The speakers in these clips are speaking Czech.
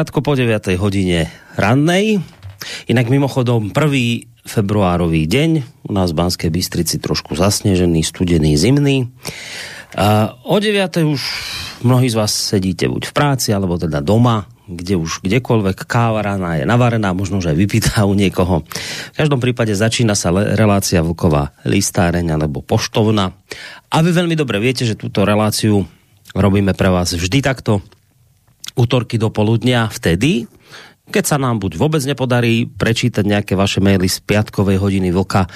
krátko po 9. hodine rannej. Inak mimochodom prvý februárový deň, u nás v Banskej Bystrici trošku zasnežený, studený, zimný. A o 9. už mnohí z vás sedíte buď v práci, alebo teda doma, kde už kdekoľvek káva rána je navarená, možno že aj vypitá u niekoho. V každom prípade začína sa relácia Vlková listáreň alebo poštovna. A vy veľmi dobre viete, že túto reláciu robíme pre vás vždy takto útorky do poludnia vtedy, keď sa nám buď vôbec nepodarí prečítať nejaké vaše maily z piatkovej hodiny vlka,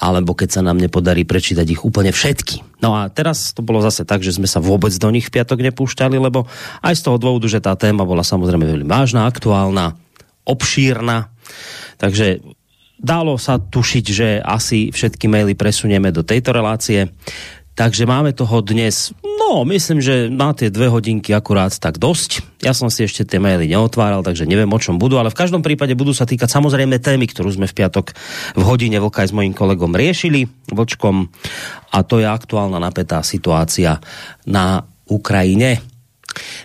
alebo keď sa nám nepodarí prečítať ich úplne všetky. No a teraz to bolo zase tak, že sme sa vôbec do nich v piatok nepúšťali, lebo aj z toho dôvodu, že tá téma bola samozrejme veľmi vážna, aktuálna, obšírna. Takže dalo sa tušiť, že asi všetky maily presunieme do tejto relácie. Takže máme toho dnes, no myslím, že na tie dve hodinky akurát tak dosť. Ja som si ešte tie maily neotváral, takže neviem o čom budú, ale v každom prípade budú sa týkať samozrejme témy, ktorú sme v piatok v hodine Vlka s mojím kolegom riešili, Vlčkom, a to je aktuálna napätá situácia na Ukrajine.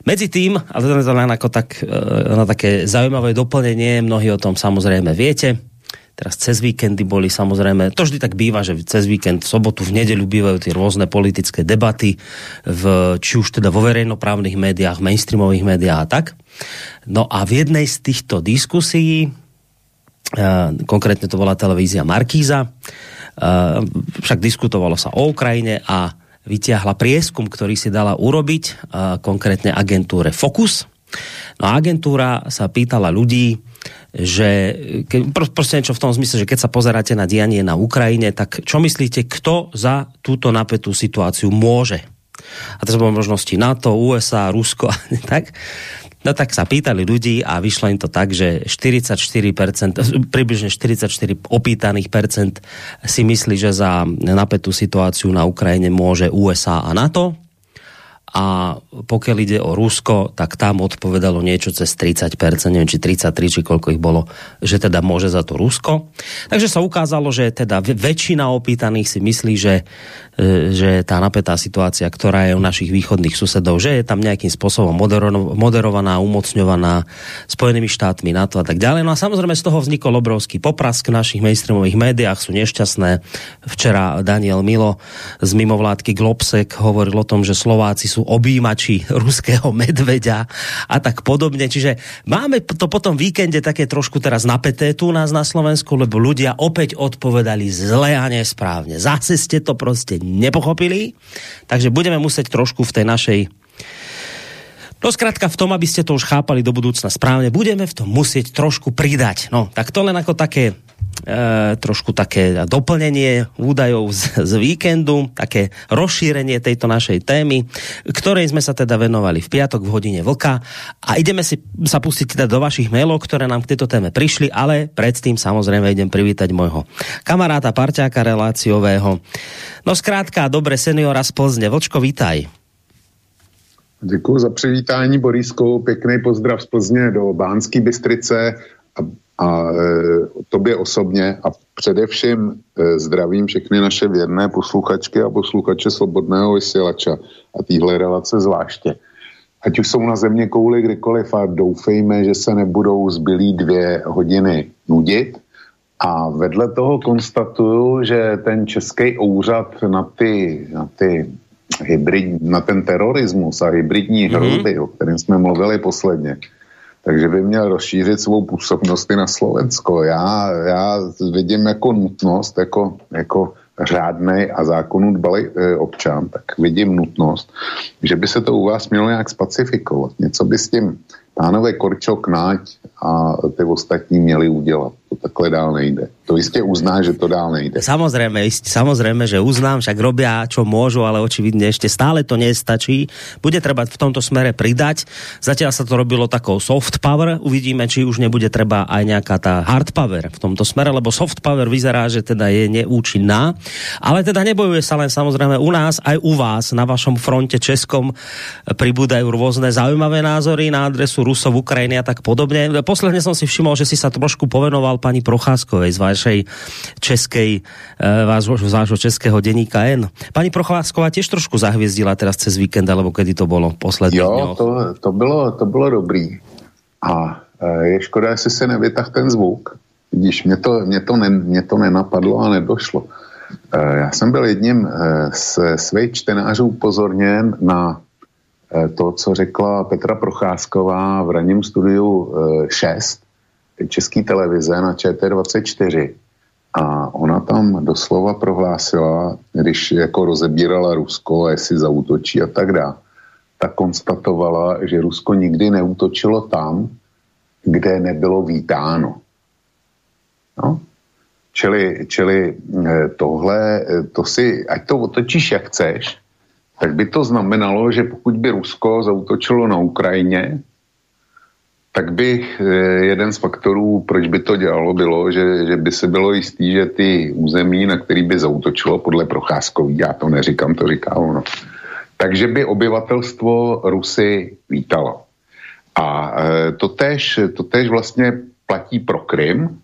Medzi tým, ale to je len ako tak, e, na také zaujímavé doplnenie, mnohí o tom samozrejme viete, Teraz cez víkendy boli samozrejme, to vždy tak býva, že cez víkend, v sobotu, v nedeľu bývajú tie rôzne politické debaty, v, či už teda vo verejnoprávnych médiách, mainstreamových médiách a tak. No a v jednej z týchto diskusí, uh, konkrétne to bola televízia Markíza, uh, však diskutovalo sa o Ukrajine a vytiahla prieskum, ktorý si dala urobiť, uh, konkrétne agentúre Focus. No a agentúra sa pýtala ľudí, že ke, prostě niečo v tom zmysle, že keď sa pozeráte na dianie na Ukrajine, tak čo myslíte, kto za túto napätú situáciu môže? A to sú možnosti NATO, USA, Rusko, tak? No tak sa pýtali ľudí a vyšlo im to tak, že 44%, približne 44 opýtaných percent si myslí, že za napätú situáciu na Ukrajine môže USA a NATO a pokiaľ ide o Rusko, tak tam odpovedalo niečo cez 30%, neviem či 33, či koľko ich bolo, že teda môže za to Rusko. Takže sa ukázalo, že teda väčšina opýtaných si myslí, že že tá napätá situácia, ktorá je u našich východných susedov, že je tam nejakým spôsobom moderovaná, umocňovaná Spojenými štátmi, NATO a tak ďalej. No a samozrejme z toho vznikol obrovský poprask v našich mainstreamových médiách, sú nešťastné. Včera Daniel Milo z mimovládky Globsek hovoril o tom, že Slováci sú objímači ruského medveďa a tak podobne. Čiže máme to potom víkende také trošku teraz napeté tu nás na Slovensku, lebo ľudia opäť odpovedali zle a nesprávne. Zase ste to prostě nepochopili, takže budeme muset trošku v tej našej No zkrátka v tom, aby ste to už chápali do budúcna správne, budeme v tom musieť trošku pridať. No, tak to len ako také e, trošku také doplnenie údajov z, z víkendu, také rozšírenie tejto našej témy, ktorej sme sa teda venovali v piatok v hodine vlka a ideme si sa pustiť teda do vašich mailov, ktoré nám k tejto téme prišli, ale predtým samozrejme idem privítať môjho kamaráta, parťáka reláciového. No zkrátka, dobre, seniora z Plzne. Vlčko, vítaj. Děkuji za přivítání, Borisko. Pěkný pozdrav z Plzně do Bánské Bystrice a, a e, tobě osobně a především e, zdravím všechny naše věrné posluchačky a posluchače Svobodného vysílača a týhle relace zvláště. Ať už jsou na země kouli kdykoliv a doufejme, že se nebudou zbylý dvě hodiny nudit. A vedle toho konstatuju, že ten český úřad na ty, na ty hybrid, na ten terorismus a hybridní mm-hmm. hrozby, o kterém jsme mluvili posledně, takže by měl rozšířit svou působnost i na Slovensko. Já, já vidím jako nutnost, jako, jako řádný a zákonu dbalý e, občan, tak vidím nutnost, že by se to u vás mělo nějak spacifikovat. Něco by s tím pánové Korčok, Náď a ty ostatní měli udělat. To takhle dál nejde. To jistě uzná, že to dál nejde. Samozrejme, samozrejme, že uznám, však robia, čo môžu, ale očividne ešte stále to nestačí. Bude treba v tomto smere pridať. Zatiaľ sa to robilo takou soft power. Uvidíme, či už nebude treba aj nejaká tá hard power v tomto smere, lebo soft power vyzerá, že teda je neúčinná. Ale teda nebojuje sa len samozrejme u nás, aj u vás na vašom fronte českom pribúdajú rôzne zaujímavé názory na adresu Rusov, Ukrajiny a tak podobne. Posledne som si všimol, že si sa trošku povenoval pani Procházkovej z vašej českej, vášho, z vášho českého deníka N. Pani Procházková tiež trošku zahviezdila teraz cez víkend, alebo kedy to bolo poslední Jo, to, to, bylo, to bylo dobrý. A eh, je škoda, jestli se nevytah ten zvuk. Vidíš, mě to, mě to, ne, mě to nenapadlo a nedošlo. Eh, já jsem byl jedním z svých čtenářů upozorněn na to, co řekla Petra Procházková v ranním studiu 6 české televize na ČT24 a ona tam doslova prohlásila, když jako rozebírala Rusko jestli zautočí a tak dále, tak konstatovala, že Rusko nikdy neutočilo tam, kde nebylo vítáno. No? Čili, čili eh, tohle, eh, to si, ať to otočíš jak chceš, tak by to znamenalo, že pokud by Rusko zautočilo na Ukrajině, tak by eh, jeden z faktorů, proč by to dělalo, bylo, že, že by se bylo jistý, že ty území, na který by zautočilo podle Procházkový, já to neříkám, to říká ono, takže by obyvatelstvo Rusy vítalo. A eh, to tež, to tež vlastně platí pro Krym,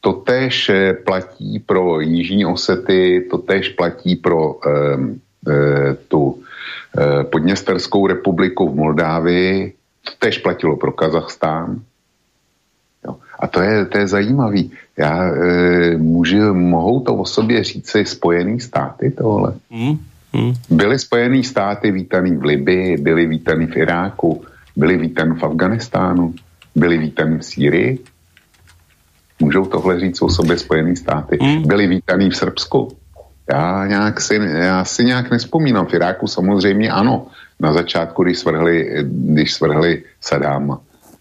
to tež eh, platí pro Jižní Osety, to tež platí pro um, tu Podněsterskou republiku v Moldávii, tež platilo pro Kazachstán. Jo. A to je, to je zajímavý. Já, e, můžu, mohou to o sobě říci Spojený státy tohle? Mm, mm. Byly Spojený státy vítaný v Libii, byly vítaný v Iráku, byly vítaný v Afganistánu, byly vítaný v Sýrii. Můžou tohle říct o sobě Spojený státy. Mm. Byli vítaný v Srbsku. Já, nějak si, já si nějak nespomínám. V Iráku samozřejmě ano na začátku, když svrhli, když svrhli Sadáma.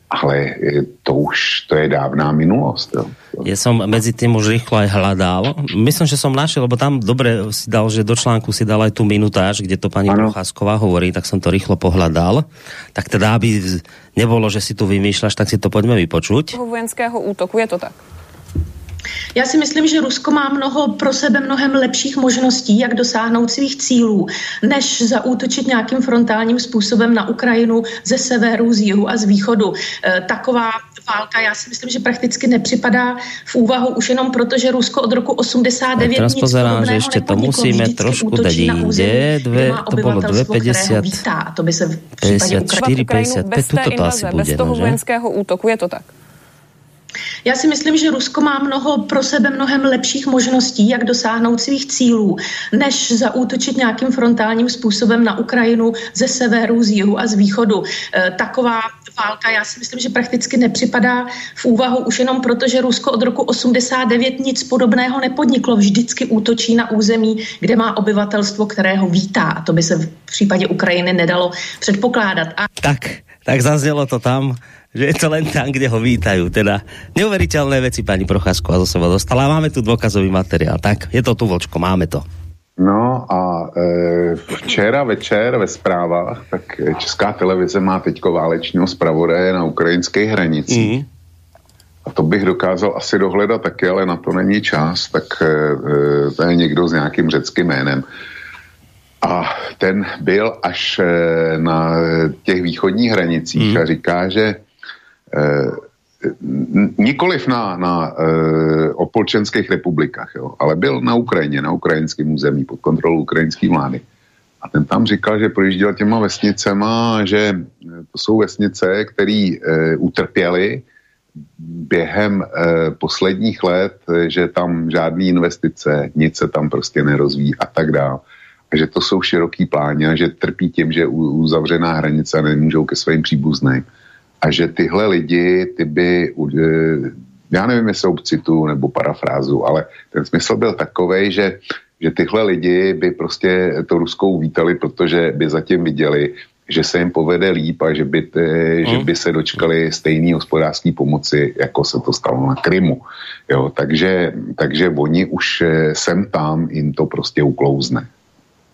Ale to už, to je dávná minulost. Jo. Ja som medzi tým už rýchlo aj hľadal. Myslím, že som našiel, lebo tam dobre si dal, že do článku si dal aj tú minutáž, kde to pani Procházková hovorí, tak som to rýchlo pohľadal. Tak teda, aby nebolo, že si tu vymýšľaš, tak si to poďme vypočuť. Vojenského útoku, je to tak? Já si myslím, že Rusko má mnoho pro sebe mnohem lepších možností, jak dosáhnout svých cílů, než zaútočit nějakým frontálním způsobem na Ukrajinu ze severu, z jihu a z východu. E, taková válka, já si myslím, že prakticky nepřipadá v úvahu už jenom proto, že Rusko od roku 89 Teraz pozerám, že ještě to musíme trošku dať inde. Dve, to bylo 2,50. Vítá, a to by se v případě 54, 55, tuto to asi bude. Bez toho vojenského útoku, je to tak? Já si myslím, že Rusko má mnoho pro sebe mnohem lepších možností, jak dosáhnout svých cílů, než zaútočit nějakým frontálním způsobem na Ukrajinu ze severu, z jihu a z východu. E, taková válka, já si myslím, že prakticky nepřipadá v úvahu už jenom proto, že Rusko od roku 89 nic podobného nepodniklo. Vždycky útočí na území, kde má obyvatelstvo, kterého vítá. A to by se v případě Ukrajiny nedalo předpokládat. A... Tak, tak zaznělo to tam že je to len tam, kde ho vítajú. Teda neuveriteľné veci pani Procházková zo seba dostala. Máme tu dôkazový materiál. Tak, je to tu, Vočko, máme to. No a e, včera večer ve zprávách, tak Česká televize má teďko válečního zpravodaje na ukrajinských hranicích. Mm. A to bych dokázal asi dohledat taky, ale na to není čas, tak e, e to je někdo s nějakým řeckým jménem. A ten byl až e, na těch východních hranicích mm. a říká, že Eh, nikoliv na, na uh, opolčenských republikách, jo, ale byl na Ukrajině, na ukrajinském území pod kontrolou ukrajinské vlády. A ten tam říkal, že projížděl těma vesnicema, že to jsou vesnice, které uh, utrpěly během uh, posledních let, že tam žádné investice, nic se tam prostě nerozvíjí a tak dále. A že to jsou široký pláně a že trpí tím, že uzavřená hranice nemůžou ke svým příbuzným a že tyhle lidi, ty by, eh, já nevím, jestli obcitu nebo parafrázu, ale ten smysl byl takový, že, že tyhle lidi by prostě to Ruskou vítali, protože by zatím viděli, že se jim povede líp a že by, te, hmm. že by se dočkali stejné hospodářské pomoci, jako se to stalo na Krymu. Jo, takže, takže oni už eh, sem tam jim to prostě uklouzne.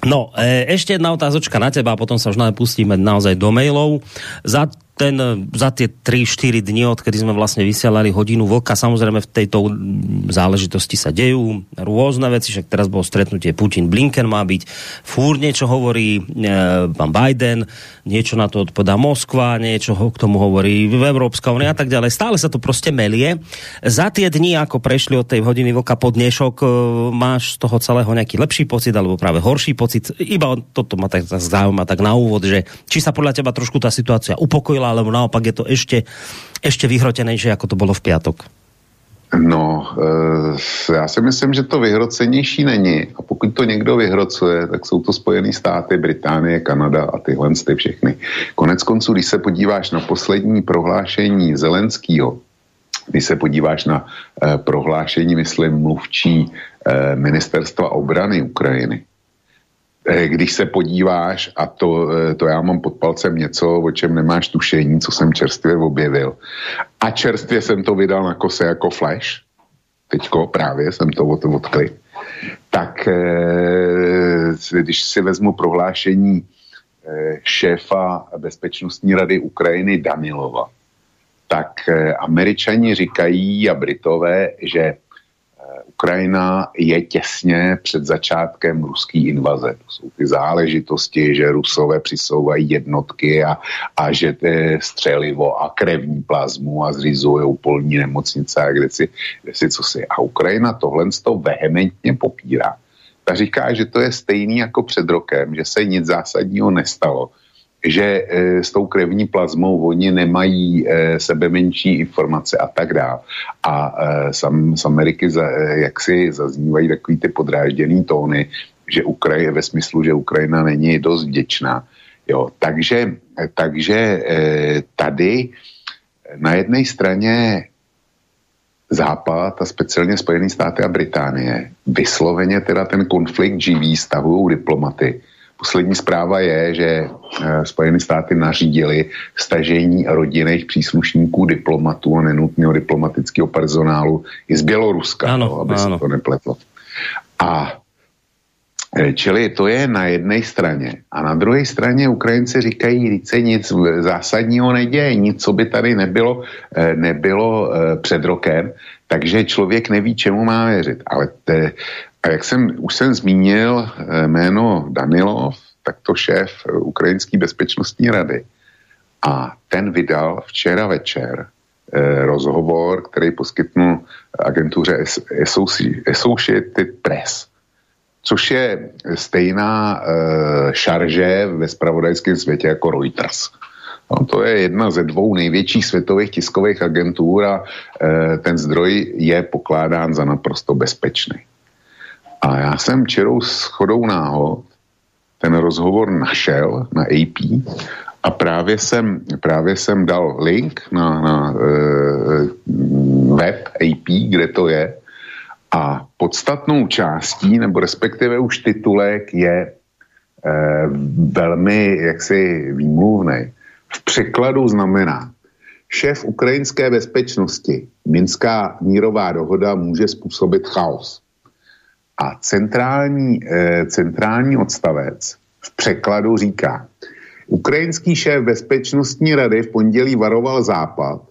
No, e, ešte jedna otázočka na teba a potom sa už pustíme naozaj do mailov. Za ten, za tie 3-4 dni, odkedy sme vlastne vysielali hodinu vlka, samozrejme v tejto záležitosti sa dejú rôzne veci, však teraz bolo stretnutie Putin-Blinken má byť, fúr niečo hovorí e, pán Biden, niečo na to odpodá Moskva, niečo k tomu hovorí v Európska únia a tak ďalej. Stále sa to proste melie. Za tie dni, ako prešli od tej hodiny vlka pod dnešok, e, máš z toho celého nejaký lepší pocit, alebo práve horší pocit? Iba toto ma tak zaujíma tak na úvod, že či sa podľa teba trošku tá situácia upokojila, alebo naopak je to ešte, ešte vyhrotenější, jako to bylo v piatok? No, e, já si myslím, že to vyhrocenější není. A pokud to někdo vyhrocuje, tak jsou to Spojené státy, Británie, Kanada a tyhle ty všechny. Konec konců, když se podíváš na poslední prohlášení Zelenského, když se podíváš na e, prohlášení, myslím, mluvčí e, ministerstva obrany Ukrajiny, když se podíváš, a to, eh, to já mám pod palcem něco, o čem nemáš tušení, co jsem čerstvě objevil. A čerstvě jsem to vydal na kose jako flash, teďko právě jsem to od, odkryl. Tak eh, když si vezmu prohlášení šéfa Bezpečnostní rady Ukrajiny Danilova, tak američani říkají a Britové, že Ukrajina je těsně před začátkem ruské invaze. To jsou ty záležitosti, že Rusové přisouvají jednotky a, a že střelivo a krevní plazmu a zřizují polní nemocnice a kde si, kde si co si. A Ukrajina tohle to vehementně popírá. Ta říká, že to je stejný jako před rokem, že se nic zásadního nestalo že e, s tou krevní plazmou oni nemají e, sebe menší informace a tak dále. A e, sam, z Ameriky za, e, jaksi zaznívají takový ty podrážděný tóny, že Ukrajina, ve smyslu, že Ukrajina není dost vděčná. Jo, takže, takže e, tady na jedné straně Západ a speciálně Spojené státy a Británie vysloveně teda ten konflikt živý, stavují diplomaty Poslední zpráva je, že eh, Spojené státy nařídili stažení rodinných příslušníků diplomatů a nenutného diplomatického personálu i z Běloruska, ano, no, aby ano. se to nepletlo. A eh, Čili to je na jedné straně. A na druhé straně Ukrajinci říkají, že nic zásadního neděje, nic, co by tady nebylo, eh, nebylo před rokem, takže člověk neví, čemu má věřit. Ale te, a jak jsem už jsem zmínil eh, jméno Danilov, tak to šéf eh, Ukrajinské bezpečnostní rady. A ten vydal včera večer eh, rozhovor, který poskytnul agentuře Associated Press, což je stejná šarže ve spravodajském světě jako Reuters. No, to je jedna ze dvou největších světových tiskových agentur a ten zdroj je pokládán za naprosto bezpečný. A já jsem čirou schodou náhod ten rozhovor našel na AP a právě jsem, právě jsem dal link na, na uh, web AP, kde to je a podstatnou částí, nebo respektive už titulek je uh, velmi jaksi výmluvný. V překladu znamená, šéf ukrajinské bezpečnosti, Minská mírová dohoda může způsobit chaos. A centrální, eh, centrální odstavec v překladu říká, ukrajinský šéf bezpečnostní rady v pondělí varoval Západ,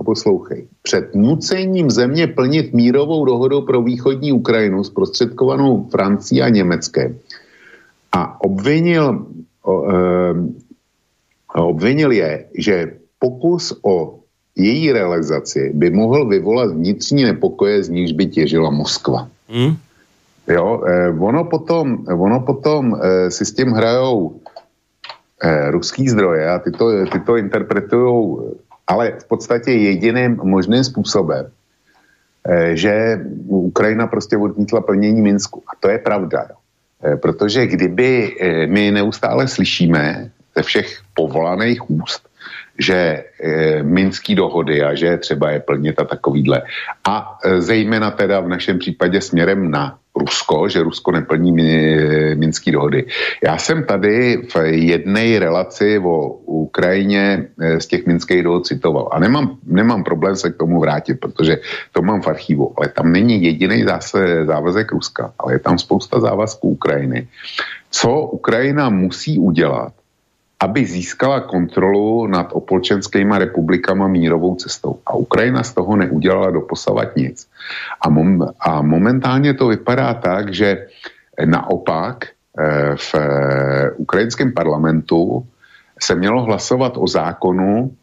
a poslouchej, před nucením země plnit mírovou dohodu pro východní Ukrajinu zprostředkovanou Francií a Německem a obvinil, o, e, obvinil je, že pokus o její realizaci by mohl vyvolat vnitřní nepokoje, z níž by těžila Moskva. Hmm? Jo, eh, ono potom, ono potom eh, si s tím hrajou eh, ruský zdroje a ty to, ty to interpretují, ale v podstatě jediným možným způsobem, eh, že Ukrajina prostě odmítla plnění Minsku. A to je pravda. Jo. Eh, protože kdyby eh, my neustále slyšíme ze všech povolaných úst, že e, minský dohody a že třeba je plnit a takovýhle. A e, zejména teda v našem případě směrem na Rusko, že Rusko neplní minské dohody. Já jsem tady v jedné relaci o Ukrajině eh, z těch minských dohod citoval a nemám, nemám problém se k tomu vrátit, protože to mám v archivu, ale tam není jediný zase závazek Ruska, ale je tam spousta závazků Ukrajiny. Co Ukrajina musí udělat, aby získala kontrolu nad opolčenskýma republikama mírovou cestou. A Ukrajina z toho neudělala doposavat nic. A, mom, a momentálně to vypadá tak, že naopak eh, v eh, ukrajinském parlamentu se mělo hlasovat o zákonu,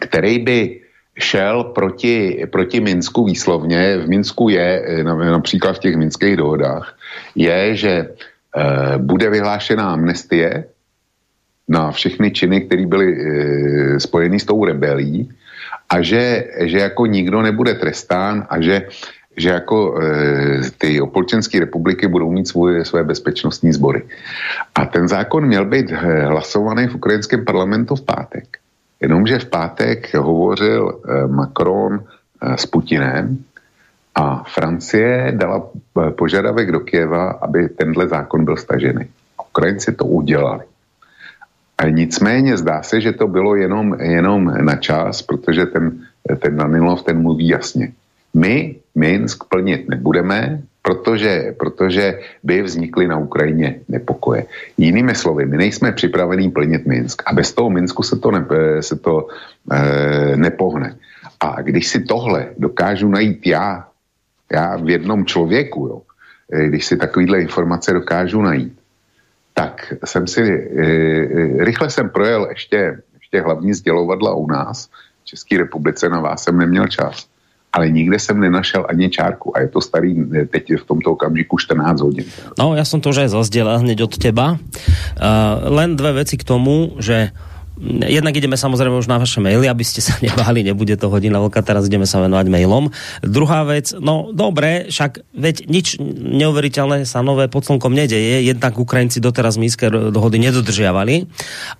který by šel proti, proti Minsku výslovně. V Minsku je, eh, například v těch minských dohodách, je, že bude vyhlášená amnestie na všechny činy, které byly e, spojeny s tou rebelí a že, že jako nikdo nebude trestán a že, že jako e, ty opolčenské republiky budou mít svoje, své bezpečnostní sbory. A ten zákon měl být eh, hlasovaný v ukrajinském parlamentu v pátek. Jenomže v pátek hovořil e, Macron e, s Putinem a Francie dala požadavek do Kieva, aby tenhle zákon byl stažený. Ukrajinci to udělali. Nicméně zdá se, že to bylo jenom, jenom na čas, protože ten, ten Danilov ten mluví jasně. My Minsk plnit nebudeme, protože, protože by vznikly na Ukrajině nepokoje. Jinými slovy, my nejsme připravení plnit Minsk a bez toho Minsku se to, ne, se to e, nepohne. A když si tohle dokážu najít já, já v jednom člověku, jo, eh, když si takovýhle informace dokážu najít, tak jsem si, e, e, rychle jsem projel ještě, ještě hlavní sdělovadla u nás, v České republice, na vás jsem neměl čas, ale nikde jsem nenašel ani čárku a je to starý e, teď v tomto okamžiku 14 hodin. No, já jsem to už aj zazdělal hneď od teba. Uh, len dve veci k tomu, že jednak ideme samozrejme už na vaše maily, aby ste sa nebáli, nebude to hodina vlka, teraz ideme sa venovať mailom. Druhá vec, no dobre, však veď nič neuveriteľné sa nové pod slnkom nedeje, jednak Ukrajinci doteraz Minské dohody nedodržiavali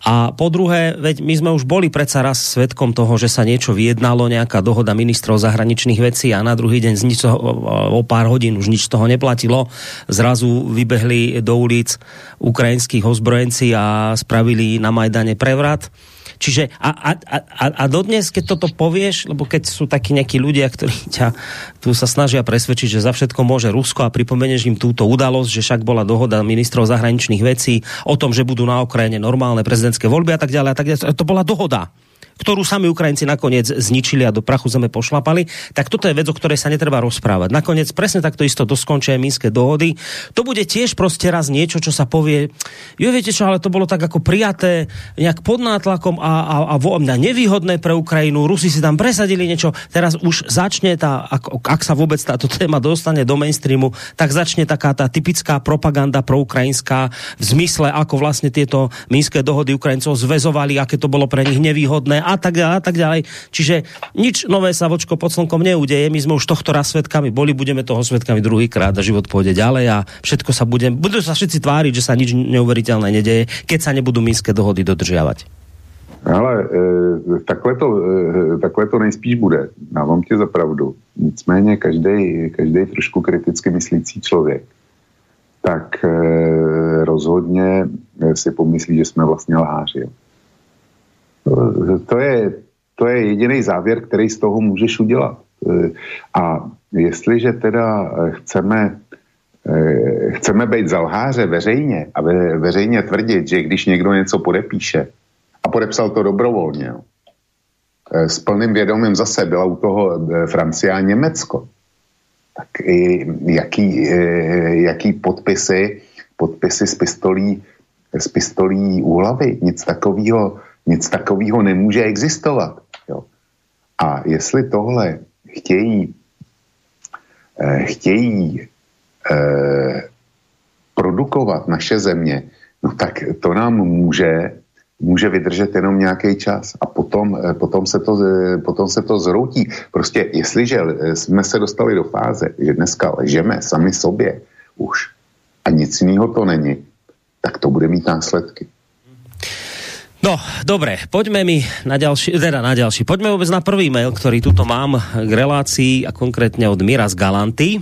a po druhé, veď my sme už boli predsa raz svetkom toho, že sa niečo vyjednalo, nejaká dohoda ministrov zahraničných vecí a na druhý deň z nič toho, o pár hodín už nič toho neplatilo. Zrazu vybehli do ulic ukrajinských ozbrojenci a spravili na Majdane prevrat Čiže a, a, a, a dodnes, keď toto povieš, lebo keď sú takí nejakí ľudia, ktorí ťa tu sa snažia presvedčiť, že za všetko môže Rusko a pripomenieš im túto udalosť, že však bola dohoda ministrov zahraničných vecí o tom, že budú na Ukrajine normálne prezidentské voľby a tak ďalej a tak ďalej. To bola dohoda ktorú sami Ukrajinci nakoniec zničili a do prachu zeme pošlapali, tak toto je vec, o ktorej sa netreba rozprávať. Nakoniec presne takto isto doskončia minské dohody. To bude tiež proste raz niečo, čo sa povie, jo viete čo, ale to bolo tak ako prijaté nejak pod nátlakom a, a, a, a nevýhodné pre Ukrajinu. Rusi si tam presadili niečo. Teraz už začne tá, ak, ak sa vôbec táto téma dostane do mainstreamu, tak začne taká tá typická propaganda proukrajinská v zmysle, ako vlastne tieto minské dohody Ukrajincov zvezovali, aké to bolo pre nich nevýhodné a tak a tak ďalej. Čiže nič nové sa vočko pod slnkom neudeje. My sme už tohto raz svetkami boli, budeme toho svetkami druhýkrát a život pôjde ďalej a všetko sa bude, budú sa všetci tváriť, že sa nič neuveriteľné nedeje, keď sa nebudú minské dohody dodržiavať. Ale e, takhle, to, e, takhle to nejspíš bude. Dávám tě za pravdu. Nicméně každý, každý trošku kriticky myslící člověk tak e, rozhodně si pomyslí, že jsme vlastně lháři. To je, to je jediný závěr, který z toho můžeš udělat. A jestliže teda chceme, chceme být zalháře veřejně a ve, veřejně tvrdit, že když někdo něco podepíše a podepsal to dobrovolně, jo, s plným vědomím zase byla u toho Francie a Německo, tak i jaký, jaký podpisy, podpisy z pistolí, z pistolí u hlavy, nic takového nic takového nemůže existovat. Jo. A jestli tohle chtějí, eh, chtějí eh, produkovat naše země, no tak to nám může, může vydržet jenom nějaký čas a potom, eh, potom, se to, eh, potom se to zroutí. Prostě jestliže eh, jsme se dostali do fáze, že dneska ležeme sami sobě už a nic jiného to není, tak to bude mít následky. No, dobre, poďme mi na ďalší, teda na ďalší. Poďme vôbec na prvý mail, ktorý tuto mám k relácii a konkrétne od Mira z Galanty.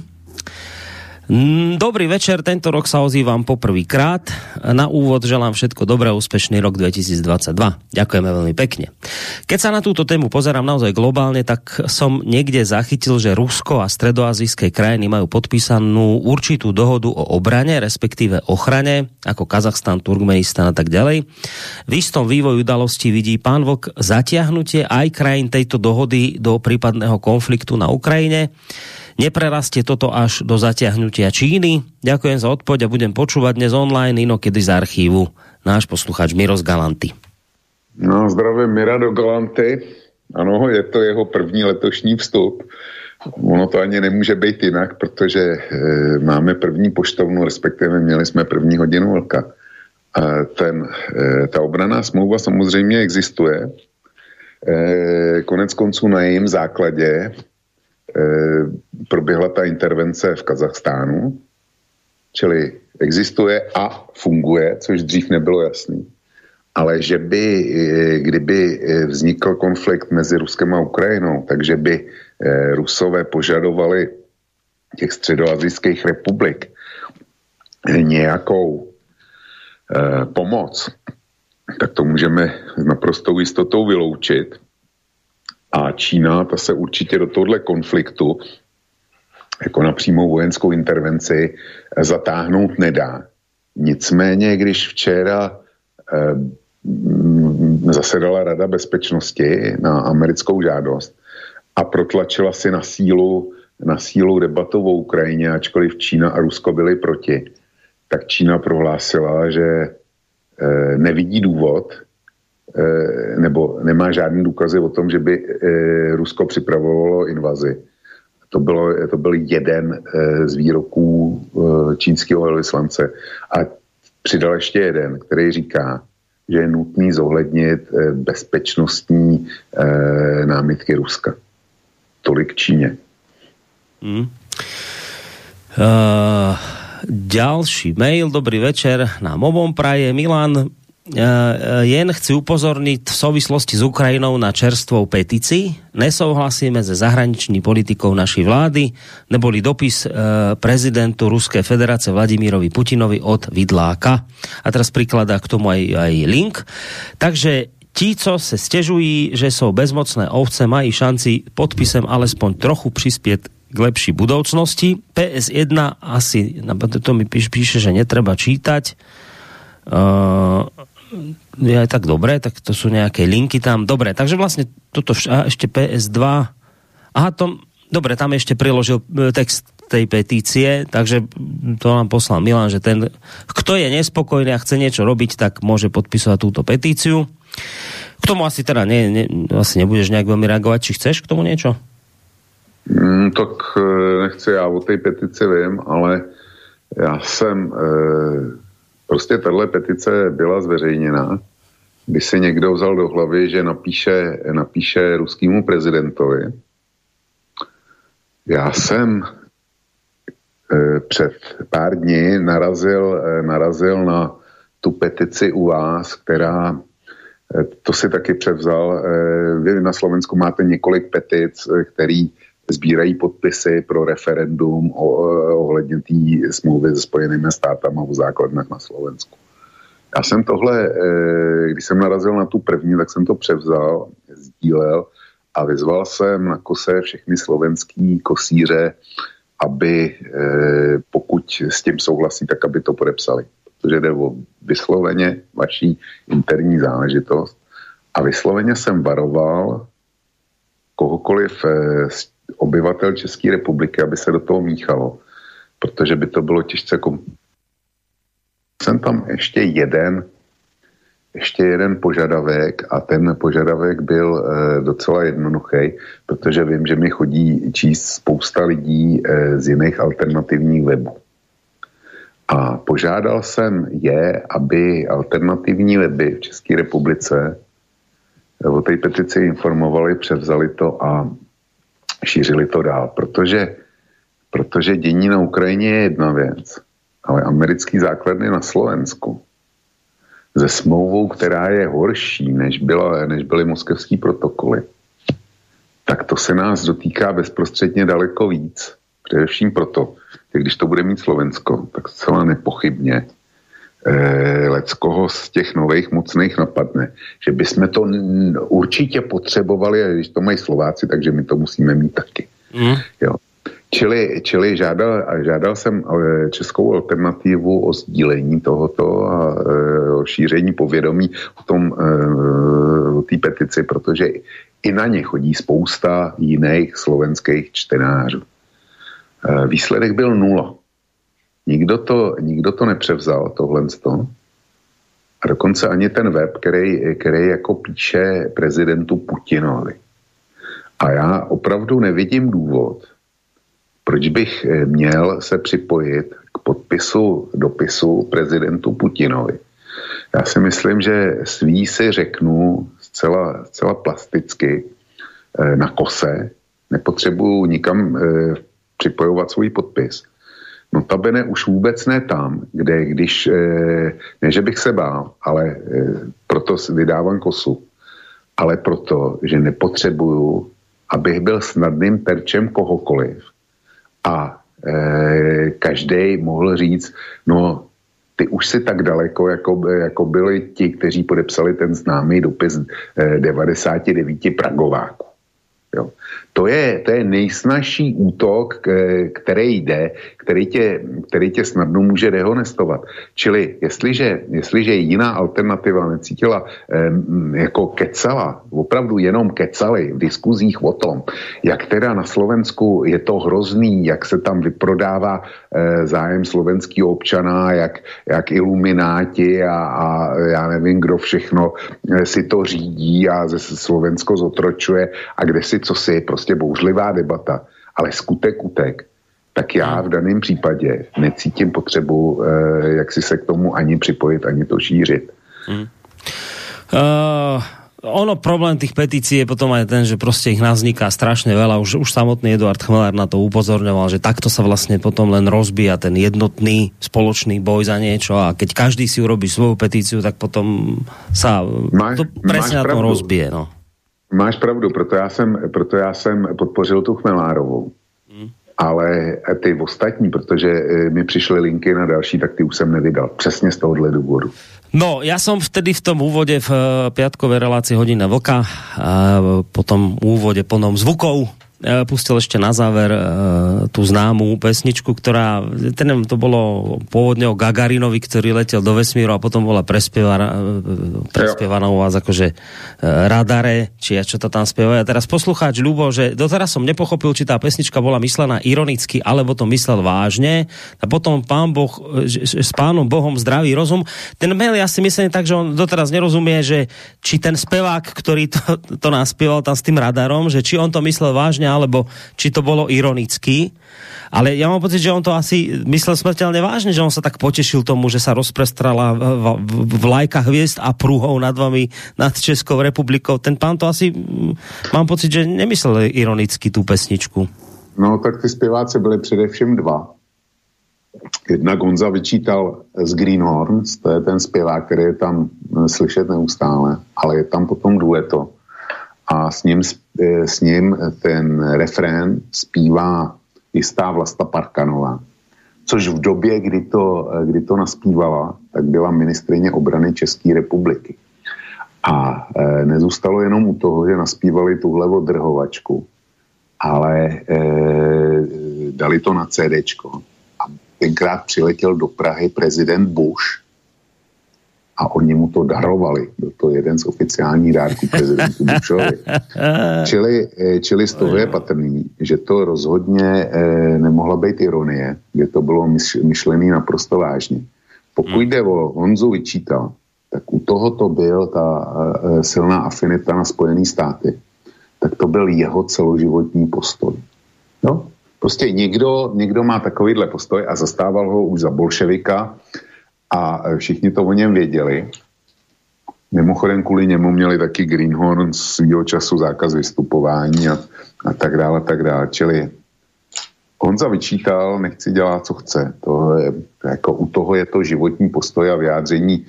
Mm, dobrý večer, tento rok sa ozývam poprvýkrát. Na úvod želám všetko dobré, úspešný rok 2022. Ďakujeme veľmi pekne. Keď sa na túto tému pozerám naozaj globálne, tak som niekde zachytil, že Rusko a stredoazijské krajiny majú podpísanú určitú dohodu o obrane, respektíve ochrane, ako Kazachstan, Turkmenistan a tak ďalej. V istom vývoji udalosti vidí pán Vok zatiahnutie aj krajín tejto dohody do prípadného konfliktu na Ukrajine. Neprerastie toto až do zatiahnutia Číny? Ďakujem za odpoď a budem počúvať dnes online, inokedy z archívu. Náš posluchač Miros Galanty. No, zdravím Mira do Galanty. Ano, je to jeho první letošní vstup. Ono to ani nemůže být jinak, protože e, máme první poštovnu, respektive měli jsme první hodinu vlka. E, ten, e, ta obraná smlouva samozřejmě existuje. E, konec konců na jejím základě proběhla ta intervence v Kazachstánu, čili existuje a funguje, což dřív nebylo jasný. Ale že by, eh, kdyby eh, vznikl konflikt mezi Ruskem a Ukrajinou, takže by Rusové požadovali těch středoazijských republik nějakou pomoc, tak to můžeme s naprostou jistotou vyloučit. A Čína, ta se určitě do tohle konfliktu jako na přímou vojenskou intervenci eh, zatáhnout nedá. Nicméně, když včera eh, zasedala Rada bezpečnosti na americkou žádost a protlačila si na sílu, na sílu debatu o Ukrajině, ačkoliv Čína a Rusko byli proti, tak Čína prohlásila, že eh, nevidí důvod, nebo nemá žádný důkazy o tom, že by eh, Rusko připravovalo invazi. To, bylo, to byl jeden eh, z výroků čínského velvyslance. A přidal ještě jeden, který říká, že je nutný zohlednit bezpečnostní námitky Ruska. Tolik Číně. Hmm. Uh, ďalší mail, dobrý večer, na mobom praje Milan, Eh, eh, jen chci upozorniť v souvislosti s Ukrajinou na čerstvou petici. Nesouhlasíme se zahraniční politikou naší vlády, neboli dopis eh, prezidentu Ruské federace Vladimírovi Putinovi od Vidláka. A teraz prikladá k tomu aj, aj link. Takže Ti, co se stěžují, že jsou bezmocné ovce, mají šanci podpisem alespoň trochu přispět k lepší budoucnosti. PS1 asi, to mi píše, že netreba čítať. Je aj tak dobré, tak to sú nejaké linky tam. Dobre, takže vlastne toto a ešte PS2. Aha, to, dobre, tam ešte priložil e, text tej petície, takže to nám poslal Milan, že ten, kto je nespokojný a chce niečo robiť, tak môže podpisovať túto petíciu. K tomu asi teda ne, ne, asi nebudeš nejak veľmi reagovať, či chceš k tomu niečo? Mm, tak e, nechci, já o té petici vím, ale já jsem e, Prostě tahle petice byla zveřejněna, by si někdo vzal do hlavy, že napíše, napíše ruskému prezidentovi. Já jsem e, před pár dní narazil, e, narazil na tu petici u vás, která e, to si taky převzal. Vy na Slovensku máte několik petic, který sbírají podpisy pro referendum o, ohledně té smlouvy se Spojenými státama o základnách na Slovensku. Já jsem tohle, eh, když jsem narazil na tu první, tak jsem to převzal, sdílel a vyzval jsem na kose všechny slovenský kosíře, aby eh, pokud s tím souhlasí, tak aby to podepsali. Protože jde o vysloveně vaší interní záležitost. A vysloveně jsem varoval kohokoliv z eh, obyvatel České republiky, aby se do toho míchalo, protože by to bylo těžce kom... Jsem tam ještě jeden ještě jeden požadavek a ten požadavek byl e, docela jednoduchý, protože vím, že mi chodí číst spousta lidí e, z jiných alternativních webů. A požádal jsem je, aby alternativní weby v České republice o té petici informovali, převzali to a šířili to dál, protože, protože dění na Ukrajině je jedna věc, ale americký základny na Slovensku ze smlouvou, která je horší, než, byla, než byly moskevský protokoly, tak to se nás dotýká bezprostředně daleko víc, především proto, že když to bude mít Slovensko, tak zcela nepochybně eh, leckoho z těch nových mocných napadne, že bychom to určitě potřebovali, a když to mají Slováci, takže my to musíme mít taky. Mm. Jo. Čili, čili žádal, žádal jsem eh, českou alternativu o sdílení tohoto a eh, o šíření povědomí o tom, eh, o té petici, protože i na ně chodí spousta jiných slovenských čtenářů. Výsledek byl nula. Nikdo to, nikdo to nepřevzal, tohle A dokonce ani ten web, který, který jako píše prezidentu Putinovi. A já opravdu nevidím důvod, proč bych eh, měl se připojit k podpisu dopisu prezidentu Putinovi? Já si myslím, že svý si řeknu zcela, zcela plasticky eh, na kose, nepotřebuju nikam eh, připojovat svůj podpis. Notabene už vůbec ne tam, kde když, ne že bych se bál, ale proto vydávám kosu, ale proto, že nepotřebuju, abych byl snadným terčem kohokoliv, a e, každý mohl říct, no ty už si tak daleko, jako, jako byli ti, kteří podepsali ten známý dopis e, 99 Pragováků. Jo. To je, to je nejsnažší útok, který jde, který tě, který tě snadno může dehonestovat. Čili jestliže, jestliže jiná alternativa necítila jako kecala, opravdu jenom kecali v diskuzích o tom, jak teda na Slovensku je to hrozný, jak se tam vyprodává eh, zájem slovenského občana, jak, jak ilumináti a, a já nevím, kdo všechno eh, si to řídí a ze Slovensko zotročuje a kde si co si, prostě bouřlivá debata, ale skutek utek tak já v daném případě necítím potřebu, eh, jak si se k tomu ani připojit, ani to šířit. Hmm. Uh, ono problém tých petícií je potom aj ten, že prostě ich nás vzniká strašne veľa. Už, už samotný Eduard Chmelár na to upozorňoval, že takto sa vlastne potom len rozbíja ten jednotný spoločný boj za niečo a keď každý si urobí svoju petíciu, tak potom sa máš, to presne na tom rozbije. No. Máš pravdu, proto já jsem, proto já jsem podpořil tu Chmelárovou ale ty ostatní, protože e, mi přišly linky na další, tak ty už jsem nevydal. Přesně z tohohle důvodu. No, ja som vtedy v tom úvode v e, piatkovej relácii Hodina Vlka a potom úvode plnom zvukov pustil ešte na záver uh, tú známú pesničku, ktorá, ten, to bolo pôvodne o Gagarinovi, ktorý letel do vesmíru a potom e, prespievaná u vás akože uh, radare, či ja čo to tam spievajú. A teraz poslucháč Ľubo, že doteraz som nepochopil, či tá pesnička bola myslená ironicky, alebo to myslel vážne. A potom pán Boh, s pánom Bohom zdravý rozum. Ten mail ja si myslím tak, že on doteraz nerozumie, že či ten spevák, ktorý to, to naspieval tam s tým radarom, že či on to myslel vážne alebo či to bolo ironicky. Ale ja mám pocit, že on to asi myslel smrteľne vážne, že on sa tak potešil tomu, že sa rozprestrala vlajka hviezd a prúhov nad vami, nad Českou republikou. Ten pán to asi, mm, mám pocit, že nemyslel ironicky tu pesničku. No tak ty zpěváci byli především dva. Jednak Gonza vyčítal z Greenhorns, to je ten zpěvák, který je tam eh, slyšet neustále, ale je tam potom dueto a s ním, s ním ten refrén zpívá jistá Vlasta Parkanová, což v době, kdy to, kdy to naspívala, tak byla ministrině obrany České republiky. A e, nezůstalo jenom u toho, že naspívali tuhle odrhovačku, ale e, dali to na CDčko. A tenkrát přiletěl do Prahy prezident Bush a oni mu to darovali. Byl to jeden z oficiálních dárků prezidentu Bushovi. čili, eh, čili z toho je patrný, že to rozhodně eh, nemohla být ironie, že to bylo myšlené naprosto vážně. Pokud jde o Honzu vyčítal, tak u toho to byl ta eh, silná afinita na Spojené státy. Tak to byl jeho celoživotní postoj. No, prostě někdo, někdo má takovýhle postoj a zastával ho už za bolševika, a všichni to o něm věděli. Mimochodem kvůli němu měli taky Greenhorn svýho času zákaz vystupování a, a tak dále, a tak dále. Čili Honza vyčítal, nechci dělat, co chce. To je, jako u toho je to životní postoj a vyjádření,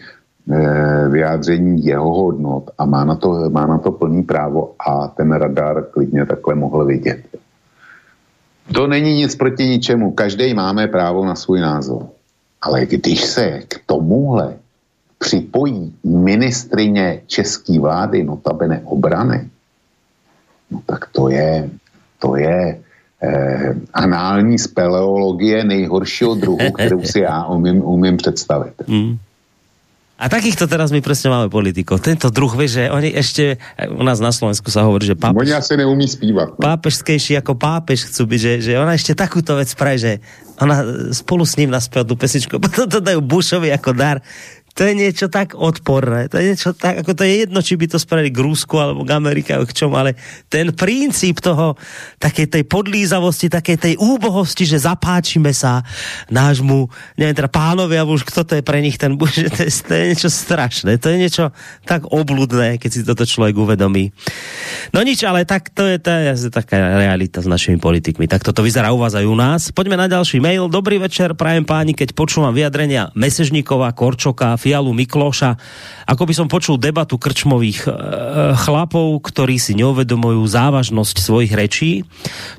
eh, vyjádření jeho hodnot a má na, to, má na to plný právo a ten radar klidně takhle mohl vidět. to není nic proti ničemu. Každý máme právo na svůj názor. Ale když se k tomuhle připojí ministrině české vlády, notabene obrany, no tak to je, to je eh, anální speleologie nejhoršího druhu, kterou si já umím, umím představit. Mm. A takýchto teraz my presne máme politikov. Tento druh, vie, že oni ešte, u nás na Slovensku sa hovorí, že pápež... Oni asi neumí spívať. No? Pápežskejší ako pápež chcú byť, že, že ona ešte takúto vec praje, že ona spolu s ním naspela tú pesničku, potom to dajú Bushovi ako dar to je niečo tak odporné, to je niečo tak, ako to je jedno, či by to spravili k Rusku alebo k Amerike, k čom, ale ten princíp toho, takej tej podlízavosti, takej tej úbohosti, že zapáčime sa nášmu, neviem teda pánovi, alebo už kto to je pre nich ten že to je, to je niečo strašné, to je niečo tak obludné, keď si toto človek uvedomí. No nič, ale tak to je, to je taká realita s našimi politikmi. Tak toto vyzerá u vás aj u nás. Poďme na ďalší mail. Dobrý večer, prajem páni, keď počúvam vyjadrenia Mesežníkova, Korčoka, Fialu Mikloša, ako by som počul debatu krčmových e, chlapov, ktorí si neuvedomujú závažnosť svojich rečí.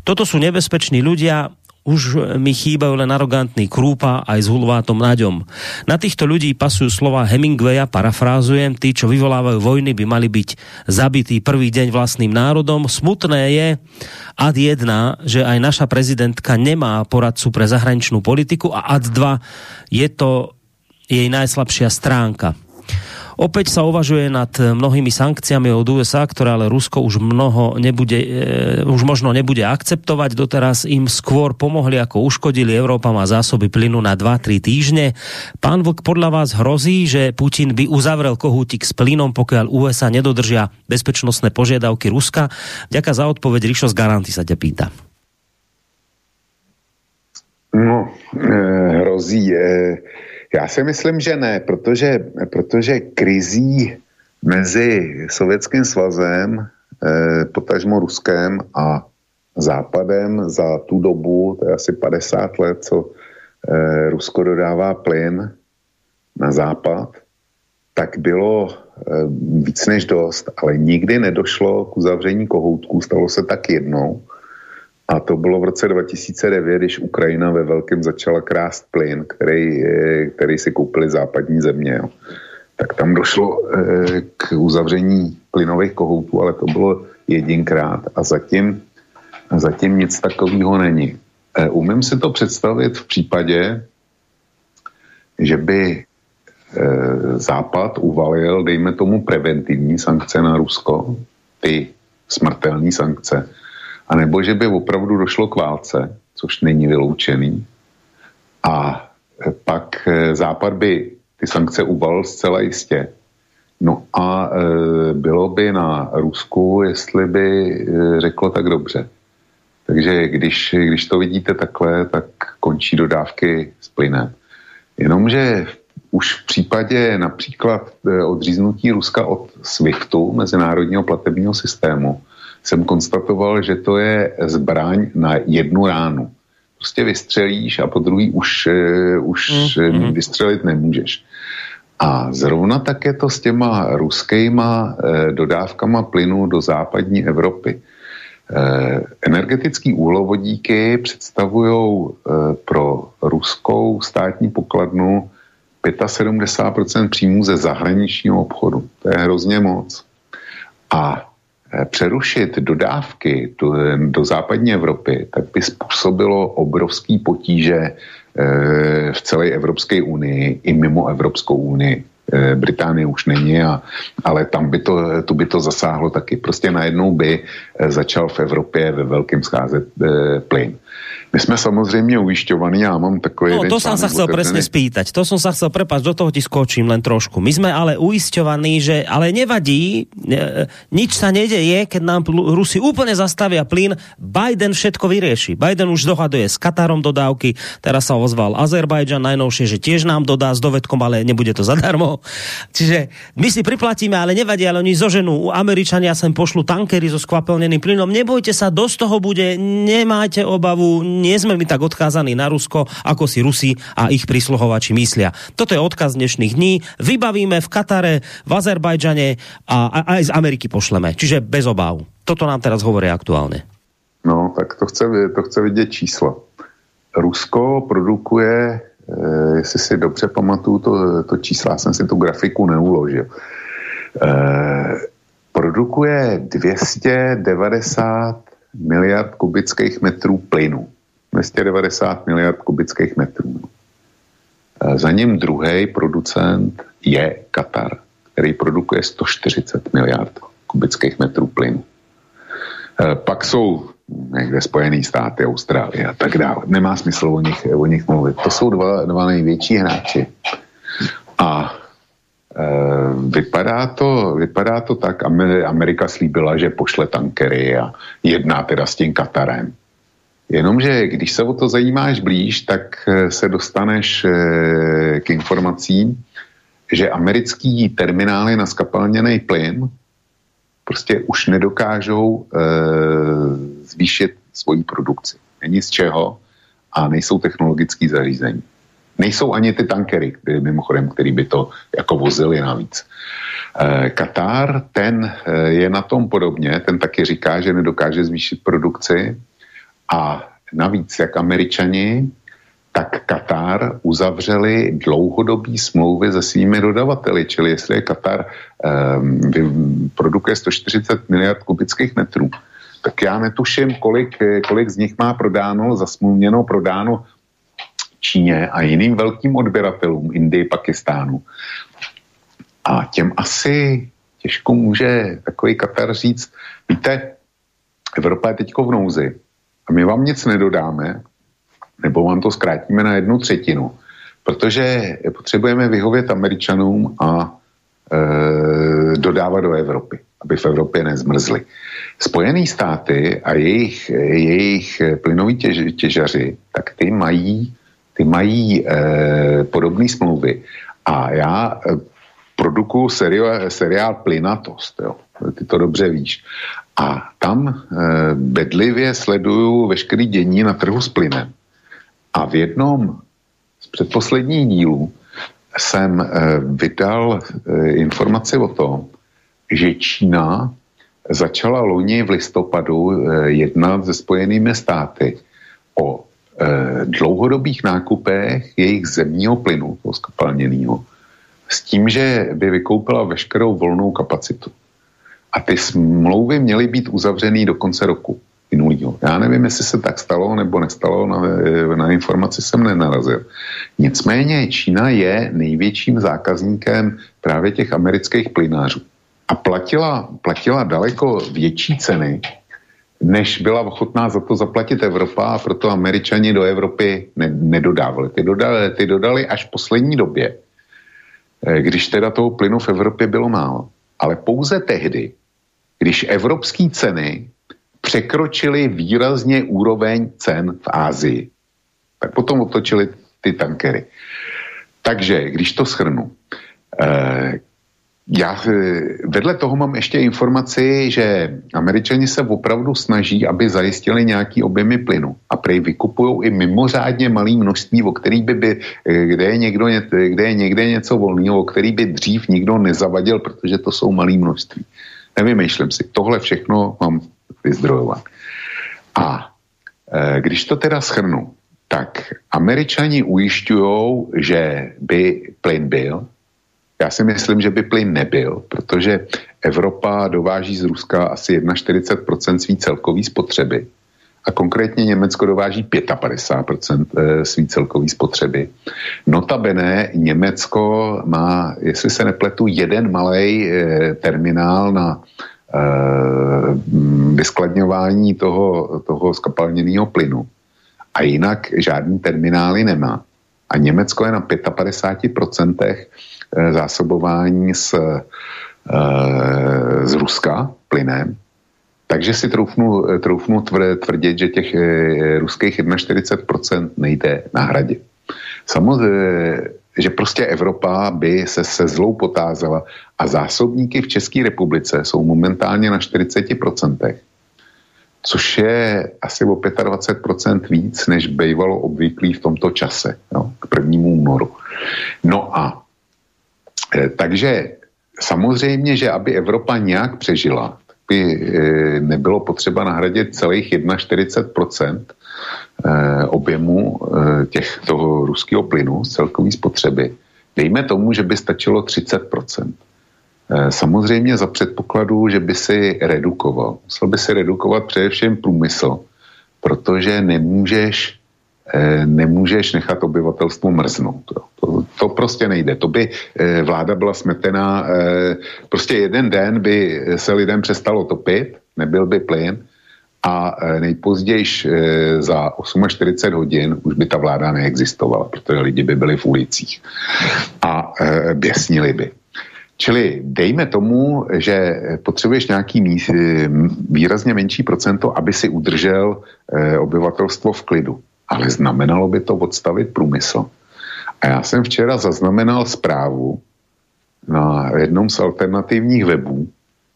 Toto sú nebezpeční ľudia, už mi chýbajú len arogantný Krúpa aj s hulvátom Naďom. Na týchto ľudí pasujú slova Hemingwaya, parafrázujem, tí, čo vyvolávajú vojny, by mali byť zabití prvý deň vlastným národom. Smutné je, ad jedna, že aj naša prezidentka nemá poradcu pre zahraničnú politiku a ad dva, je to jej najslabšia stránka. Opäť sa uvažuje nad mnohými sankciami od USA, ktoré ale Rusko už mnoho nebude, e, už možno nebude akceptovať. Doteraz im skôr pomohli, ako uškodili. Európa má zásoby plynu na 2-3 týždne. Pán Vlk, podľa vás hrozí, že Putin by uzavrel kohútik s plynom, pokiaľ USA nedodržia bezpečnostné požiadavky Ruska? Ďaká za odpoveď. Rišo z Garanty sa ťa pýta. No, e, hrozí. E, já si myslím, že ne, protože, protože krizí mezi Sovětským svazem, eh, potažmo Ruskem a Západem za tu dobu, to je asi 50 let, co eh, Rusko dodává plyn na západ, tak bylo eh, víc než dost, ale nikdy nedošlo k uzavření kohoutků, stalo se tak jednou a to bylo v roce 2009, když Ukrajina ve velkém začala krást plyn, který, který si koupili západní země. Jo. Tak tam došlo eh, k uzavření plynových kohoutů, ale to bylo jedinkrát a zatím, zatím nic takového není. Eh, umím si to představit v případě, že by eh, Západ uvalil, dejme tomu, preventivní sankce na Rusko, ty smrtelné sankce, a nebo že by opravdu došlo k válce, což není vyloučený. A e, pak e, Západ by ty sankce uvalil zcela jistě. No a e, bylo by na Rusku, jestli by e, řeklo tak dobře. Takže když, když to vidíte takhle, tak končí dodávky s plynem. Jenomže už v případě například e, odříznutí Ruska od SWIFTu, mezinárodního platebního systému, jsem konstatoval, že to je zbraň na jednu ránu. Prostě vystřelíš a po druhý už, uh, už mm-hmm. vystřelit nemůžeš. A zrovna tak je to s těma ruskýma uh, dodávkama plynu do západní Evropy. Energetický úhlovodíky představují pro ruskou státní pokladnu 75% příjmů ze zahraničního obchodu. To je hrozně moc. A Eh, přerušit dodávky do, do západní Evropy, tak by způsobilo obrovský potíže eh, v celé Evropské unii i mimo Evropskou unii. Eh, Británie už není, a, ale tam by to, tu by to zasáhlo taky. Prostě najednou by začal v Evropě ve velkém scházet plyn. My jsme samozřejmě ujišťovaní, já mám takový... No, to jsem se chcel presne spýtať. To som sa chcel, prepáč, do toho ti skočím len trošku. My jsme ale ujišťovaní, že ale nevadí, ne, nič sa nedeje, keď nám Rusi úplne zastavia plyn, Biden všetko vyrieši. Biden už dohaduje s Katarom dodávky, teraz sa ozval Azerbajdžan najnovšie, že tiež nám dodá s dovedkom, ale nebude to zadarmo. Čiže my si priplatíme, ale nevadí, ale oni zoženú. Američania sem pošlu tankery so skvapelneným plynom. Nebojte sa, dosť toho bude, nemáte obavu, nie sme my tak odkázaní na Rusko, ako si Rusi a ich prísluhovači myslia. Toto je odkaz dnešných dní. Vybavíme v Katare, v Azerbajdžane a, aj z Ameriky pošleme. Čiže bez obáv. Toto nám teraz hovorí aktuálne. No, tak to chce, to chce vidět číslo. Rusko produkuje, eh, jestli si dobře pamatuju to, to čísla, jsem si tu grafiku neuložil, eh, produkuje 290 miliard kubických metrů plynu. 290 miliard kubických metrů. Eh, za ním druhý producent je Katar, který produkuje 140 miliard kubických metrů plynu. Eh, pak jsou někde Spojené státy, Austrálie a tak dále. Nemá smysl o nich, o nich mluvit. To jsou dva, dva největší hráči. A e, vypadá, to, vypadá to tak, Amerika slíbila, že pošle tankery a jedná teda s tím Katarem. Jenomže když se o to zajímáš blíž, tak e, se dostaneš e, k informacím, že americký terminály na skapalněný plyn prostě už nedokážou e, zvýšit svoji produkci. Není z čeho a nejsou technologické zařízení. Nejsou ani ty tankery, mimochodem, který by to jako vozili navíc. Katar, ten je na tom podobně, ten taky říká, že nedokáže zvýšit produkci a navíc, jak američani, tak Katar uzavřeli dlouhodobý smlouvy se svými dodavateli, čili jestli je Katar um, produkuje 140 miliard kubických metrů, tak já netuším, kolik, kolik z nich má prodáno, zasmluvněno, prodáno Číně a jiným velkým odběratelům Indii, Pakistánu. A těm asi těžko může takový Katar říct, víte, Evropa je teďko v nouzi a my vám nic nedodáme, nebo vám to zkrátíme na jednu třetinu, protože potřebujeme vyhovět Američanům a e, dodávat do Evropy, aby v Evropě nezmrzly. Spojené státy a jejich, jejich plynoví těž, těžaři, tak ty mají, ty mají e, podobné smlouvy. A já e, produkuju seriál, seriál Plynatost, jo. ty to dobře víš. A tam e, bedlivě sleduju veškerý dění na trhu s plynem. A v jednom z předposledních dílů jsem eh, vydal eh, informaci o tom, že Čína začala loni v listopadu eh, jednat se spojenými státy o dlouhodobých nákupech jejich zemního plynu, toho skapalněného, s tím, že by vykoupila veškerou volnou kapacitu. A ty smlouvy měly být uzavřený do konce roku minulýho. Já nevím, jestli se tak stalo nebo nestalo, na, na informaci jsem nenarazil. Nicméně Čína je největším zákazníkem právě těch amerických plynářů. A platila, platila daleko větší ceny, než byla ochotná za to zaplatit Evropa a proto američani do Evropy ne, nedodávali. Ty dodali, ty dodali až v poslední době, eh, když teda toho plynu v Evropě bylo málo. Ale pouze tehdy, když evropské ceny překročili výrazně úroveň cen v Ázii. Tak potom otočili ty tankery. Takže, když to shrnu, eh, já eh, vedle toho mám ještě informaci, že američani se opravdu snaží, aby zajistili nějaký objemy plynu a prej vykupují i mimořádně malý množství, o který by, by eh, kde, je někdo, kde je někde něco volného, o který by dřív nikdo nezavadil, protože to jsou malý množství. Nevymýšlím si. Tohle všechno mám vyzdrojovat. A e, když to teda schrnu, tak američani ujišťují, že by plyn byl. Já si myslím, že by plyn nebyl, protože Evropa dováží z Ruska asi 41% svý celkový spotřeby. A konkrétně Německo dováží 55% e, svý celkový spotřeby. Notabene Německo má, jestli se nepletu, jeden malý e, terminál na Eh, vyskladňování toho, toho skapalněného plynu. A jinak žádný terminály nemá. A Německo je na 55% eh, zásobování eh, z Ruska plynem. Takže si troufnu, troufnu tvrdit, že těch ruských 41% nejde nahradit. Samozřejmě že prostě Evropa by se se zlou potázela a zásobníky v České republice jsou momentálně na 40%, což je asi o 25% víc, než bývalo obvyklý v tomto čase, no, k prvnímu únoru. No a e, takže samozřejmě, že aby Evropa nějak přežila, by e, nebylo potřeba nahradit celých 41% e, objemu e, těch toho ruského plynu z celkové spotřeby. Dejme tomu, že by stačilo 30%. Samozřejmě za předpokladu, že by si redukoval. Musel by si redukovat především průmysl, protože nemůžeš Eh, nemůžeš nechat obyvatelstvo mrznout. To, to prostě nejde. To by eh, vláda byla smetená, eh, prostě jeden den by se lidem přestalo topit, nebyl by plyn a nejpozději za 48 hodin už by ta vláda neexistovala, protože lidi by byli v ulicích a běsnili by. Čili dejme tomu, že potřebuješ nějaký míst, výrazně menší procento, aby si udržel obyvatelstvo v klidu ale znamenalo by to odstavit průmysl. A já jsem včera zaznamenal zprávu na jednom z alternativních webů,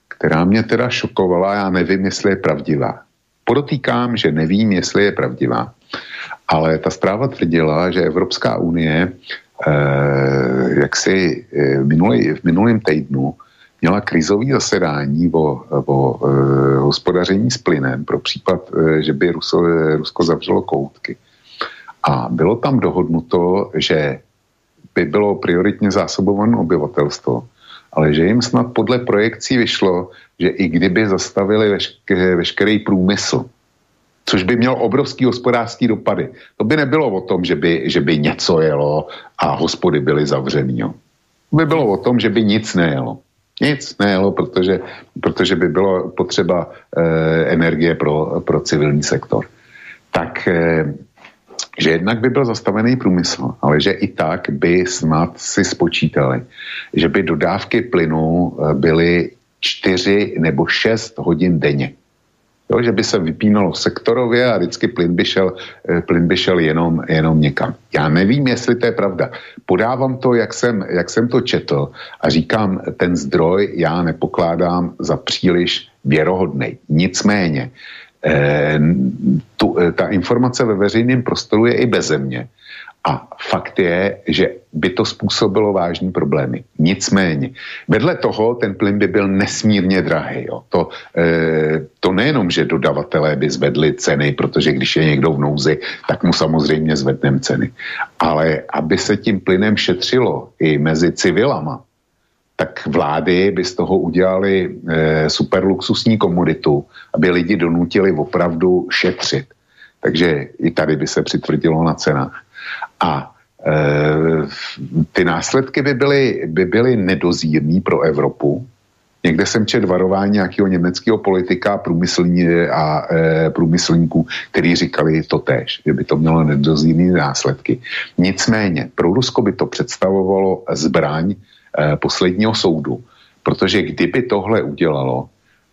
která mě teda šokovala, já nevím, jestli je pravdivá. Podotýkám, že nevím, jestli je pravdivá, ale ta zpráva tvrdila, že Evropská unie eh, jak si eh, minulý, v minulém týdnu měla krizový zasedání o, o e, hospodaření s plynem pro případ, e, že by Ruso, Rusko zavřelo koutky. A bylo tam dohodnuto, že by bylo prioritně zásobováno obyvatelstvo, ale že jim snad podle projekcí vyšlo, že i kdyby zastavili veškerý, veškerý průmysl, což by mělo obrovský hospodářský dopady. To by nebylo o tom, že by, že by něco jelo a hospody byly zavřený. Jo. To by bylo o tom, že by nic nejelo. Nic nejelo, protože, protože by bylo potřeba e, energie pro, pro civilní sektor. Tak e, že jednak by byl zastavený průmysl, ale že i tak by snad si spočítali, že by dodávky plynu eh, byly 4 nebo 6 hodin denně. Jo, že by se vypínalo sektorově a vždycky plyn by šel, eh, plyn by šel jenom, jenom někam. Já nevím, jestli to je pravda. Podávám to, jak jsem, jak jsem to četl a říkám, ten zdroj já nepokládám za příliš věrohodný. Nicméně, tu, eh, ta informace ve veřejném prostoru je i bez mě. A fakt je, že by to způsobilo vážní problémy. Nicméně, vedle toho ten plyn by byl nesmírně drahý. Jo. To, e, to nejenom, že dodavatelé by zvedli ceny, protože když je někdo v nouzi, tak mu samozřejmě zvedneme ceny. Ale aby se tím plynem šetřilo i mezi civilama, tak vlády by z toho udělali e, super luxusní komoditu, aby lidi donutili opravdu šetřit. Takže i tady by se přitvrdilo na cenách. A e, ty následky by byly, by byly nedozírný pro Evropu. Někde jsem čet varování nějakého německého politika průmyslní a e, průmyslníků, kteří říkali to tež, že by to mělo nedozírný následky. Nicméně pro Rusko by to představovalo zbraň posledního soudu. Protože kdyby tohle udělalo,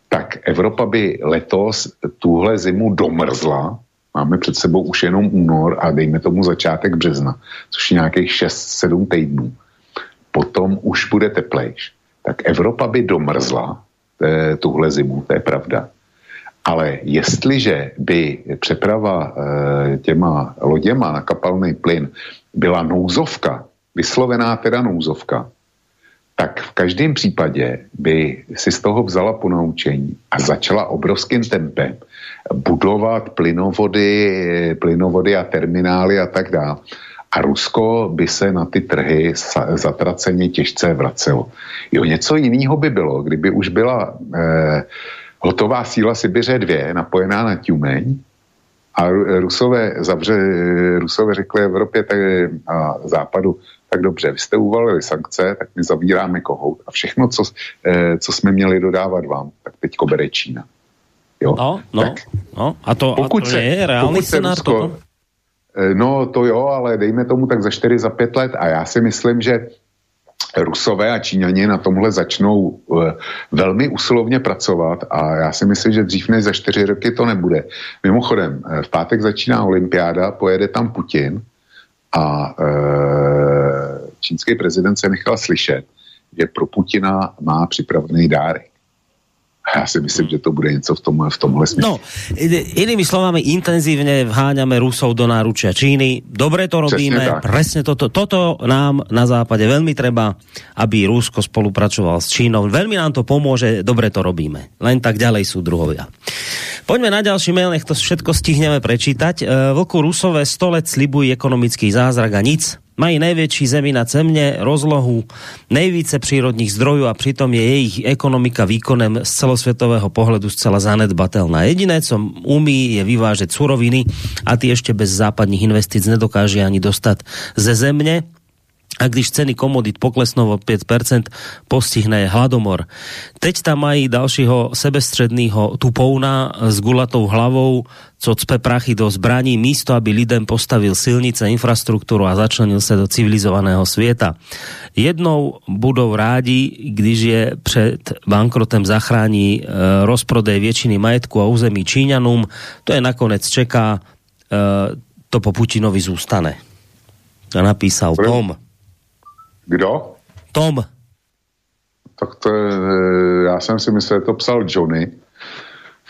tak Evropa by letos tuhle zimu domrzla, máme před sebou už jenom únor a dejme tomu začátek března, což je nějakých 6-7 týdnů. Potom už bude teplejš. Tak Evropa by domrzla e, tuhle zimu, to je pravda. Ale jestliže by přeprava e, těma loděma na kapalný plyn byla nouzovka, vyslovená teda nouzovka, tak v každém případě by si z toho vzala ponaučení a začala obrovským tempem budovat plynovody, plynovody a terminály a tak dále. A Rusko by se na ty trhy zatraceně těžce vracelo. Jo, něco jiného by bylo, kdyby už byla eh, hotová síla Sibiře 2 napojená na Tumeň a Rusové, zavře, Rusové řekli Evropě tak, a Západu, tak dobře, vy jste uvalili sankce, tak my zavíráme kohout a všechno, co, eh, co jsme měli dodávat vám, tak teď bere Čína. Jo? No, no, tak, no. A to, pokud a to se, je reálný scénář Rusko, eh, No to jo, ale dejme tomu tak za 4, za 5 let a já si myslím, že Rusové a Číňani na tomhle začnou uh, velmi usilovně pracovat a já si myslím, že dřív než za čtyři roky to nebude. Mimochodem, v pátek začíná olympiáda, pojede tam Putin a e, čínský prezident se nechal slyšet, že pro Putina má připravený dárek. Já si myslím, že to bude něco v tomhle, v tomhle smyslu. No, inými slovami, intenzívne vháňame Rusov do náručia Číny. Dobre to robíme, presne toto. Toto nám na západe veľmi treba, aby Rusko spolupracoval s Čínou. Veľmi nám to pomôže, dobre to robíme. Len tak ďalej sú druhovia. Poďme na ďalší mail, nech to všetko stihneme prečítať. E, Vlku Rusové 100 let slibují ekonomický zázrak a nic Mají největší zemi na Zemně, rozlohu, nejvíce přírodních zdrojů a přitom je jejich ekonomika výkonem z celosvětového pohledu zcela zanedbatelná. Jediné, co umí, je vyvážet suroviny a ty ještě bez západních investic nedokáže ani dostat ze země a když ceny komodit poklesnou o 5%, postihne je hladomor. Teď tam mají dalšího sebestředného tupouna s gulatou hlavou, co cpe prachy do zbraní, místo, aby lidem postavil silnice, infrastrukturu a začlenil se do civilizovaného světa. Jednou budou rádi, když je před bankrotem zachrání e, rozprodej většiny majetku a území Číňanům. To je nakonec čeká, e, to po Putinovi zůstane. To napísal Tom. Kdo? Tom. Tak to je, eh, já jsem si myslel, že to psal Johnny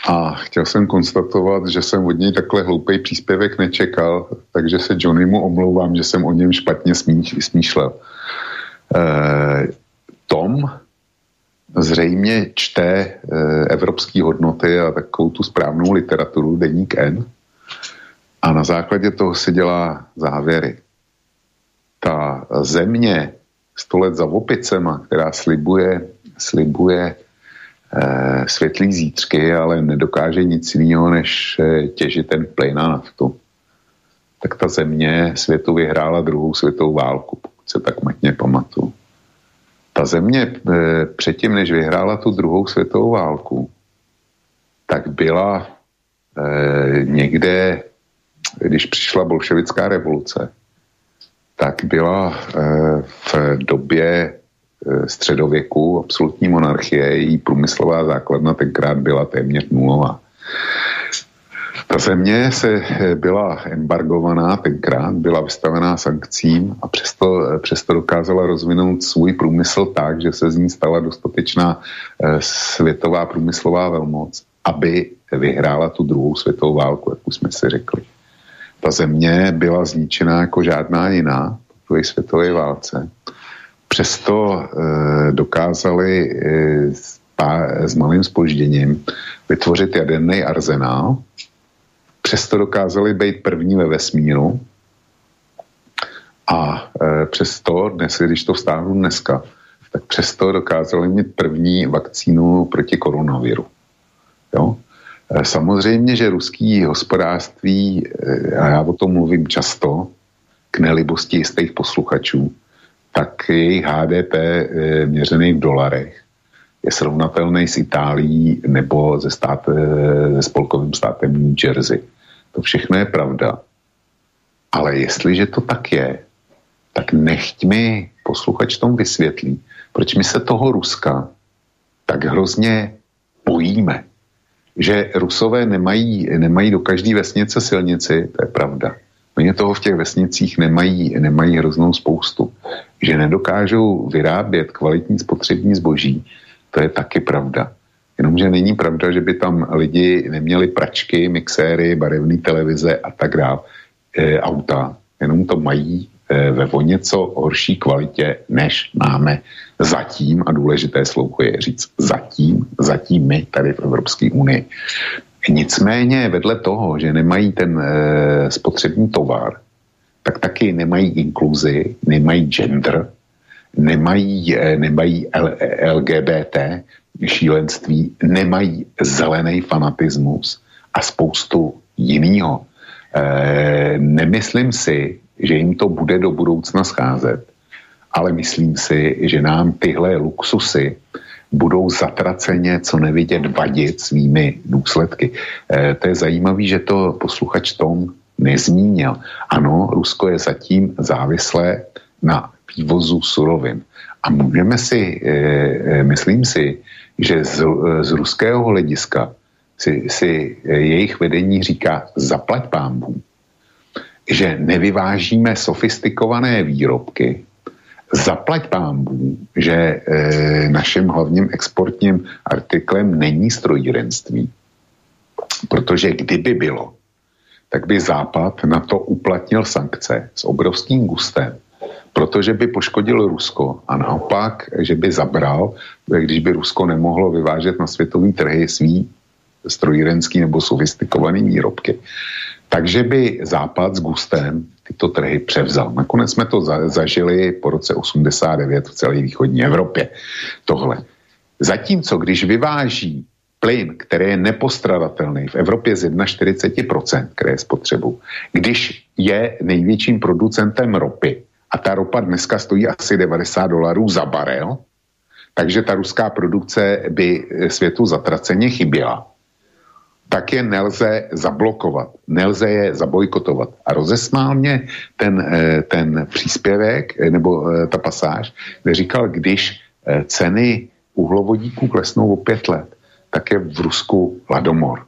a chtěl jsem konstatovat, že jsem od něj takhle hloupý příspěvek nečekal, takže se Johnnymu omlouvám, že jsem o něm špatně smíš, smýšlel. E, Tom zřejmě čte e, evropské hodnoty a takovou tu správnou literaturu, deník N, a na základě toho se dělá závěry. Ta země, sto let za opicema, která slibuje, slibuje eh, světlý zítřky, ale nedokáže nic jiného, než eh, těžit ten plyn a naftu. Tak ta země světu vyhrála druhou světovou válku, pokud se tak matně pamatuju. Ta země eh, předtím, než vyhrála tu druhou světovou válku, tak byla eh, někde, když přišla bolševická revoluce, tak byla eh, v době eh, středověku absolutní monarchie, její průmyslová základna tenkrát byla téměř nulová. Ta země se eh, byla embargovaná tenkrát, byla vystavená sankcím a přesto, přesto dokázala rozvinout svůj průmysl tak, že se z ní stala dostatečná světová průmyslová velmoc, aby vyhrála tu druhou světovou válku, jak už jsme si řekli. Ta země byla zničená jako žádná jiná po světové válce. Přesto e, dokázali e, s, pá, s malým spožděním vytvořit jaderný arzenál. Přesto dokázali být první ve vesmíru. A e, přesto, dnes, když to vstáhnu dneska, tak přesto dokázali mít první vakcínu proti koronaviru. Jo? Samozřejmě, že ruský hospodářství, a já o tom mluvím často, k nelibosti jistých posluchačů, tak jejich HDP e, měřený v dolarech je srovnatelný s Itálií nebo se, stát, e, se spolkovým státem New Jersey. To všechno je pravda. Ale jestliže to tak je, tak nechť mi posluchač tom vysvětlí, proč my se toho Ruska tak hrozně bojíme že Rusové nemají, nemají do každé vesnice silnici, to je pravda. Oni toho v těch vesnicích nemají, nemají hroznou spoustu. Že nedokážou vyrábět kvalitní spotřební zboží, to je taky pravda. Jenomže není pravda, že by tam lidi neměli pračky, mixéry, barevné televize a tak dále, e, auta. Jenom to mají e, ve o něco horší kvalitě, než máme zatím, a důležité slovo je říct zatím, zatím my tady v Evropské unii. Nicméně vedle toho, že nemají ten e, spotřební tovar, tak taky nemají inkluzi, nemají gender, nemají, e, nemají L, LGBT šílenství, nemají zelený fanatismus a spoustu jiného. E, nemyslím si, že jim to bude do budoucna scházet, ale myslím si, že nám tyhle luxusy budou zatraceně co nevidět vadit svými důsledky. E, to je zajímavé, že to posluchač Tom nezmínil. Ano, Rusko je zatím závislé na vývozu surovin. A můžeme si, e, myslím si, že z, z ruského hlediska si, si jejich vedení říká zaplať pámbu, že nevyvážíme sofistikované výrobky zaplať pámbu, že e, naším hlavním exportním artiklem není strojírenství. Protože kdyby bylo, tak by Západ na to uplatnil sankce s obrovským gustem, protože by poškodil Rusko a naopak, že by zabral, když by Rusko nemohlo vyvážet na světový trhy svý strojírenský nebo sofistikovaný výrobky. Takže by Západ s Gustem tyto trhy převzal. Nakonec jsme to za, zažili po roce 89 v celé východní Evropě. Tohle. Zatímco, když vyváží plyn, který je nepostradatelný v Evropě z 41%, které je spotřebu, když je největším producentem ropy a ta ropa dneska stojí asi 90 dolarů za barel, takže ta ruská produkce by světu zatraceně chyběla tak je nelze zablokovat, nelze je zabojkotovat. A rozesmál mě ten, eh, ten příspěvek, eh, nebo eh, ta pasáž, kde říkal, když ceny uhlovodíků klesnou o pět let, tak je v Rusku hladomor.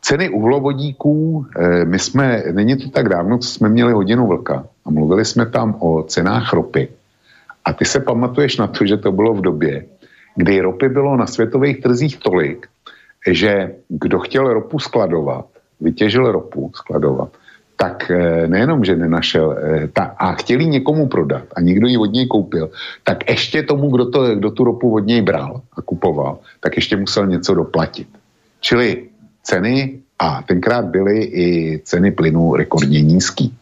Ceny uhlovodíků, my jsme, není to tak dávno, co jsme měli hodinu vlka a mluvili jsme tam o cenách ropy. A ty se pamatuješ na to, že to bylo v době, kdy ropy bylo na světových trzích tolik, že kdo chtěl ropu skladovat, vytěžil ropu skladovat, tak eh, nejenom, že nenašel eh, ta, a chtěli někomu prodat a někdo ji od něj koupil, tak ještě tomu, kdo, to, kdo tu ropu od něj bral a kupoval, tak ještě musel něco doplatit. Čili ceny, a tenkrát byly i ceny plynu rekordně nízký.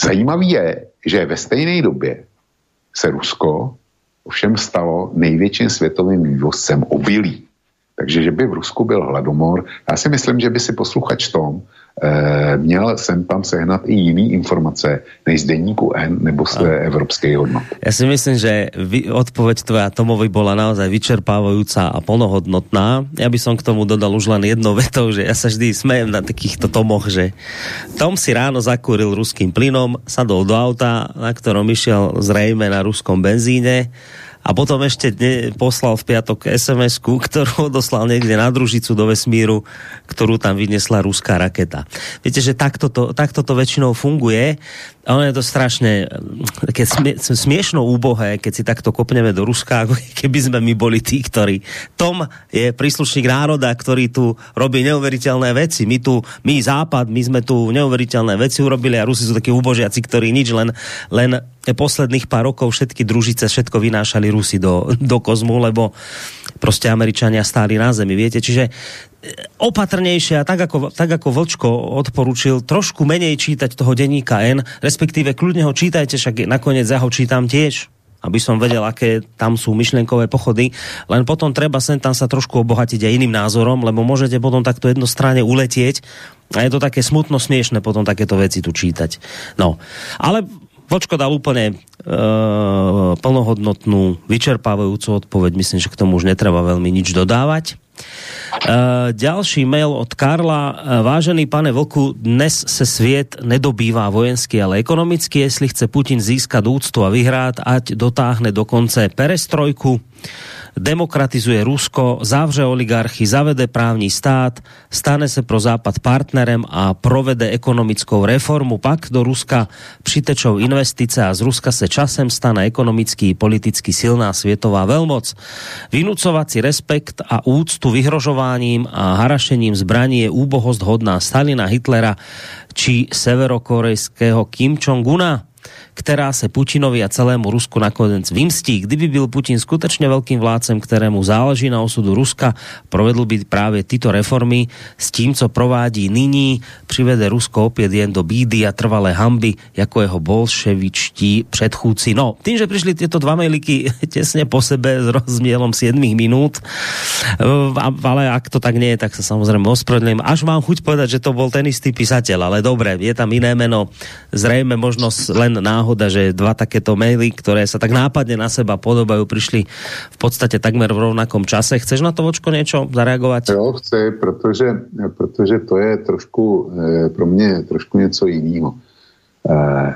Zajímavý je, že ve stejné době se Rusko ovšem stalo největším světovým vývozcem obilí. Takže, že by v Rusku byl hladomor, já si myslím, že by si posluchač Tom e, měl sem tam sehnat i jiný informace než z denníku N nebo z evropské hodnoty. Já si myslím, že odpověď tvoja Tomovi bola naozaj vyčerpávajúca a plnohodnotná. Ja by som k tomu dodal už len jednou vetou, že ja sa vždy smejem na takýchto Tomoch, že Tom si ráno zakúril ruským plynom, sadol do auta, na ktorom išiel zrejme na ruskom benzíne a potom ešte dne, poslal v piatok sms ktorú odoslal niekde na družicu do vesmíru, ktorú tam vyniesla ruská raketa. Viete, že takto to, takto to väčšinou funguje. A ono je to strašne mm, také smie, smiešno úbohé, keď si takto kopneme do Ruska, ako keby sme my boli tí, ktorí... Tom je príslušník národa, ktorý tu robí neuveriteľné veci. My tu, my Západ, my sme tu neuveriteľné veci urobili a Rusi sú takí úbožiaci, ktorí nič, len, len posledných pár rokov všetky družice, všetko vynášali Rusi do, do kozmu, lebo prostě Američania stáli na zemi, viete, čiže e, opatrnejšie a tak ako, tak ako Vlčko odporučil, trošku menej čítať toho denníka N, respektíve kľudne ho čítajte, však nakoniec ja ho čítam tiež, aby som vedel, aké tam sú myšlenkové pochody. Len potom treba sem tam sa trošku obohatiť aj iným názorom, lebo môžete potom takto jednostranne uletieť a je to také smutno smiešne potom takéto veci tu čítať. No, ale Vočko dal úplne uh, plnohodnotnú, vyčerpávajúcu odpoveď. Myslím, že k tomu už netreba veľmi nič dodávať. Uh, ďalší mail od Karla. Uh, vážený pane Vlku, dnes se svět nedobývá vojensky, ale ekonomicky, jestli chce Putin získat úctu a vyhrát, ať dotáhne do konce perestrojku demokratizuje Rusko, zavře oligarchy, zavede právní stát, stane se pro Západ partnerem a provede ekonomickou reformu. Pak do Ruska přitečou investice a z Ruska se časem stane ekonomicky politicky silná světová velmoc. Vynucovací respekt a úctu vyhrožováním a harašením zbraní je úbohost hodná Stalina, Hitlera či severokorejského Kim Jong-una která se Putinovi a celému Rusku nakonec vymstí. Kdyby byl Putin skutečně velkým vládcem, kterému záleží na osudu Ruska, provedl by právě tyto reformy s tím, co provádí nyní, přivede Rusko opět jen do bídy a trvalé hamby, jako jeho bolševičtí předchůdci. No, tím, že přišli tyto dva mailiky těsně po sebe s rozmělom 7 minut, eh, ale ak to tak nie je, tak se samozřejmě ospravedlňujem. Až mám chuť povedať, že to byl ten istý písatel, ale dobré, je tam iné meno, zřejmě možnost len náhoda, že dva takéto maily, které sa tak nápadne na seba podobajú, prišli v podstate takmer v rovnakom čase. Chceš na to, Vočko, niečo zareagovat? Jo, chci, protože, protože to je trošku eh, pro mě trošku něco jiného. Eh,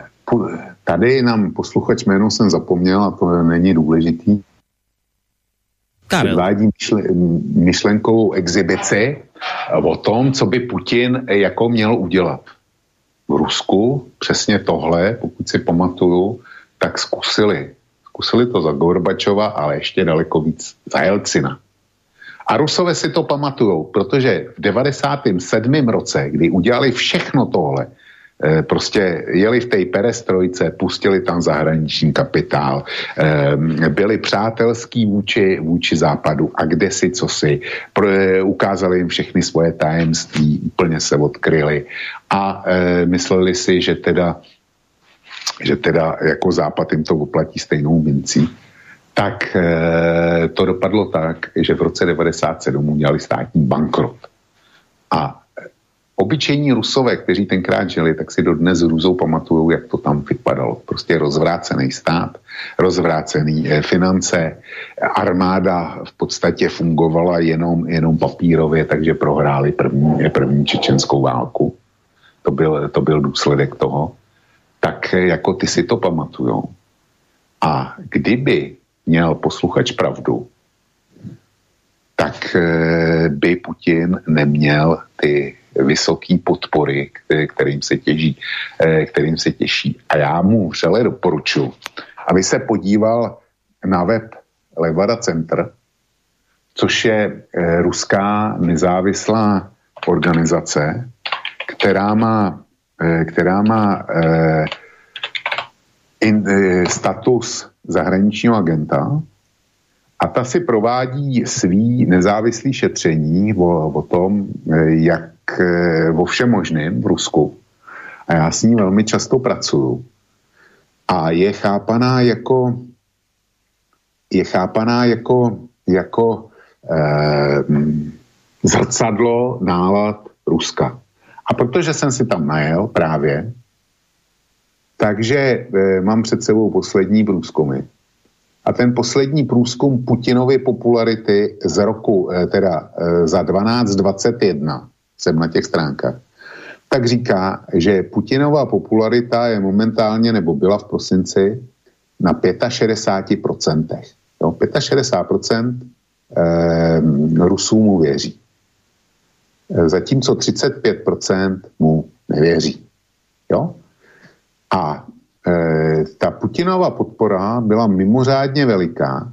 tady nám posluchač jméno jsem zapomněl a to není důležitý. Předvádí myšlenkovou exibici o tom, co by Putin jako měl udělat v Rusku přesně tohle, pokud si pamatuju, tak zkusili. Zkusili to za Gorbačova, ale ještě daleko víc za Jelcina. A Rusové si to pamatujou, protože v 97. roce, kdy udělali všechno tohle, prostě jeli v té perestrojce, pustili tam zahraniční kapitál, eh, byli přátelský vůči, vůči západu. A kde si, co si, eh, ukázali jim všechny svoje tajemství, úplně se odkryli. A mysleli si, že teda, že teda jako západ jim to oplatí stejnou mincí. Tak to dopadlo tak, že v roce 97 udělali státní bankrot. A Obyčejní rusové, kteří tenkrát žili, tak si dodnes hrůzou pamatují, jak to tam vypadalo. Prostě rozvrácený stát, rozvrácený eh, finance, armáda v podstatě fungovala jenom, jenom papírově, takže prohráli první, eh, první čečenskou válku. To byl, to byl důsledek toho. Tak eh, jako ty si to pamatujou. A kdyby měl posluchač pravdu, tak by Putin neměl ty vysoký podpory, kterým se těží, eh, kterým se těší. A já mu vřele doporučuji, aby se podíval na web Levada Center, což je eh, ruská nezávislá organizace, která má, eh, která má in, status zahraničního agenta a ta si provádí svý nezávislý šetření o, o tom, jak Eh, vo všem možným v Rusku. A já s ní velmi často pracuju. A je chápaná jako je chápaná jako, jako eh, zrcadlo nálad Ruska. A protože jsem si tam najel právě, takže eh, mám před sebou poslední průzkumy. A ten poslední průzkum Putinovy popularity z roku, eh, teda eh, za 1221, jsem na těch stránkách, tak říká, že Putinová popularita je momentálně, nebo byla v prosinci, na 65%. Jo, 65% eh, Rusů mu věří. Eh, zatímco 35% mu nevěří. Jo? A e, ta Putinová podpora byla mimořádně veliká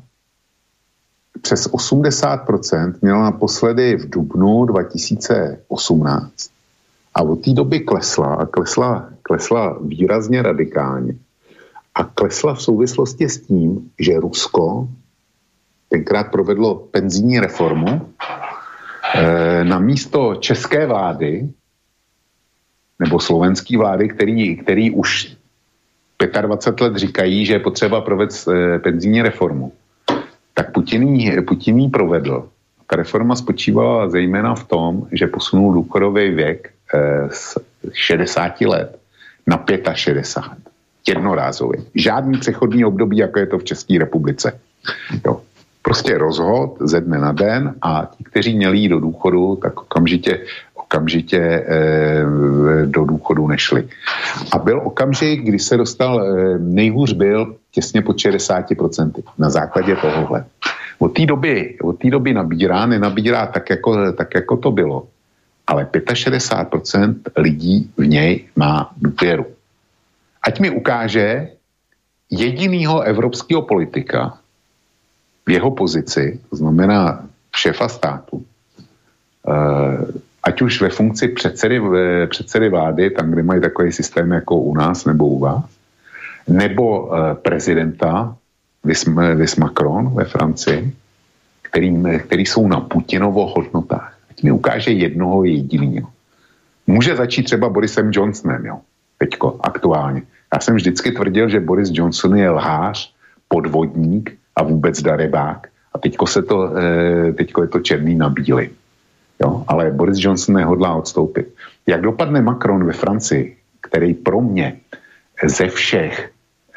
přes 80% měla naposledy v dubnu 2018 a od té doby klesla a klesla, klesla výrazně radikálně. A klesla v souvislosti s tím, že Rusko tenkrát provedlo penzijní reformu e, na místo české vlády nebo slovenské vlády, který, který už 25 let říkají, že je potřeba provést e, penzijní reformu tak Putin ji, provedl. Ta reforma spočívala zejména v tom, že posunul důchodový věk eh, z 60 let na 65. Jednorázově. Žádný přechodný období, jako je to v České republice. Jo. Prostě rozhod ze dne na den a ti, kteří měli jít do důchodu, tak okamžitě, okamžitě eh, do důchodu nešli. A byl okamžik, kdy se dostal, eh, nejhůř byl těsně pod 60% na základě tohohle. Od té doby, od té doby nabírá, nenabírá tak jako, tak, jako to bylo. Ale 65% lidí v něj má důvěru. Ať mi ukáže jedinýho evropského politika v jeho pozici, to znamená šéfa státu, eh, ať už ve funkci předsedy, předsedy vlády, tam, kde mají takový systém jako u nás nebo u vás, nebo uh, prezidenta Vis Macron ve Francii, který, který jsou na Putinovo hodnotách. Ať mi ukáže jednoho jediného. Může začít třeba Borisem Johnsonem, jo, teďko, aktuálně. Já jsem vždycky tvrdil, že Boris Johnson je lhář, podvodník a vůbec darebák. A teďko, se to, eh, teďko je to černý na bílý. Jo? Ale Boris Johnson nehodlá odstoupit. Jak dopadne Macron ve Francii, který pro mě ze všech,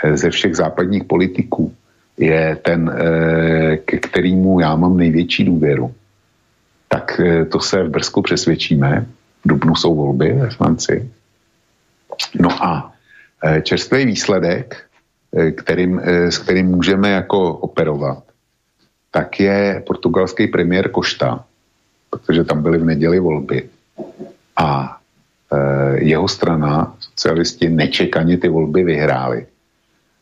eh, ze všech západních politiků je ten, eh, ke kterému já mám největší důvěru, tak eh, to se v Brzku přesvědčíme. V Dubnu jsou volby ve Francii. No a čerstvý výsledek, kterým, s kterým můžeme jako operovat, tak je portugalský premiér Košta, protože tam byly v neděli volby. A jeho strana, socialisti, nečekaně ty volby vyhráli.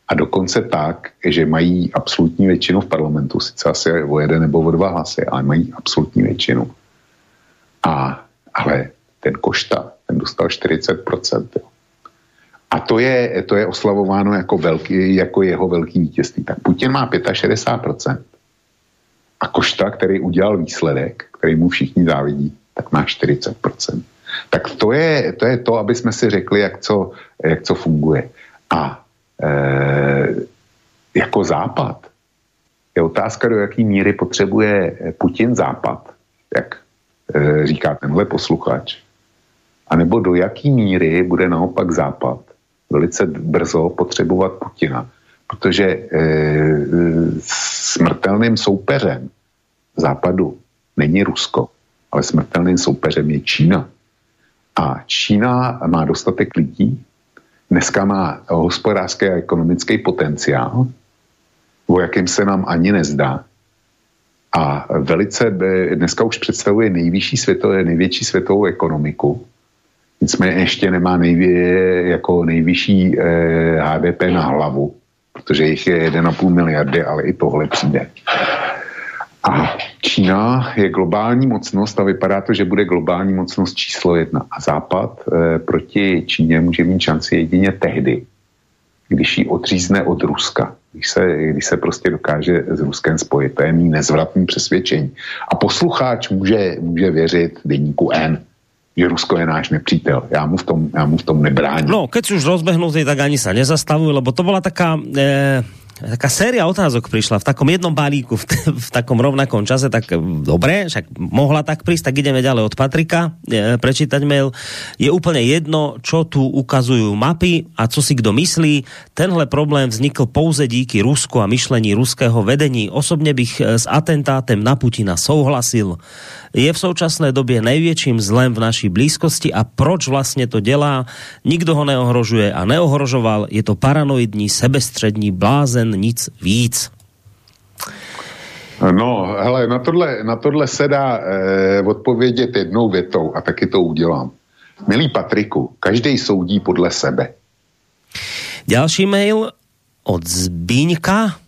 A dokonce tak, že mají absolutní většinu v parlamentu, sice asi o jeden nebo o dva hlasy, ale mají absolutní většinu. A, ale ten Košta, ten dostal 40%. Jo. A to je, to je oslavováno jako, velký, jako jeho velký vítězství. Tak Putin má 65%. A Košta, který udělal výsledek, který mu všichni závidí, tak má 40%. Tak to je to, je to aby jsme si řekli, jak co, jak co funguje. A e, jako západ je otázka, do jaké míry potřebuje Putin západ, jak e, říká tenhle posluchač, anebo do jaké míry bude naopak západ velice brzo potřebovat Putina, protože e, smrtelným soupeřem západu není Rusko, ale smrtelným soupeřem je Čína. A Čína má dostatek lidí, dneska má hospodářský a ekonomický potenciál, o jakém se nám ani nezdá. A velice dneska už představuje nejvyšší světové, největší světovou ekonomiku. Nicméně ještě nemá nejvě, jako nejvyšší eh, HDP na hlavu, protože jich je 1,5 miliardy, ale i tohle přijde. A Čína je globální mocnost a vypadá to, že bude globální mocnost číslo jedna. A Západ e, proti Číně může mít šanci jedině tehdy, když ji odřízne od Ruska. Když se, když se prostě dokáže s Ruskem spojit. To je mý nezvratný přesvědčení. A poslucháč může, může věřit denníku N že Rusko je náš nepřítel. Já mu v tom, já mu v tom nebráním. No, keď už rozbehnutý, tak ani sa nezastavuj, lebo to bola taká... E taká séria otázok prišla v takom jednom balíku, v, v takom rovnakom čase, tak eh, dobre, však mohla tak prísť, tak ideme ďalej od Patrika, e, prečítať mail. Je úplne jedno, čo tu ukazujú mapy a co si kdo myslí. Tenhle problém vznikl pouze díky Rusku a myšlení ruského vedení. Osobně bych eh, s atentátem na Putina souhlasil je v současné době největším zlem v naší blízkosti a proč vlastně to dělá? Nikdo ho neohrožuje a neohrožoval. Je to paranoidní, sebestřední blázen, nic víc. No, hele, na tohle, na tohle se dá eh, odpovědět jednou větou a taky to udělám. Milý Patriku, každý soudí podle sebe. Další mail od Zbíňka.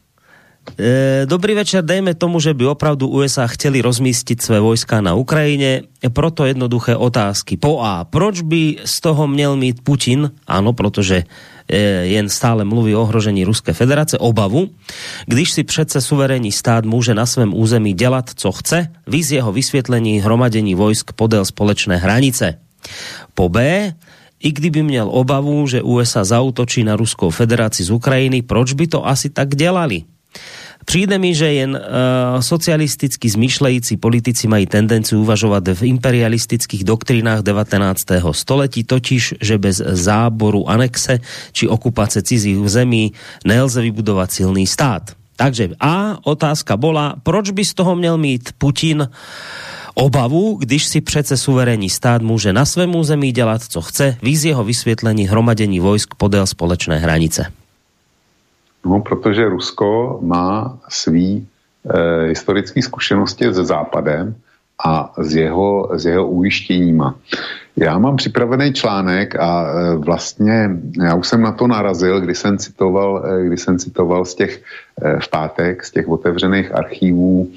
E, dobrý večer, dejme tomu, že by opravdu USA chceli rozmístiť své vojska na Ukrajine, proto jednoduché otázky. Po A, proč by z toho měl mít Putin, ano, protože e, jen stále mluví o ohrožení Ruské federace, obavu, když si přece suverénní stát může na svém území dělat, co chce, vys jeho vysvětlení hromadení vojsk podél společné hranice. Po B, i kdyby měl obavu, že USA zautočí na Ruskou federaci z Ukrajiny, proč by to asi tak dělali? Přijde mi, že jen uh, socialisticky zmyšlející politici mají tendenci uvažovat v imperialistických doktrinách 19. století, totiž, že bez záboru anexe či okupace cizích zemí nelze vybudovat silný stát. Takže A, otázka bola, proč by z toho měl mít Putin obavu, když si přece suverénní stát může na svém území dělat, co chce, víz jeho vysvětlení hromadení vojsk podél společné hranice. No, protože Rusko má svý e, historické zkušenosti se Západem a s jeho, s jeho ujištěníma. Já mám připravený článek a e, vlastně já už jsem na to narazil, když jsem citoval, e, když jsem citoval z těch e, v pátek, z těch otevřených archívů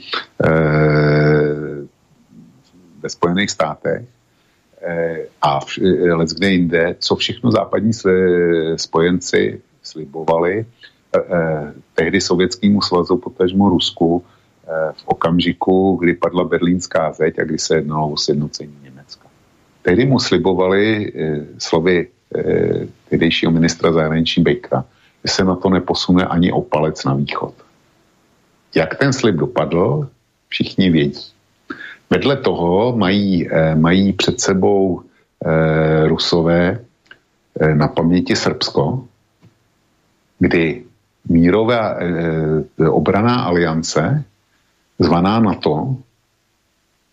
ve Spojených státech a v, let kde jinde, co všechno západní spojenci slibovali Eh, eh, tehdy Sovětskému svazu, potažmo Rusku, eh, v okamžiku, kdy padla berlínská zeď a kdy se jednalo o sjednocení Německa. Tehdy mu slibovali slovy tehdejšího ministra zahraničí Bejka, že se na to neposune ani o palec na východ. Jak ten slib dopadl, všichni vědí. Vedle toho mají, mají před sebou Rusové na paměti Srbsko, kdy mírová e, obraná aliance, zvaná NATO,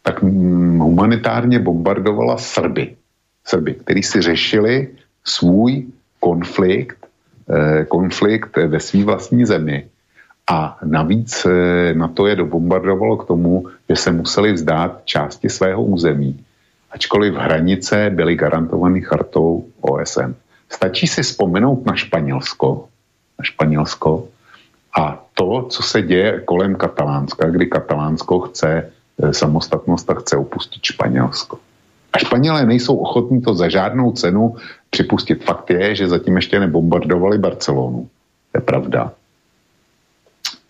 tak humanitárně bombardovala Srby. Srby, kteří si řešili svůj konflikt, e, konflikt ve své vlastní zemi. A navíc e, na to je dobombardovalo k tomu, že se museli vzdát části svého území, ačkoliv hranice byly garantovaný chartou OSN. Stačí si vzpomenout na Španělsko, na Španělsko. A to, co se děje kolem Katalánska, kdy Katalánsko chce eh, samostatnost a chce opustit Španělsko. A Španělé nejsou ochotní to za žádnou cenu připustit. Fakt je, že zatím ještě nebombardovali Barcelonu. To je pravda.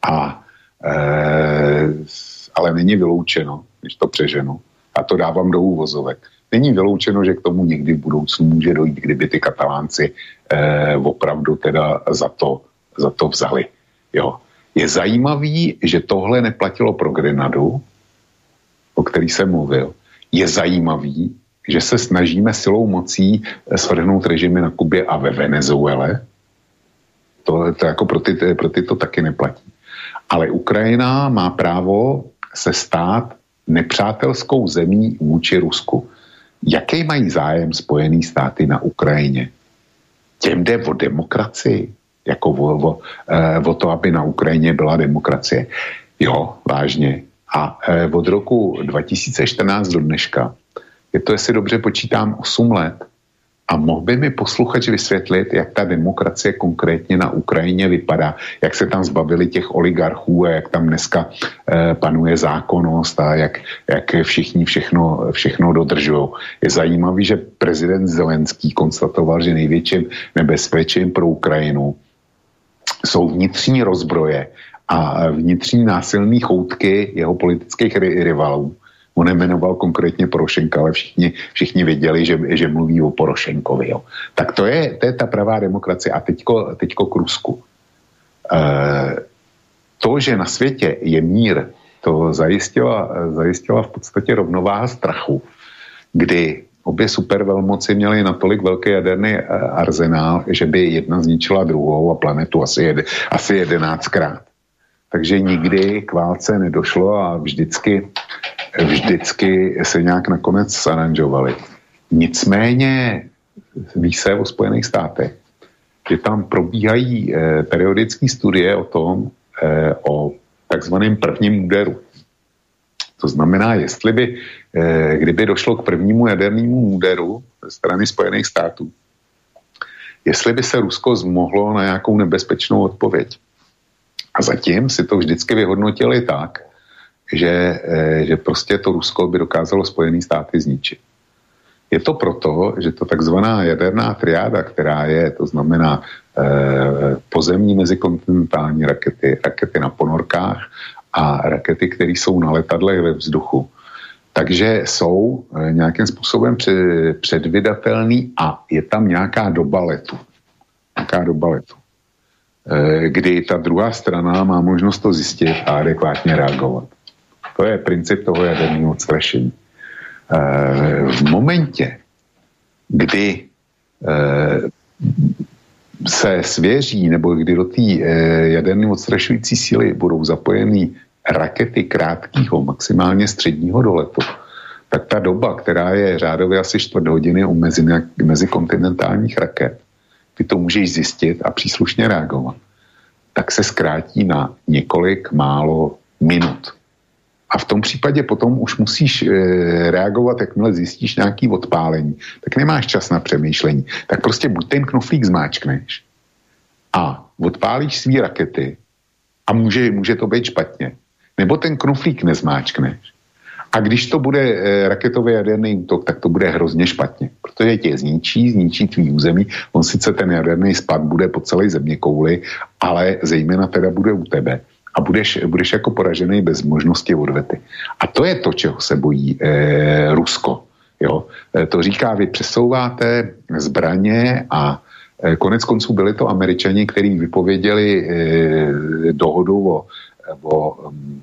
A, e, ale není vyloučeno, když to přeženu, a to dávám do úvozovek, není vyloučeno, že k tomu někdy v budoucnu může dojít, kdyby ty katalánci e, opravdu teda za to, za to vzali. Jo. Je zajímavý, že tohle neplatilo pro Grenadu, o který jsem mluvil. Je zajímavý, že se snažíme silou mocí eh, svrhnout režimy na Kubě a ve Venezuele. To, to jako pro ty, pro ty to taky neplatí. Ale Ukrajina má právo se stát nepřátelskou zemí vůči Rusku. Jaký mají zájem Spojený státy na Ukrajině? Těm jde o demokracii, jako o, o, eh, o to, aby na Ukrajině byla demokracie. Jo, vážně. A eh, od roku 2014 do dneška je to, jestli dobře počítám, 8 let. A mohl by mi posluchač vysvětlit, jak ta demokracie konkrétně na Ukrajině vypadá, jak se tam zbavili těch oligarchů a jak tam dneska eh, panuje zákonnost a jak, jak všichni všechno, všechno dodržují. Je zajímavý, že prezident Zelenský konstatoval, že největším nebezpečím pro Ukrajinu jsou vnitřní rozbroje a vnitřní násilné choutky jeho politických rivalů On jmenoval konkrétně Porošenka, ale všichni, všichni věděli, že, že mluví o Porošenkovi. Jo. Tak to je, to je ta pravá demokracie. A teďko, teďko k Rusku. E, to, že na světě je mír, to zajistila, zajistila v podstatě rovnováha strachu, kdy obě supervelmoci měly natolik velký jaderný e, arzenál, že by jedna zničila druhou a planetu asi, jed, asi jedenáctkrát. Takže nikdy k válce nedošlo a vždycky vždycky se nějak nakonec zaranžovali. Nicméně ví se o Spojených státech, že tam probíhají eh, periodické studie o tom, eh, o takzvaném prvním úderu. To znamená, jestli by, eh, kdyby došlo k prvnímu jadernému úderu ze strany Spojených států, jestli by se Rusko zmohlo na nějakou nebezpečnou odpověď. A zatím si to vždycky vyhodnotili tak, že, eh, že prostě to Rusko by dokázalo Spojené státy zničit. Je to proto, že to takzvaná jaderná triáda, která je, to znamená eh, pozemní mezikontinentální rakety, rakety na ponorkách a rakety, které jsou na letadlech ve vzduchu, takže jsou eh, nějakým způsobem předvydatelný a je tam nějaká doba letu. Nějaká doba letu. Eh, kdy ta druhá strana má možnost to zjistit a adekvátně reagovat. To je princip toho jaderného odstrašení. Eh, v momentě, kdy eh, se svěří, nebo kdy do té eh, jaderné odstrašující síly budou zapojeny rakety krátkého, maximálně středního doletu, tak ta doba, která je řádově asi čtvrt hodiny u mezi, mezikontinentálních raket, ty to můžeš zjistit a příslušně reagovat, tak se zkrátí na několik málo minut. A v tom případě potom už musíš e, reagovat, jakmile zjistíš nějaký odpálení, tak nemáš čas na přemýšlení. Tak prostě buď ten knoflík zmáčkneš a odpálíš svý rakety a může, může to být špatně. Nebo ten knoflík nezmáčkneš. A když to bude e, raketový jaderný útok, tak to bude hrozně špatně, protože tě zničí, zničí tvý území. On sice ten jaderný spad bude po celé země kouli, ale zejména teda bude u tebe a budeš, budeš jako poražený bez možnosti odvety. A to je to, čeho se bojí eh, Rusko. Jo? E, to říká, vy přesouváte zbraně a eh, konec konců byli to američani, kteří vypověděli eh, dohodu o, o um,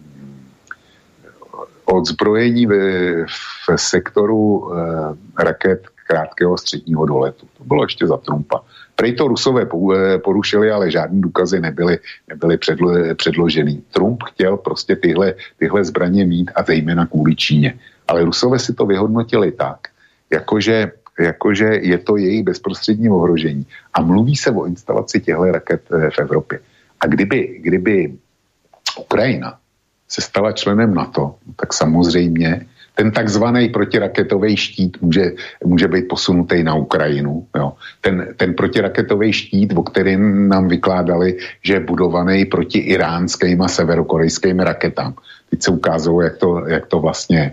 odzbrojení v, v sektoru eh, raket krátkého středního doletu. To bylo ještě za Trumpa. Prej to Rusové eh, porušili, ale žádný důkazy nebyly, nebyly předlo, předložený. Trump chtěl prostě tyhle, tyhle zbraně mít a zejména kvůli Číně. Ale Rusové si to vyhodnotili tak, jakože, jakože je to jejich bezprostřední ohrožení. A mluví se o instalaci těchto raket eh, v Evropě. A kdyby, kdyby Ukrajina se stala členem NATO, tak samozřejmě ten takzvaný protiraketový štít může, může být posunutý na Ukrajinu. Jo. Ten, ten protiraketový štít, o kterém nám vykládali, že je budovaný proti iránským a severokorejským raketám. Teď se ukázalo, jak to, jak to vlastně je.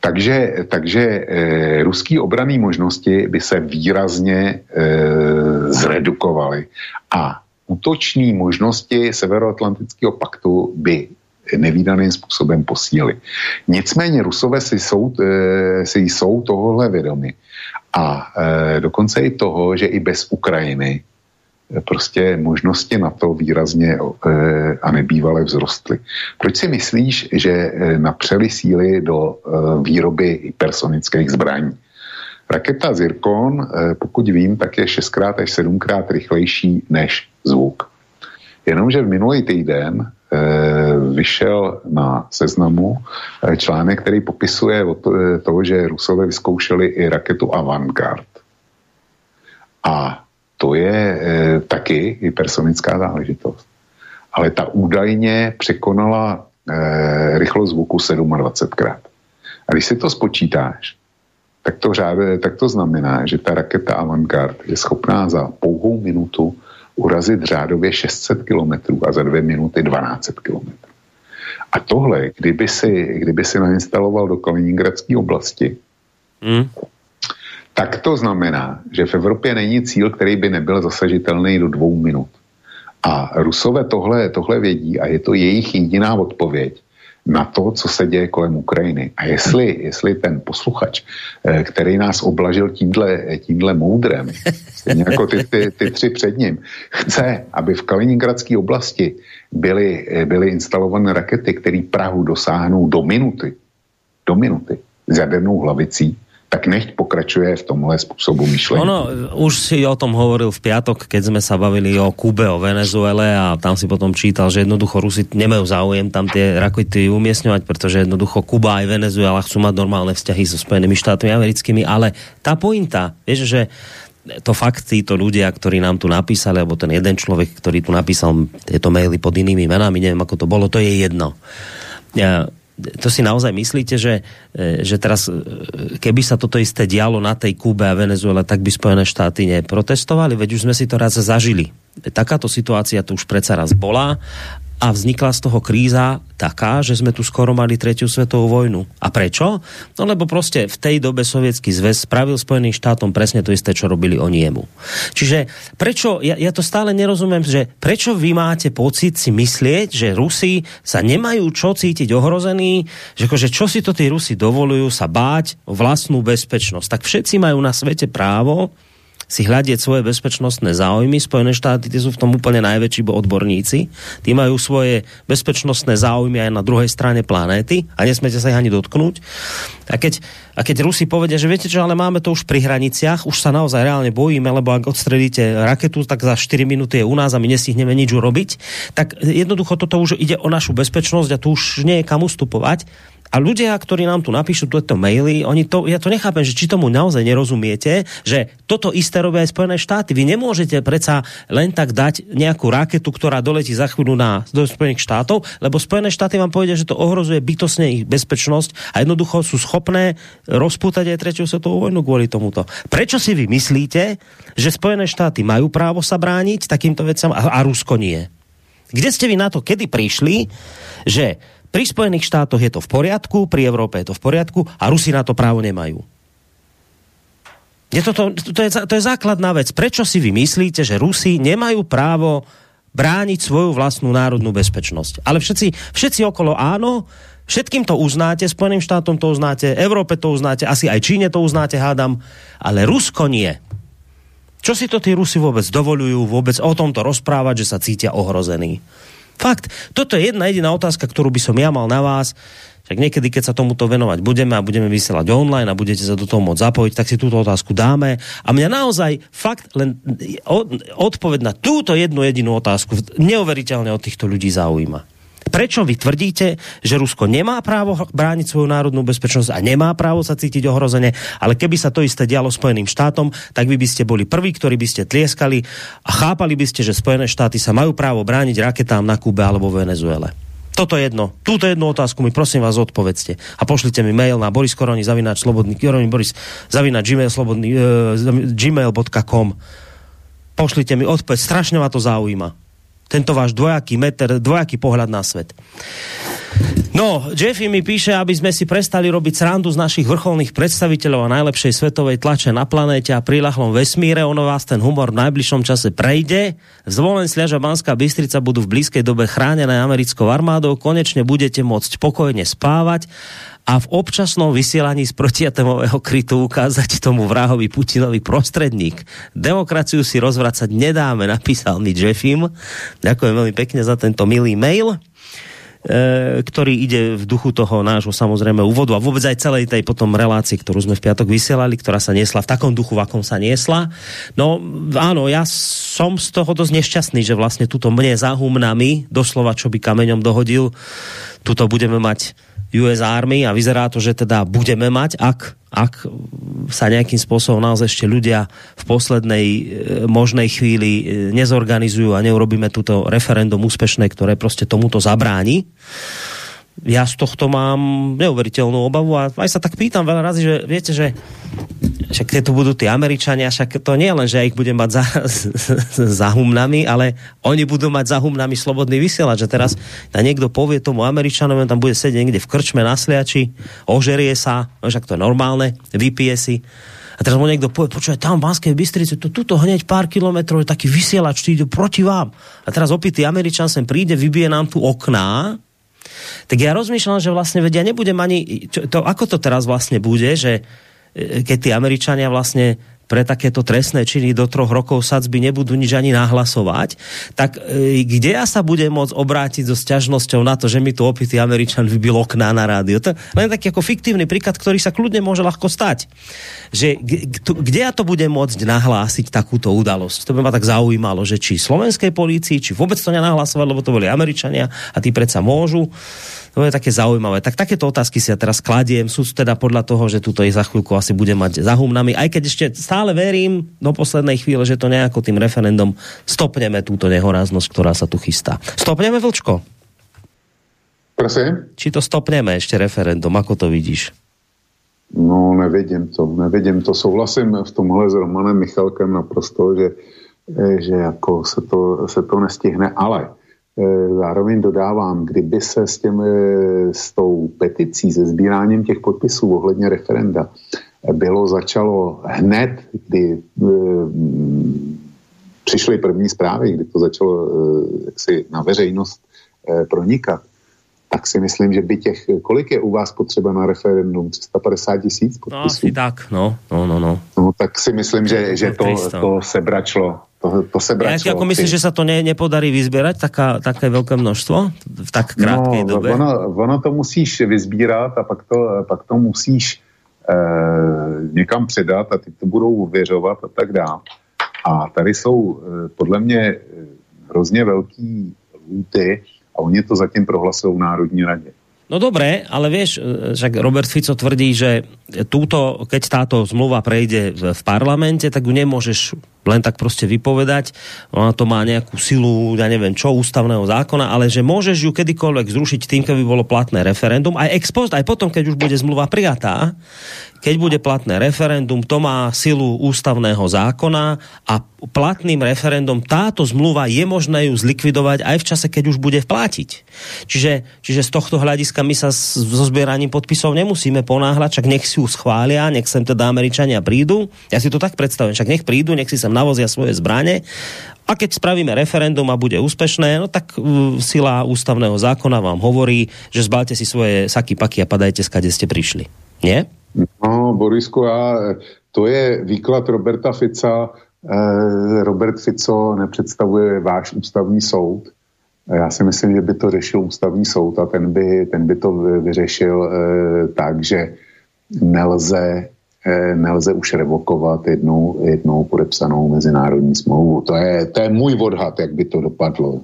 Takže, takže e, ruský obraný možnosti by se výrazně e, zredukovaly a útoční možnosti Severoatlantického paktu by nevýdaným způsobem posílili. Nicméně Rusové si jsou, e, si jsou tohohle vědomi. A e, dokonce i toho, že i bez Ukrajiny e, prostě možnosti na to výrazně a nebývale vzrostly. Proč si myslíš, že napřeli síly do výroby hypersonických zbraní? Raketa Zirkon, pokud vím, tak je šestkrát až sedmkrát rychlejší než zvuk. Jenomže v minulý týden Eh, vyšel na seznamu eh, článek, který popisuje to, eh, toho, že Rusové vyzkoušeli i raketu Avantgard. A to je taky hypersonická záležitost. Ale ta údajně překonala rychlost zvuku 27krát. A když si to spočítáš, tak to, řáde, tak to znamená, že ta raketa Avantgard je schopná za pouhou minutu urazit řádově 600 kilometrů a za dvě minuty 1200 kilometrů. A tohle, kdyby si, kdyby si nainstaloval do Kaliningradské oblasti, mm. tak to znamená, že v Evropě není cíl, který by nebyl zasažitelný do dvou minut. A Rusové tohle, tohle vědí a je to jejich jediná odpověď na to, co se děje kolem Ukrajiny. A jestli, jestli ten posluchač, eh, který nás oblažil tímhle, tímhle moudrem, stejně jako ty, ty, ty tři před ním, chce, aby v Kaliningradské oblasti byly, eh, byly instalované rakety, které Prahu dosáhnou do minuty, do minuty s jadernou hlavicí, tak nechť pokračuje v tomhle způsobu myšlení. Ono, už si o tom hovoril v piatok, keď sme sa bavili o Kube, o Venezuele a tam si potom čítal, že jednoducho Rusi nemajú záujem tam tie rakety umiestňovať, pretože jednoducho Kuba aj Venezuela chcú mať normálne vzťahy so Spojenými štátmi americkými, ale tá pointa, vieš, že to fakt títo ľudia, ktorí nám tu napísali, alebo ten jeden človek, ktorý tu napísal tieto maily pod inými menami, neviem ako to bolo, to je jedno. Ja, to si naozaj myslíte, že, e, že teraz, e, keby sa toto isté dialo na tej Kube a Venezuele, tak by Spojené štáty neprotestovali? Veď už sme si to raz zažili. Takáto situácia tu už predsa raz bola a vznikla z toho kríza taká, že sme tu skoro mali tretiu svetovú vojnu. A prečo? No lebo prostě v tej dobe sovětský zväz spravil Spojeným štátom presne to isté, čo robili oni jemu. Čiže prečo, ja, ja to stále nerozumiem, že prečo vy máte pocit si myslieť, že Rusi sa nemajú čo cítiť ohrození, že akože čo si to tí Rusi dovolujú sa báť o vlastnú bezpečnosť. Tak všetci majú na svete právo si hľadieť svoje bezpečnostné záujmy. Spojené štáty tie sú v tom úplne najväčší odborníci. Tí majú svoje bezpečnostné záujmy aj na druhej strane planéty a nesmete sa ich ani dotknúť. A keď, a keď Rusi povedia, že viete čo, ale máme to už pri hraniciach, už sa naozaj reálne bojíme, lebo ak odstredíte raketu, tak za 4 minúty je u nás a my nestihneme nič urobiť, tak jednoducho toto už ide o našu bezpečnosť a tu už nie je kam ustupovať a ľudia, ktorí nám tu napíšu tieto maily, oni to, ja to nechápem, že či tomu naozaj nerozumiete, že toto isté robia aj Spojené štáty. Vy nemôžete predsa len tak dať nejakú raketu, ktorá doletí za chvíľu na, do Spojených štátov, lebo Spojené štáty vám povedia, že to ohrozuje bytosne ich bezpečnosť a jednoducho sú schopné rozpútať aj tretiu svetovú vojnu kvôli tomuto. Prečo si vy myslíte, že Spojené štáty majú právo sa brániť takýmto vecam a, a Rusko nie? Kde ste vy na to kedy prišli, že Pri Spojených štátoch je to v poriadku, pri Európe je to v poriadku a Rusi na to právo nemajú. Je to, to, to, je, to je základná vec. Prečo si vy myslíte, že Rusi nemajú právo brániť svoju vlastnú národnú bezpečnosť? Ale všetci, všetci okolo áno, všetkým to uznáte, Spojeným štátom to uznáte, Európe to uznáte, asi aj Číne to uznáte, hádam, ale Rusko nie. Čo si to tí Rusi vôbec dovolujú vôbec o tomto rozprávať, že sa cítia ohrození? Fakt. Toto je jedna jediná otázka, ktorú by som ja mal na vás. Tak niekedy, keď sa tomuto venovať budeme a budeme vysielať online a budete sa do toho môcť zapojiť, tak si túto otázku dáme. A mňa naozaj fakt len odpoveď na túto jednu jedinú otázku neuveriteľne od týchto ľudí zaujíma. Prečo vy tvrdíte, že Rusko nemá právo brániť svoju národnú bezpečnosť a nemá právo sa cítiť ohrozene, ale keby sa to isté dialo Spojeným štátom, tak vy by ste boli prví, ktorí by ste tlieskali a chápali by ste, že Spojené štáty sa majú právo brániť raketám na Kube alebo Venezuele. Toto jedno. Túto jednu otázku mi prosím vás odpovedzte. A pošlite mi mail na Boris Koroni zavináč slobodný, Koroni Boris zavináč gmail, slobodný, e, gmail.com Pošlite mi odpoveď, strašne ma to zaujíma. Tento váš dvojaký meter, dvojaký pohľad na svet. No, Jeffy mi píše, aby sme si prestali robiť srandu z našich vrcholných predstaviteľov a najlepšej svetovej tlače na planéte a prilahlom vesmíre. Ono vás ten humor v najbližšom čase prejde. Zvolen Sliaža Banská Bystrica budú v blízkej dobe chránené americkou armádou. Konečne budete môcť pokojne spávať a v občasnom vysielaní z protiatomového krytu ukázať tomu vrahovi Putinovi prostredník. Demokraciu si rozvracať nedáme, napísal mi Jeffim. Ďakujem veľmi pekne za tento milý mail. E, ktorý ide v duchu toho nášho samozrejme úvodu a vôbec aj celej tej potom relácii, ktorú sme v piatok vysielali, ktorá sa niesla v takom duchu, v akom sa niesla. No áno, ja som z toho dosť nešťastný, že vlastne tuto mne zahumnami, doslova čo by kameňom dohodil, tuto budeme mať US Army a vyzerá to, že teda budeme mať, ak, ak sa nejakým spôsobom naozaj ešte ľudia v poslednej e, možnej chvíli e, nezorganizujú a neurobíme túto referendum úspešné, ktoré prostě tomuto zabráni ja z tohto mám neuveriteľnú obavu a aj sa tak pýtam veľa razy, že viete, že však tu budú tí Američania, však to nie len, že ja ich budem mať za, za humnami, ale oni budú mať za humnami slobodný vysielač. Že teraz na niekto povie tomu Američanovi, tam bude sedieť niekde v krčme na sliači, ožerie sa, no však to je normálne, vypije si. A teraz mu niekto povie, počúvaj, tam v Banskej Bystrici, to, tuto hneď pár kilometrov je taký vysielač, ide proti vám. A teraz opitý Američan sem príde, vybije nám tu okná, tak ja rozmýšľam, že vlastne vedia, nebudem ani, to, ako to teraz vlastne bude, že e, keď tí Američania vlastne pre takéto trestné činy do troch rokov sadzby nebudú nič ani nahlasovať, tak e, kde ja sa budem môcť obrátiť so sťažnosťou na to, že mi tu opitý Američan vybil okná na rádio. To len taký ako fiktívny príklad, ktorý sa kľudne môže ľahko stať. Že, kde ja to budem môcť nahlásiť takúto udalosť? To by ma tak zaujímalo, že či slovenskej polícii, či vôbec to nenahlasovať, lebo to boli Američania a tí predsa môžu to je také zaujímavé. Tak takéto otázky si ja teraz kladiem. Sú teda podľa toho, že tuto ich za chvíľku asi bude mať za humnami. Aj keď ešte stále verím do poslednej chvíle, že to nejako tým referendum stopneme túto nehoráznosť, ktorá sa tu chystá. Stopneme, Vlčko? Prosím? Či to stopneme ešte referendum, ako to vidíš? No, nevidím to, nevidím to. Souhlasím v tomhle s Romanem Michalkem naprosto, že, že jako se to, se to nestihne, ale zároveň dodávám, kdyby se s, těm, eh, s tou peticí, se sbíráním těch podpisů ohledně referenda eh, bylo začalo hned, kdy přišly první zprávy, kdy to začalo jaksi na veřejnost pronikat, tak si myslím, že by těch, kolik je u vás potřeba na referendum? 350 tisíc podpisů? No asi tak, no, no, no, no. no tak si myslím, že, že to, to sebračlo to, to se bračilo. Jako myslíš, že se to ne, nepodarí vyzbierať taká, také velké množstvo v tak krátké no, době? Ono, ono to musíš vyzbírat a pak to, pak to musíš eh, někam předat a ty to budou věřovat a tak dále. A tady jsou eh, podle mě eh, hrozně velký lůty a oni to zatím prohlasují v Národní radě. No dobré, ale vieš, že Robert Fico tvrdí, že túto, keď táto zmluva prejde v parlamente, tak ju nemôžeš len tak prostě vypovedať. Ona to má nejakú silu, ja neviem čo, ústavného zákona, ale že môžeš ju kedykoľvek zrušiť tým, keby bolo platné referendum, aj ex post, aj potom, keď už bude zmluva prijatá, keď bude platné referendum, to má silu ústavného zákona a platným referendum táto zmluva je možné ju zlikvidovať aj v čase, keď už bude vplátiť. Čiže, čiže z tohto hľadiska my sa so zbieraním podpisov nemusíme ponáhľať, čak nech si ju schvália, nech sem teda Američania prídu. Ja si to tak predstavím, však nech prídu, nech si sem navozia svoje zbrane a keď spravíme referendum a bude úspešné, no tak uh, sila ústavného zákona vám hovorí, že zbalte si svoje saky, paky a padajte, skade ste prišli. Nie? No, Borisku, já, to je výklad Roberta Fica. Eh, Robert Fico nepředstavuje váš ústavní soud. Já si myslím, že by to řešil ústavní soud a ten by, ten by to vyřešil eh, tak, že nelze, nelze už revokovat jednou, jednou podepsanou mezinárodní smlouvu. To je, to je můj odhad, jak by to dopadlo.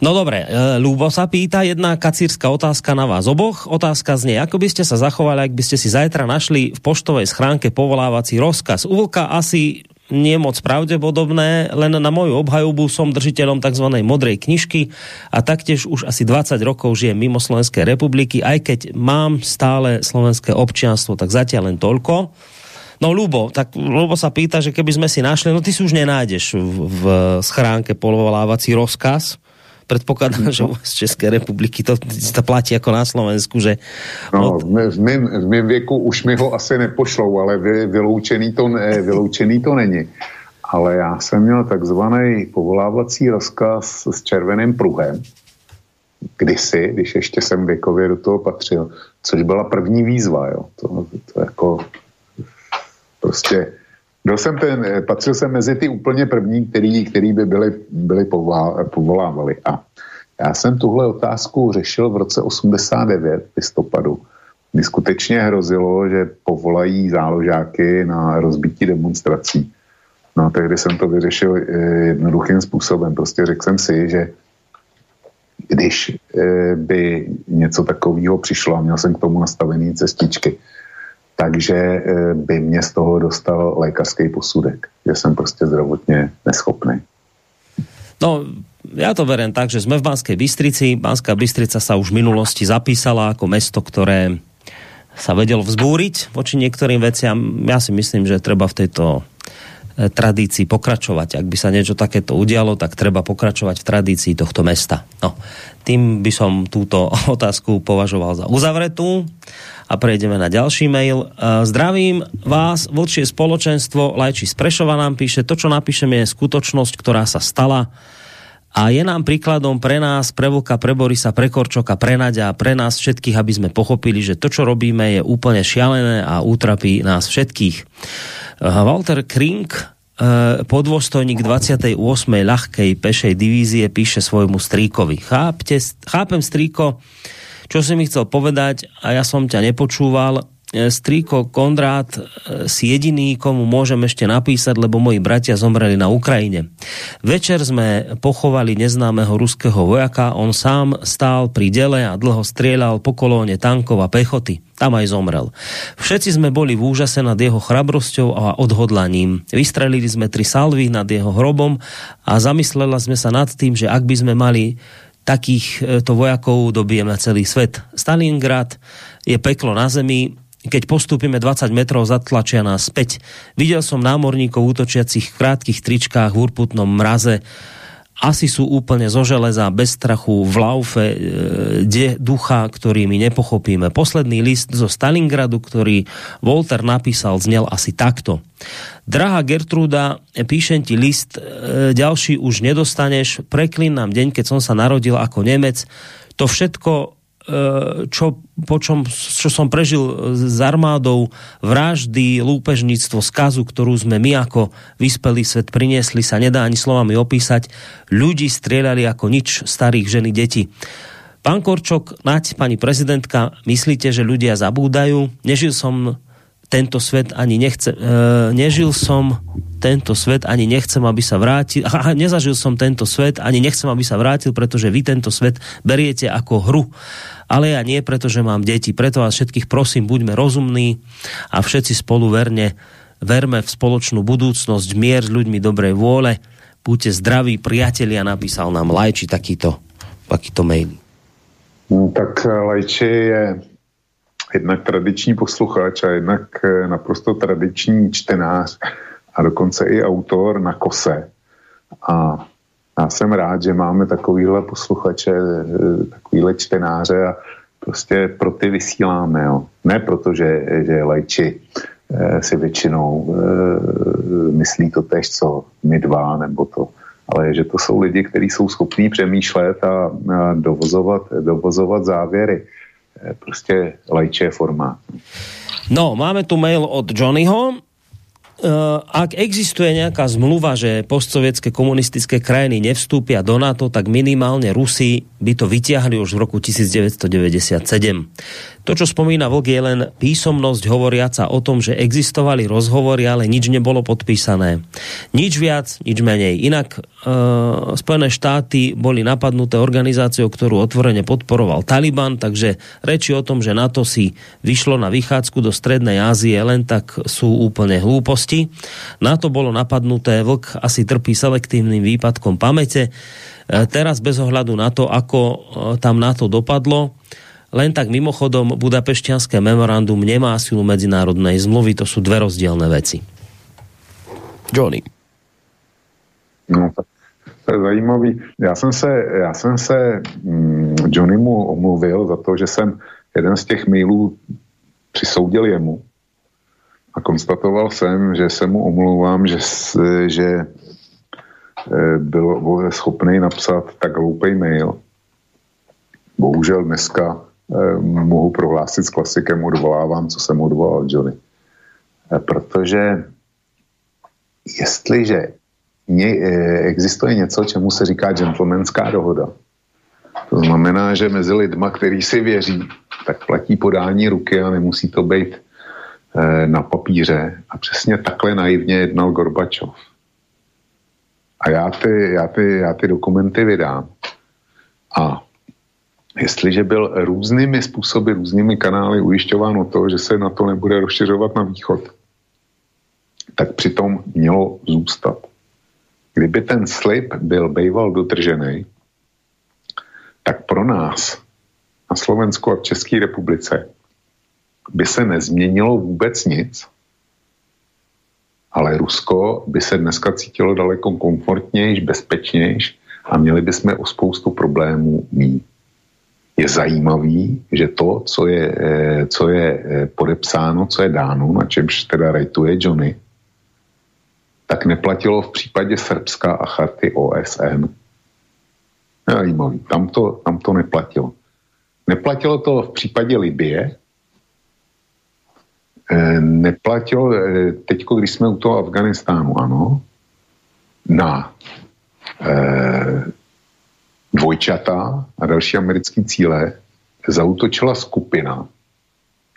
No dobre, e, Lubo sa pýta, jedna kacírska otázka na vás oboch. Otázka znie, ako by ste sa zachovali, ak by ste si zajtra našli v poštovej schránke povolávací rozkaz. U Vlka asi nie moc pravdepodobné, len na moju obhajobu som držiteľom tzv. modrej knižky a taktiež už asi 20 rokov žijem mimo Slovenskej republiky, aj keď mám stále slovenské občianstvo, tak zatiaľ len toľko. No Lubo, tak Lubo sa pýta, že keby sme si našli, no ty si už nenájdeš v, v schránke polovolávací rozkaz, Predpokladám, že z České republiky to, to platí jako na Slovensku, že... No, od... v, mém, v mém věku už mi ho asi nepošlou, ale vy, vyloučený, to, ne, vyloučený to není. Ale já jsem měl takzvaný povolávací rozkaz s červeným pruhem, kdysi, když ještě jsem věkově do toho patřil, což byla první výzva, jo. To, to jako prostě byl jsem ten, eh, patřil jsem mezi ty úplně první, který, který by byli, byli povolá, povolávali. A já jsem tuhle otázku řešil v roce 89 v listopadu, kdy skutečně hrozilo, že povolají záložáky na rozbití demonstrací. No tehdy jsem to vyřešil eh, jednoduchým způsobem. Prostě řekl jsem si, že když eh, by něco takového přišlo a měl jsem k tomu nastavený cestičky, takže eh, by mě z toho dostal lékařský posudek, že jsem prostě zdravotně neschopný. No, ja to verím tak, že sme v Banskej Bystrici. Banská Bystrica sa už v minulosti zapísala ako mesto, ktoré sa vedelo vzbúriť voči niektorým veciam. Ja si myslím, že treba v tejto tradícii pokračovať. Ak by sa niečo takéto udialo, tak treba pokračovať v tradícii tohto mesta. No, tým by som túto otázku považoval za uzavretú a prejdeme na ďalší mail. Zdravím vás, vlčie spoločenstvo Lajči z Prešova nám píše, to, čo napíšeme, je skutočnosť, ktorá sa stala a je nám príkladom pre nás, pre Vlka, pre Borisa, pre Korčoka, pre Nadia, pre nás všetkých, aby sme pochopili, že to, čo robíme, je úplne šialené a utrapí nás všetkých. Walter Krink, podvostojník 28. ľahkej pešej divízie, píše svojmu stríkovi. Chápte, chápem, strýko, čo si mi chcel povedať a ja som ťa nepočúval. E, strýko Kondrát e, si jediný, komu môžem ešte napísať, lebo moji bratia zomreli na Ukrajine. Večer sme pochovali neznámeho ruského vojaka, on sám stál pri dele a dlho strieľal po kolóne tankov a pechoty. Tam aj zomrel. Všetci sme boli v úžase nad jeho chrabrosťou a odhodlaním. Vystrelili sme tri salvy nad jeho hrobom a zamyslela sme sa nad tým, že ak by sme mali takých e, to vojakov dobijeme celý svet. Stalingrad je peklo na zemi, keď postupíme 20 metrov, zatlačia nás späť. Videl som námorníkov útočiacich v krátkých tričkách v urputnom mraze, asi sú úplne zo železa, bez strachu, v laufe, e, de ducha, ktorý my nepochopíme. Posledný list zo Stalingradu, ktorý Volter napísal, znel asi takto. Drahá Gertruda, píšem ti list, e, ďalší už nedostaneš, preklínam deň, keď som sa narodil ako Nemec. To všetko čo, po čom, čo som prežil s armádou, vraždy, lúpežníctvo, skazu, ktorú sme my ako vyspelý svet priniesli, sa nedá ani slovami opísať. Ľudí strieľali ako nič, starých ženy, deti. Pán Korčok, nať, pani prezidentka, myslíte, že ľudia zabúdajú? Nežil som tento svet ani nechce, e, nežil som tento svet, ani nechcem, aby sa vrátil, a nezažil som tento svet, ani nechcem, aby sa vrátil, pretože vy tento svet beriete ako hru ale ja nie, pretože mám deti. Preto vás všetkých prosím, buďme rozumní a všetci spolu verne verme v spoločnú budúcnosť, mier s ľuďmi dobrej vôle. Buďte zdraví, priatelia, napísal nám Lajči takýto, takýto mail. Tak eh, Lajči je jednak tradiční posluchač a jednak eh, naprosto tradiční čtenář a dokonce i autor na kose. A já jsem rád, že máme takovýhle posluchače, eh, takovýhle čtenáře a prostě pro ty vysíláme. Jo. Ne proto, že, že lajči eh, si většinou myslí to tež, co my dva, nebo to, ale že to jsou lidi, kteří jsou schopní přemýšlet a, a dovozovat, dovozovat závěry. Prostě lajče formát. No, máme tu mail od Johnnyho, Eh, ak existuje nejaká zmluva, že postsovietské komunistické krajiny nevstúpia do NATO, tak minimálne Rusi by to vyťahli už v roku 1997. To, čo spomína Vlk, je len písomnosť hovoriaca o tom, že existovali rozhovory, ale nič nebolo podpísané. Nič viac, nič menej. Inak e, Spojené štáty boli napadnuté organizáciou, ktorú otvorene podporoval Taliban, takže reči o tom, že NATO si vyšlo na vychádzku do Strednej Ázie, len tak sú úplne hlúposti. NATO bolo napadnuté, Vlk asi trpí selektívnym výpadkom pamäte. E, teraz bez ohľadu na to, ako e, tam NATO dopadlo, len tak mimochodom, Budapešťanské memorandum nemá silu medzinárodnej zmluvy, to sú dve rozdielne veci. Johnny. No, to je zajímavý. Já jsem se, já jsem se mm, Johnnymu omluvil za to, že jsem jeden z těch mailů přisoudil jemu a konstatoval jsem, že se mu omlouvám, že, že e, byl, schopný napsat tak hloupý mail. Bohužel dneska mohu prohlásit s klasikem odvolávám, co jsem odvolal Johnny. Eh, protože jestliže eh, existuje něco, čemu se říká gentlemanská dohoda, to znamená, že mezi lidma, který si věří, tak platí podání ruky a nemusí to být na papíře. A přesně takhle naivně jednal Gorbačov. A já ty, já ty, já ty dokumenty vydám. A jestliže byl různými způsoby, různými kanály ujišťován o to, že se na to nebude rozšiřovat na východ, tak přitom mělo zůstat. Kdyby ten slib byl býval dodržený, tak pro nás na Slovensku a v České republice by se nezměnilo vůbec nic, ale Rusko by se dneska cítilo daleko komfortnější, bezpečnější a měli bychom o spoustu problémů mít je zajímavý, že to, co je, eh, co je eh, podepsáno, co je dáno, na čemž teda rejtuje Johnny, tak neplatilo v případě Srbska a charty OSN. Zajímavý. Tam to, tam to neplatilo. Neplatilo to v případě Libie, eh, neplatilo, teď, když jsme u toho Afganistánu, ano, na dvojčata a další americké cíle zautočila skupina,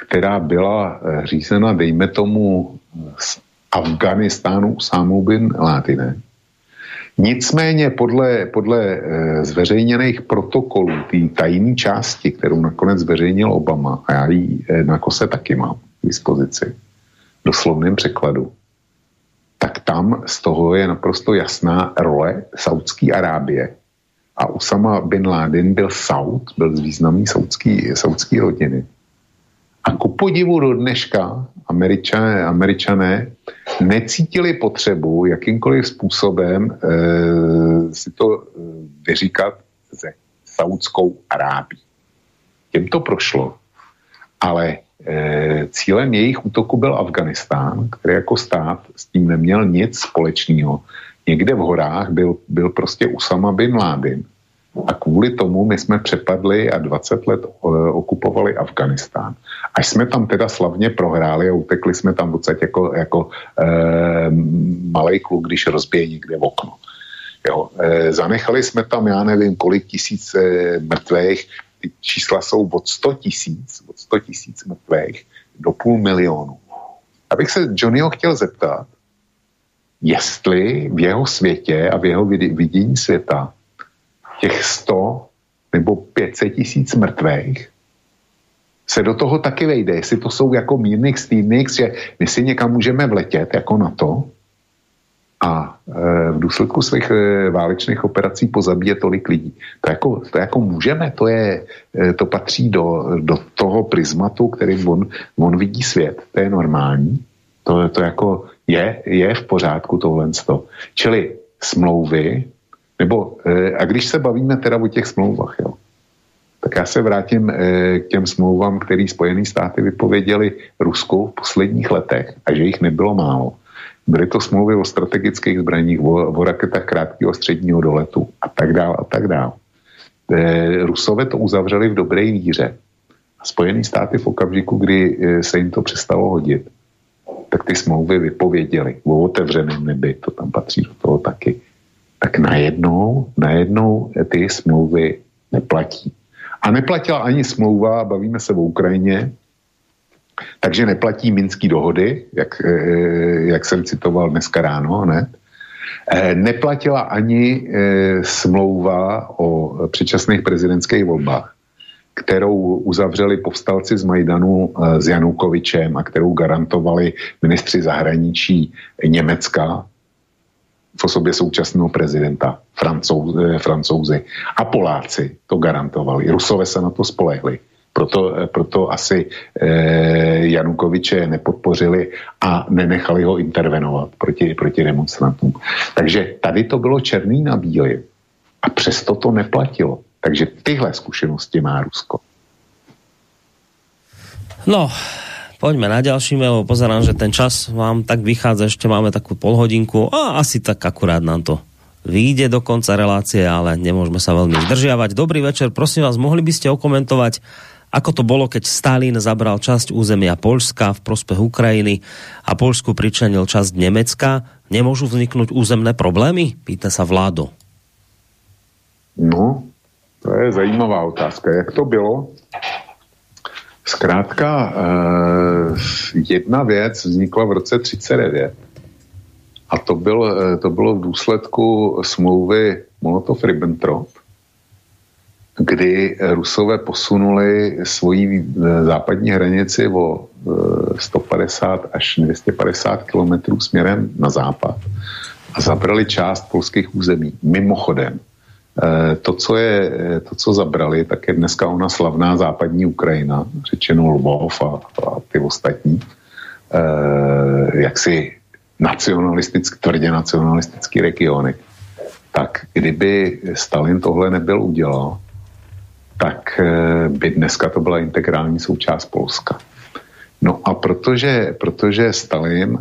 která byla eh, řízena, dejme tomu, z Afganistánu Usámou bin Ládinem. Nicméně podle, podle e, zveřejněných protokolů té tajné části, kterou nakonec zveřejnil Obama, a já ji e, na kose taky mám k dispozici, doslovným překladu, tak tam z toho je naprosto jasná role Saudské Arábie a Usama bin Laden byl Saud, byl z významný saudský, saudský rodiny. A ku podivu do dneška američané, američané necítili potřebu jakýmkoliv způsobem e, si to e, vyříkat ze Saudskou Arábí. Těm to prošlo, ale e, cílem jejich útoku byl Afganistán, který jako stát s tím neměl nic společného někde v horách byl, byl prostě Usama bin Laden. A kvůli tomu my jsme přepadli a 20 let okupovali Afganistán. Až jsme tam teda slavně prohráli a utekli jsme tam v jako, jako e, malý kluk, když rozbije někde v okno. Jo, e, zanechali jsme tam, já nevím, kolik tisíc e, mrtvých, ty čísla jsou od 100 tisíc, od 100 tisíc mrtvých do půl milionu. Abych se Johnnyho chtěl zeptat, jestli v jeho světě a v jeho vidění světa těch 100 nebo 500 tisíc mrtvých se do toho taky vejde, jestli to jsou jako mírných stýdných, že my si někam můžeme vletět jako na to a e, v důsledku svých e, válečných operací pozabíje tolik lidí. To jako, to jako můžeme, to, je, e, to patří do, do toho prismatu, který on, on vidí svět. To je normální. To, to jako je, je v pořádku tohle. Čili smlouvy, nebo, eh, a když se bavíme teda o těch smlouvách, jo, tak já se vrátím eh, k těm smlouvám, které Spojené státy vypověděly Rusku v posledních letech a že jich nebylo málo. Byly to smlouvy o strategických zbraních, o, o raketách krátkého středního doletu a tak dále a tak dále. Eh, Rusové to uzavřeli v dobré víře. Spojené státy v okamžiku, kdy se jim to přestalo hodit, tak ty smlouvy vypověděli o otevřeném nebi, to tam patří do toho taky tak najednou, najednou ty smlouvy neplatí. A neplatila ani smlouva, bavíme se o Ukrajině, takže neplatí minský dohody, jak, jak jsem citoval dneska ráno, ne? Neplatila ani smlouva o předčasných prezidentských volbách kterou uzavřeli povstalci z Majdanu eh, s Janukovičem a kterou garantovali ministři zahraničí Německa v osobě současného prezidenta, Francouz, eh, francouzi a Poláci to garantovali. Rusové se na to spolehli. Proto, eh, proto asi eh, Janukoviče nepodpořili a nenechali ho intervenovat proti, proti demonstrantům. Takže tady to bylo černý na bílý. A přesto to neplatilo. Takže tyhle zkušenosti má Rusko. No, poďme na ďalší mail. Pozerám, že ten čas vám tak vychádza, ešte máme takú polhodinku a asi tak akurát nám to vyjde do konca relácie, ale nemôžeme sa veľmi zdržiavať. Dobrý večer, prosím vás, mohli by ste okomentovať, ako to bolo, keď Stalin zabral časť územia Polska v prospech Ukrajiny a Polsku pričenil časť Nemecka. Nemôžu vzniknúť územné problémy? Pýta sa vládo. No, to je zajímavá otázka. Jak to bylo? Zkrátka, eh, jedna věc vznikla v roce 39 a to, byl, eh, to bylo v důsledku smlouvy Molotov-Ribbentrop, kdy Rusové posunuli svoji eh, západní hranici o 150 až 250 kilometrů směrem na západ a zabrali část polských území. Mimochodem, to, co je, eh, to, co zabrali, tak je dneska ona slavná západní Ukrajina, řečeno Lvov a, a ty ostatní, eh, jaksi nacionalistický, tvrdě nacionalistický regiony. Tak kdyby Stalin tohle nebyl udělal, tak by dneska to byla integrální součást Polska. No a protože, protože Stalin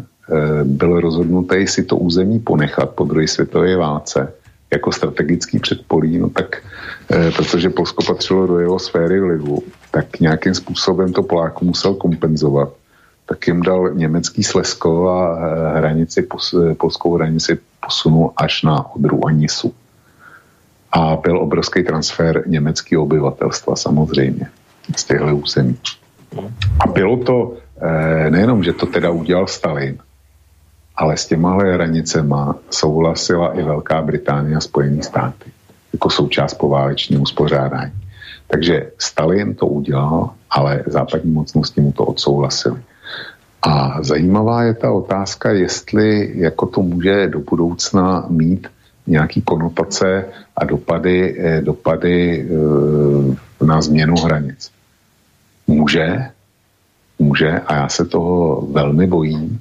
byl rozhodnutý si to území ponechat po druhé světové válce, jako strategický předpolí, no tak e, protože Polsko patřilo do jeho sféry vlivu, tak nějakým způsobem to Poláku musel kompenzovat. Tak jim dal německý Slesko a e, hranici, pos, e, polskou hranici posunul až na Odru a Nisu. A byl obrovský transfer německého obyvatelstva samozřejmě z těchto území. A bylo to e, nejenom, že to teda udělal Stalin, ale s těmahle hranicema souhlasila i Velká Británie a Spojené státy jako součást poválečního uspořádání. Takže Stalin to udělal, ale západní mocnosti mu to odsouhlasili. A zajímavá je ta otázka, jestli jako to může do budoucna mít nějaký konotace a dopady, eh, dopady e, na změnu hranic. Může, může a já se toho velmi bojím,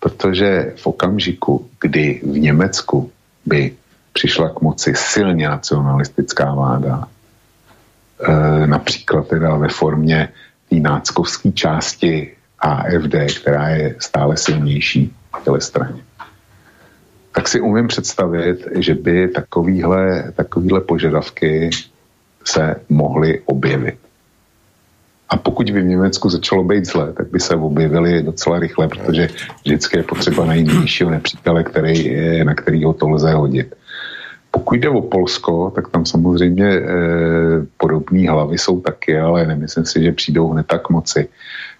Protože v okamžiku, kdy v Německu by přišla k moci silně nacionalistická vláda, e, například teda ve formě té náckovské části AFD, která je stále silnější v té straně, tak si umím představit, že by takovýhle, takovýhle požadavky se mohly objevit. A pokud by v Německu začalo být zle, tak by se objevili docela rychle, protože vždycky je potřeba najít nižšího nepřítele, který, na kterýho to lze hodit. Pokud jde o Polsko, tak tam samozřejmě eh, podobné hlavy jsou taky, ale nemyslím si, že přijdou hned tak moci,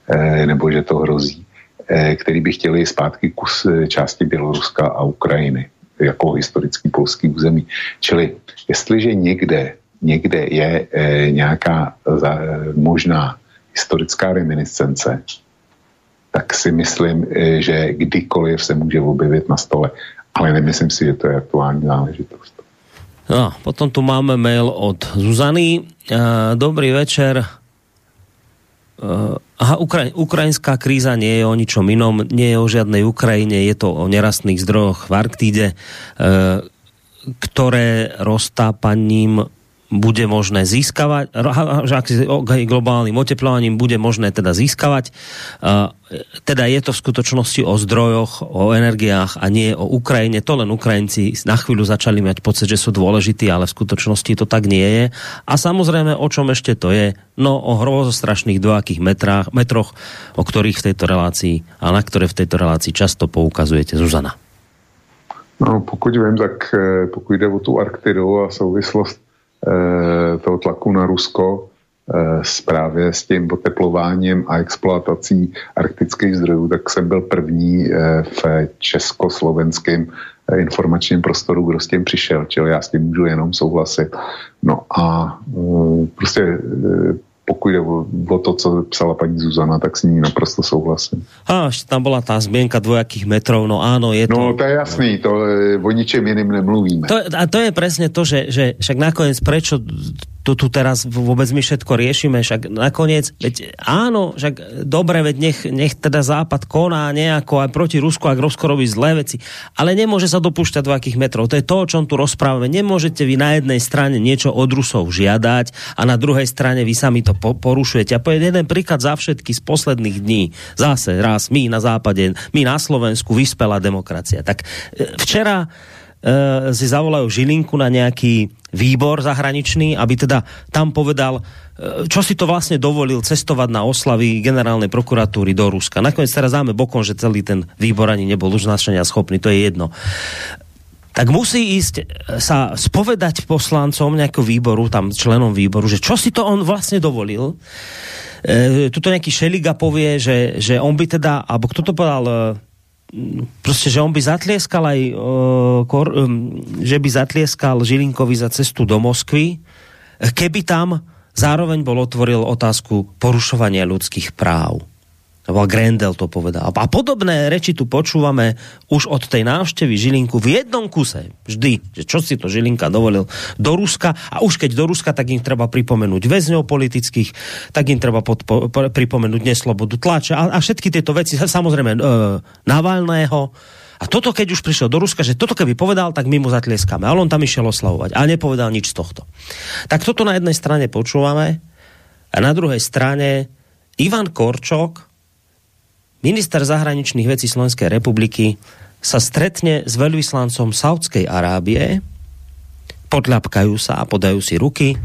eh, nebo že to hrozí, eh, který by chtěli zpátky kus eh, části Běloruska a Ukrajiny jako historický polský území. Čili jestliže někde někde je e, nějaká za, e, možná historická reminiscence, tak si myslím, e, že kdykoliv se může objevit na stole. Ale nemyslím si, že to je aktuální záležitost. No, potom tu máme mail od Zuzany. Dobrý večer. Aha, Ukraj, ukrajinská kríza nie je o ničom inom, nie je o žiadnej Ukrajine, je to o nerastných zdrojoch v Arktíde, ktoré roztápaním bude možné získavať, že ak globálnym oteplovaním bude možné teda získavať. Teda je to v skutočnosti o zdrojoch, o energiách a nie o Ukrajine. To len Ukrajinci na chvíľu začali mať pocit, že sú dôležití, ale v skutočnosti to tak nie je. A samozrejme, o čom ešte to je? No o hrozostrašných dvojakých metrách, metroch, o ktorých v tejto relácii a na ktoré v tejto relácii často poukazujete. Zuzana. No, pokud vím, tak eh, pokud jde o tu Arktidu a souvislost toho tlaku na Rusko, právě s tím oteplováním a exploatací arktických zdrojů, tak jsem byl první v československém informačním prostoru, kdo s tím přišel, čili já s tím můžu jenom souhlasit. No a prostě pokud jde o, o to, co psala paní Zuzana, tak s ní naprosto souhlasím. A tam byla ta změnka dvojakých metrov, no áno, je to... No to je jasný, to e, o ničem jiným nemluvíme. To, a to je presne to, že, že však nakoniec prečo to tu teraz vôbec my všetko riešime, však nakoniec, veď áno, však dobre, veď nech, nech teda Západ koná nejako aj proti Rusku, ak Rusko robí zlé veci, ale nemôže sa dopúšťať do akých metrov. To je to, o čom tu rozprávame. Nemôžete vy na jednej strane niečo od Rusov žiadať a na druhej strane vy sami to po porušujete. A poviem jeden príklad za všetky z posledných dní. Zase raz my na západe, my na Slovensku, vyspelá demokracia. Tak e, včera uh, si zavolajú Žilinku na nejaký výbor zahraničný, aby teda tam povedal, uh, čo si to vlastne dovolil cestovať na oslavy generálnej prokuratúry do Ruska. Nakoniec teraz dáme bokom, že celý ten výbor ani nebol už schopný, to je jedno tak musí ísť e, sa spovedať poslancom nejakého výboru, tam členom výboru, že čo si to on vlastne dovolil. E, tuto nejaký Šeliga povie, že, že on by teda, alebo kto to povedal, prostě, že on by zatlieskal aj, uh, kor, um, že by zatlieskal Žilinkovi za cestu do Moskvy, keby tam zároveň bol otvoril otázku porušovania ľudských práv. Grendel to povedal. A podobné reči tu počúvame už od tej návštevy Žilinku v jednom kuse. Vždy. Že čo si to Žilinka dovolil do Ruska. A už keď do Ruska, tak im treba pripomenúť väzňov politických, tak im treba podpo- pripomenúť neslobodu tlače a, a všetky tieto veci. Samozrejme e, Navalného. A toto, keď už prišiel do Ruska, že toto keby povedal, tak my mu zatlieskáme. Ale on tam išiel oslavovať. A nepovedal nič z tohto. Tak toto na jednej strane počúvame a na druhej strane Ivan Korčok minister zahraničných vecí Slovenskej republiky sa stretne s veľvyslancom Saudskej Arábie, podľapkajú sa a podajú si ruky.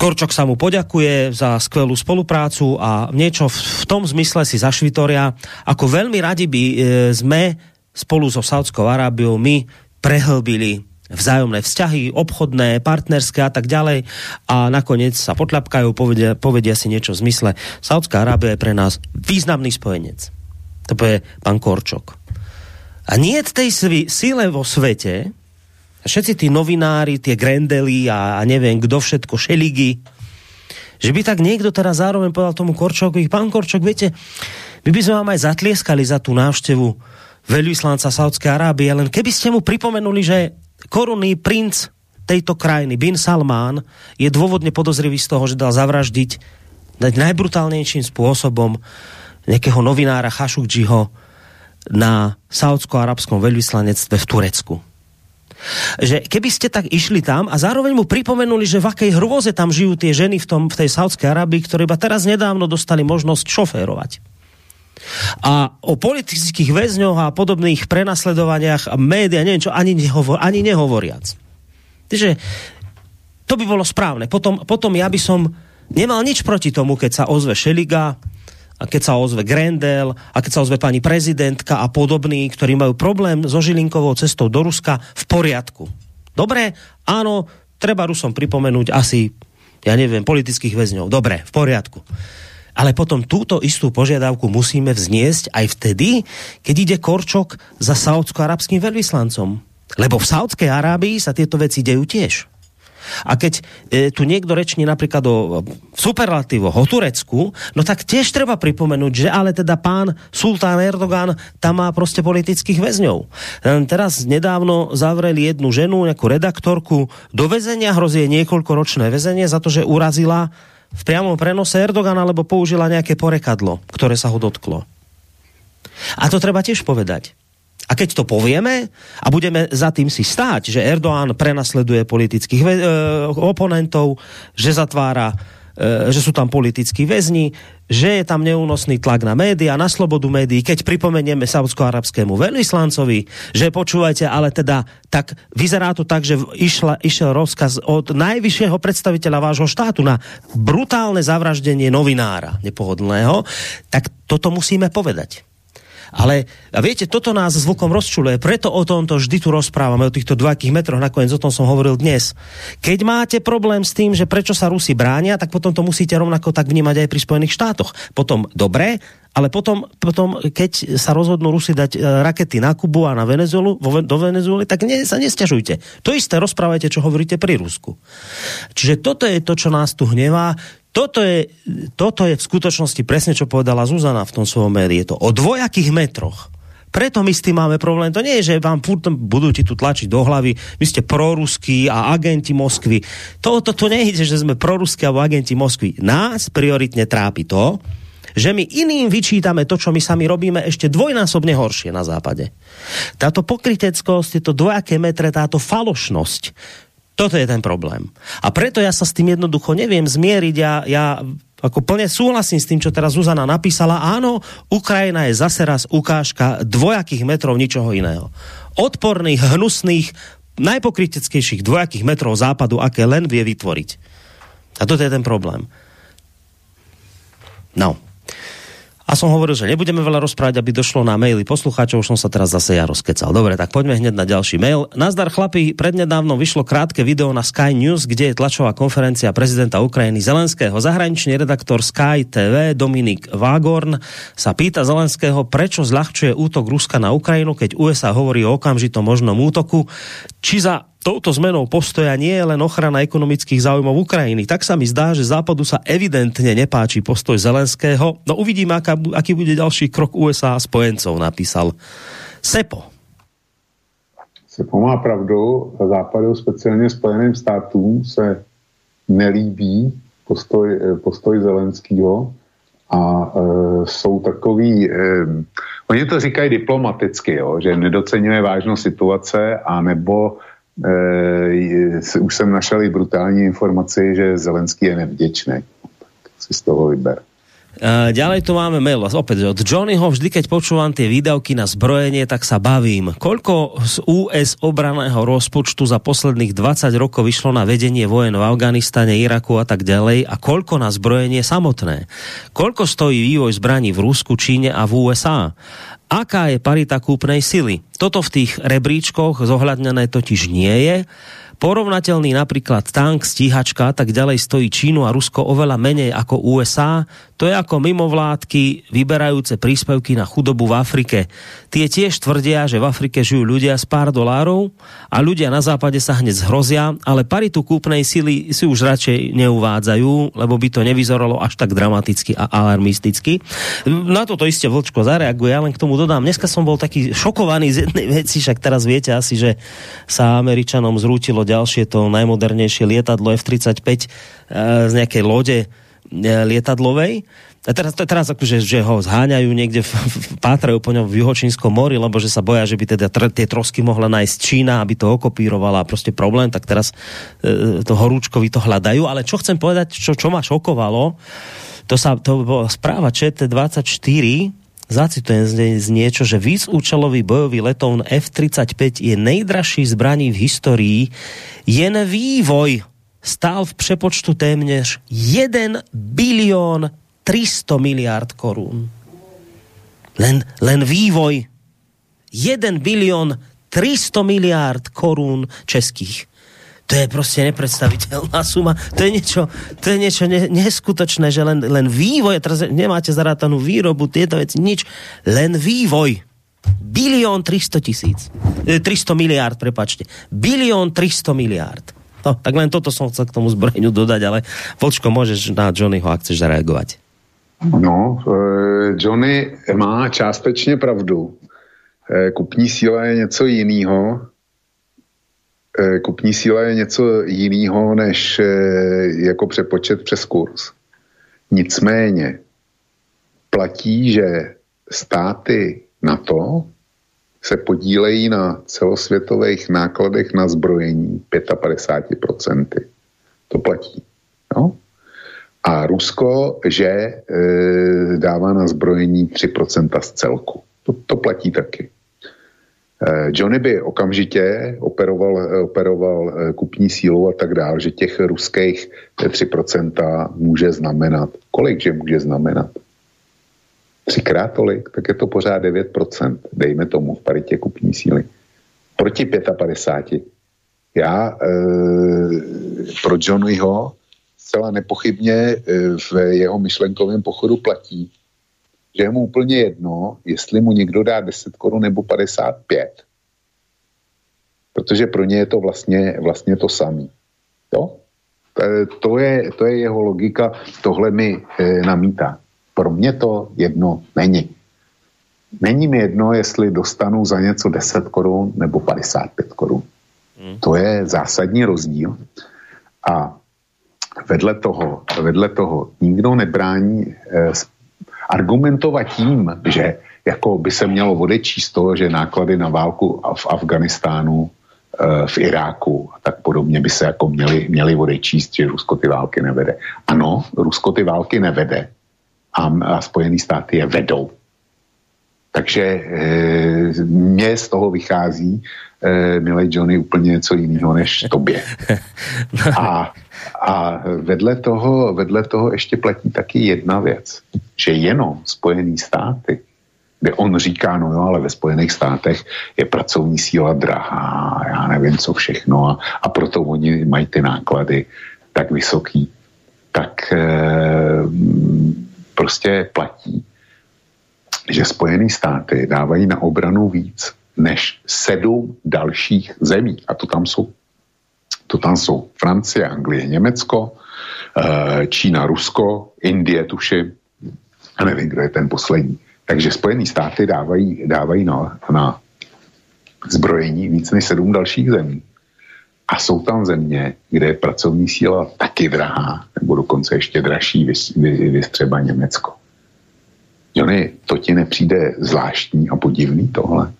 Korčok sa mu poďakuje za skvelú spoluprácu a niečo v tom zmysle si zašvitoria, ako veľmi radi by e, sme spolu so Saudskou Arábiou my prehlbili vzájomné vzťahy, obchodné, partnerské a tak ďalej a nakoniec sa potľapkajú, povedia, povedia si niečo v zmysle Saudská Arábia je pre nás významný spojenec. To je pán Korčok. A nie tej síle vo svete, všetci tí novinári, tie Grendely a, a neviem kdo všetko, Šeligy, že by tak niekto teraz zároveň povedal tomu Korčokovi, pán Korčok, viete, my by sme vám aj zatlieskali za tú návštevu veľvyslanca Saudskej Arábie, len keby ste mu pripomenuli, že korunný princ tejto krajiny, Bin Salman, je dôvodne podozrivý z toho, že dal zavraždiť najbrutálnejším spôsobom nejakého novinára Khashoggiho na saudsko-arabskom veľvyslanectve v Turecku. Že keby ste tak išli tam a zároveň mu pripomenuli, že v akej hrôze tam žijú tie ženy v, tom, v tej Saudskej Arabii, ktoré iba teraz nedávno dostali možnosť šoférovať a o politických väzňoch a podobných prenasledovaniach a média, neviem čo, ani, nehovor, ani nehovoriac. Takže to by bolo správne. Potom, potom ja by som nemal nič proti tomu, keď sa ozve Šeliga, a keď sa ozve Grendel, a keď sa ozve pani prezidentka a podobní, ktorí majú problém so Žilinkovou cestou do Ruska, v poriadku. Dobre, áno, treba Rusom pripomenúť asi, ja neviem, politických väzňov. Dobre, v poriadku ale potom túto istú požiadavku musíme vzniesť aj vtedy, keď ide Korčok za saudsko-arabským veľvyslancom. Lebo v Saudskej Arábii sa tieto veci dejú tiež. A keď e, tu niekto reční napríklad o superlatívoch o Turecku, no tak tiež treba pripomenúť, že ale teda pán sultán Erdogan tam má prostě politických väzňov. Teraz nedávno zavreli jednu ženu, nejakú redaktorku, do väzenia hrozí niekoľkoročné väzenie za to, že urazila v priamom prenose Erdogan alebo použila nejaké porekadlo, ktoré sa ho dotklo. A to treba tiež povedať. A keď to povieme a budeme za tým si stáť, že Erdogan prenasleduje politických e, oponentov, že zatvára že sú tam politickí väzni, že je tam neúnosný tlak na média, na slobodu médií, keď pripomenieme saudsko-arabskému veľvyslancovi, že počúvajte, ale teda tak vyzerá to tak, že išla, išiel rozkaz od najvyššieho predstaviteľa vášho štátu na brutálne zavraždenie novinára nepohodlného, tak toto musíme povedať. Ale a viete, toto nás s Vlkom rozčuluje, preto o tomto vždy tu rozprávame, o týchto dvojakých metroch, nakoniec o tom som hovoril dnes. Keď máte problém s tým, že prečo sa Rusi bránia, tak potom to musíte rovnako tak vnímať aj pri Spojených štátoch. Potom dobré, ale potom, potom keď sa rozhodnú Rusi dať e, rakety na Kubu a na Venezuelu, do Venezuely, tak ne, sa nestiažujte. To isté rozprávajte, čo hovoríte pri Rusku. Čiže toto je to, čo nás tu hnevá. Toto je, toto je v skutočnosti presne, čo povedala Zuzana v tom svojom médiu. Je to o dvojakých metroch. Preto my s tým máme problém. To nie je, že vám furt budú ti tu tlačiť do hlavy, vy ste proruskí a agenti Moskvy. To, to, to nejde, že sme proruskí alebo agenti Moskvy. Nás prioritne trápi to, že my iným vyčítame to, čo my sami robíme ešte dvojnásobne horšie na západe. Táto pokryteckosť, tieto dvojaké metre, táto falošnosť, toto je ten problém. A preto ja sa s tým jednoducho neviem zmieriť. Ja, ja ako plne súhlasím s tým, čo teraz Zuzana napísala. Áno, Ukrajina je zase raz ukážka dvojakých metrov ničoho iného. Odporných, hnusných, najpokriteckejších dvojakých metrov západu, aké len vie vytvoriť. A toto je ten problém. No. A som hovoril, že nebudeme veľa rozprávať, aby došlo na maily poslucháčov, už som sa teraz zase ja rozkecal. Dobre, tak poďme hneď na ďalší mail. Nazdar chlapi, prednedávno vyšlo krátke video na Sky News, kde je tlačová konferencia prezidenta Ukrajiny Zelenského. Zahraničný redaktor Sky TV Dominik Vágorn sa pýta Zelenského, prečo zľahčuje útok Ruska na Ukrajinu, keď USA hovorí o okamžitom možnom útoku, či za touto zmenou postoja nie je len ochrana ekonomických záujmov Ukrajiny. Tak sa mi zdá, že Západu sa evidentne nepáči postoj Zelenského. No uvidíme, aká, aký bude ďalší krok USA a spojencov, napísal Sepo. Sepo má pravdu. Západu, speciálně Spojeným státům, se nelíbí postoj, postoj Zelenského a e, jsou takový, e, oni to říkají diplomaticky, jo, že nedocenuje vážnost situace a nebo e, už jsem našel i brutální informaci, že Zelenský je nevděčný. Tak si z toho vyber. Uh, ďalej tu máme mail opäť od Johnnyho. Vždy, keď počúvam tie výdavky na zbrojenie, tak sa bavím. Koľko z US obraného rozpočtu za posledných 20 rokov vyšlo na vedenie vojen v Afganistane, Iraku a tak ďalej a koľko na zbrojenie samotné? Koľko stojí vývoj zbraní v Rusku, Číne a v USA? Aká je parita kúpnej sily? Toto v tých rebríčkoch zohľadnené totiž nie je Porovnateľný napríklad tank, stíhačka a tak ďalej stojí Čínu a Rusko oveľa menej ako USA. To je ako mimovládky vyberajúce príspevky na chudobu v Afrike. Tie tiež tvrdia, že v Afrike žijú ľudia z pár dolárov a ľudia na západe sa hneď zhrozia, ale paritu kúpnej sily si už radšej neuvádzajú, lebo by to nevyzeralo až tak dramaticky a alarmisticky. Na toto iste Vlčko zareaguje, ja len k tomu dodám. Dneska som bol taký šokovaný z jednej veci, však teraz viete asi, že sa Američanom zrútilo ďalšie to najmodernejšie lietadlo F-35 eh, z nejakej lode eh, lietadlovej. A teraz, teraz akože, že ho zháňajú niekde, pátrajú po ňom v Juhočínskom mori, lebo že sa boja, že by teda tr, tie trosky mohla nájsť Čína, aby to okopírovala a proste problém, tak teraz e, to horúčkovi to hľadajú. Ale čo chcem povedať, čo, čo ma šokovalo, to, sa, to bola správa ČT24, zacitujem z niečo, že výsúčelový bojový letovn F-35 je nejdražší zbraní v histórii. Jen vývoj stál v přepočtu téměř 1 bilión 300 miliard korún. Len, len vývoj 1 bilión 300 miliard korún českých to je prostě nepredstaviteľná suma. To je niečo, to je niečo ne, neskutočné, že len, len vývoj, teraz nemáte zarátanú výrobu, tieto veci, nič, len vývoj. Bilión 300 tisíc. 300 e, miliard, prepačte. Bilión 300 miliard. No, tak len toto som chcel k tomu zbrojeniu dodať, ale Vlčko, môžeš na Johnnyho, ak chceš zareagovať. No, e, Johnny má částečně pravdu. E, kupní síla je něco jiného kupní síla je něco jiného než eh, jako přepočet přes kurz. Nicméně platí, že státy NATO se podílejí na celosvětových nákladech na zbrojení 55%. To platí. No? A Rusko, že e, dává na zbrojení 3% z celku. To, to platí taky. Eh, Johnny by okamžitě operoval, eh, operoval eh, kupní sílu a tak dále, že těch ruských 3% může znamenat. Kolik že může znamenat? třikrát tolik, tak je to pořád 9%, dejme tomu v paritě kupní síly. Proti 55. Já e, pro Johnnyho zcela nepochybně v jeho myšlenkovém pochodu platí, že je mu úplně jedno, jestli mu někdo dá 10 korun nebo 55. Protože pro ně je to vlastně, vlastně to samé. Jo? To je, to je jeho logika, tohle mi e, namítá. Pro mě to jedno není. Není mi jedno, jestli dostanu za něco 10 korun nebo 55 korun. Hmm. To je zásadní rozdíl. A vedle toho, vedle toho nikdo nebrání eh, argumentovat tím, že jako by se mělo odečíst to, že náklady na válku v Afganistánu, eh, v Iráku a tak podobně by se jako měli, měli odečíst, že Rusko ty války nevede. Ano, Rusko ty války nevede a, a Spojené státy je vedou. Takže e, mně z toho vychází, e, milý Johnny, úplně něco jiného než tobě. A, a vedle, toho, vedle toho ještě platí taky jedna věc, že jenom Spojené státy, kde on říká, no jo, ale ve Spojených státech je pracovní síla drahá, já nevím co všechno a, a proto oni mají ty náklady tak vysoký, tak e, prostě platí, že Spojené státy dávají na obranu víc než sedm dalších zemí. A to tam jsou. To tam jsou Francie, Anglie, Německo, eh, Čína, Rusko, Indie, tuším. A nevím, kdo je ten poslední. Takže Spojené státy dávají, dávají na, na zbrojení víc než sedm dalších zemí. A jsou tam země, kde je pracovní síla taky drahá, nebo dokonce ještě dražší, vys, vys, vys třeba Německo. Jony, to ti nepřijde zvláštní a podivný tohle?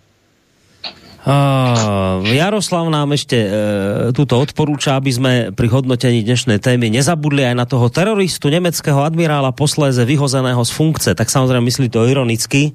Uh, Jaroslav nám ešte uh, túto odporúča, aby sme pri hodnotení dnešnej témy nezabudli aj na toho teroristu nemeckého admirála posléze vyhozeného z funkce. Tak samozrejme myslí to ironicky,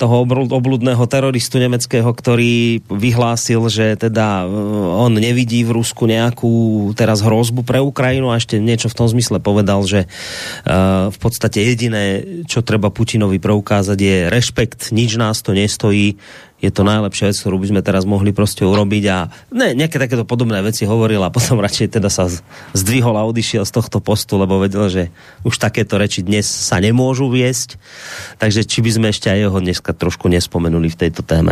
toho obludného teroristu nemeckého, ktorý vyhlásil, že teda uh, on nevidí v Rusku nejakú teraz hrozbu pre Ukrajinu a ešte niečo v tom zmysle povedal, že uh, v podstate jediné, čo treba Putinovi preukázať je rešpekt, nič nás to nestojí, je to najlepšia vec, ktorú by sme teraz mohli prostě urobiť a ne, nejaké takéto podobné veci hovoril a potom radšej teda sa zdvihol a odišiel z tohto postu, lebo vedel, že už takéto reči dnes sa nemôžu viesť. Takže či by sme ešte aj jeho dneska trošku nespomenuli v tejto téme?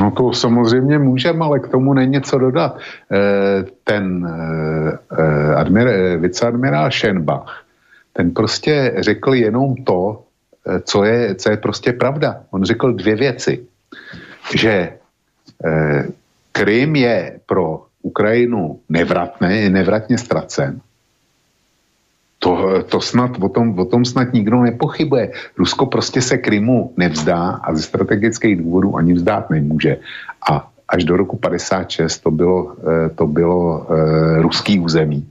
No to samozřejmě můžeme, ale k tomu není co dodat. E, ten e, admir, viceadmirál Schenbach, ten prostě řekl jenom to, co je, co je prostě pravda. On řekl dvě věci že eh, Krym je pro Ukrajinu nevratné, nevratně ztracen. To, to snad, o tom, o tom snad nikdo nepochybuje. Rusko prostě se Krymu nevzdá a ze strategických důvodů ani vzdát nemůže. A až do roku 56 to bylo, eh, to bylo eh, ruský území,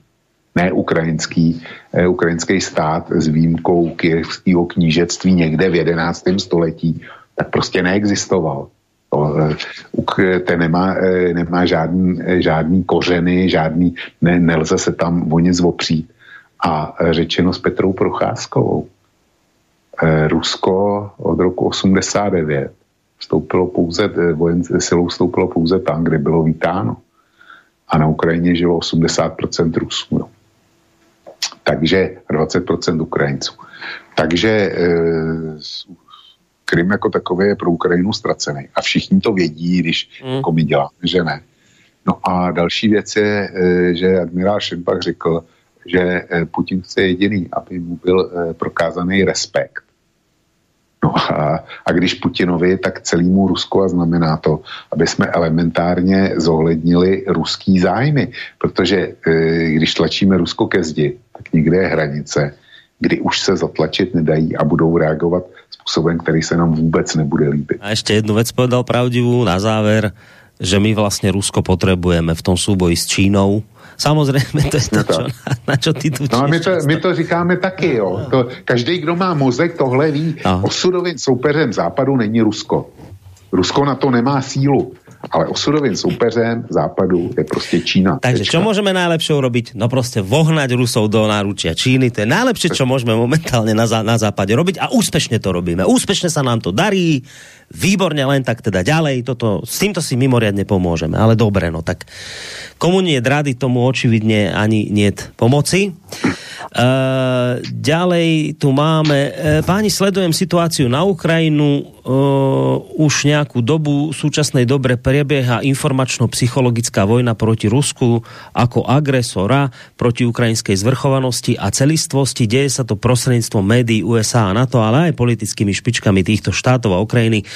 ne ukrajinský, ukrajinský stát s výjimkou kijevského knížectví někde v 11. století, tak prostě neexistoval. Eh, ten nemá, eh, nemá žádný, eh, žádný kořeny, žádný, ne, nelze se tam o nic opřít. A řečeno s Petrou Procházkovou, Rusko od roku 89 vstoupilo pouze, vojen, silou vstoupilo pouze tam, kde bylo vítáno. A na Ukrajině žilo 80% Rusů. Jo. Takže 20% Ukrajinců. Takže Krym jako takový je pro Ukrajinu ztracený. A všichni to vědí, když mm. jako my děláme, že ne. No a další věc je, eh, že admirál Šenbach řekl, že eh, Putin chce jediný, aby mu byl eh, prokázaný respekt. No a, a když Putinovi, tak celému Rusku a znamená to, aby jsme elementárně zohlednili ruský zájmy, protože když tlačíme Rusko ke zdi, tak někde je hranice, kdy už se zatlačit nedají a budou reagovat způsobem, který se nám vůbec nebude líbit. A ještě jednu věc povedal pravdivou na záver, že my vlastně Rusko potřebujeme v tom souboji s Čínou. Samozřejmě to je to, čo, na, na čo ty tu No a my to, my to říkáme taky, jo. To, každý, kdo má mozek, tohle ví. No. Osudovým soupeřem západu není Rusko. Rusko na to nemá sílu. Ale osudovým soupeřem západu je prostě Čína. Takže čo můžeme najlepšie urobiť? No prostě vohnať Rusov do náručia Číny. To je najlepšie, čo môžeme momentálne na, zá, na západe robiť a úspešne to robíme. Úspešne sa nám to darí, výborne, len tak teda ďalej. Toto, s týmto si mimoriadne pomôžeme. Ale dobre, no tak komu nie rady, tomu očividne ani niet pomoci. Uh, ďalej tu máme, uh, páni, sledujem situáciu na Ukrajinu, uh, už nejakú dobu, v súčasnej dobre prebieha informačno-psychologická vojna proti Rusku ako agresora proti ukrajinskej zvrchovanosti a celistvosti. Deje sa to prostredníctvom médií USA a NATO, ale aj politickými špičkami týchto štátov a Ukrajiny.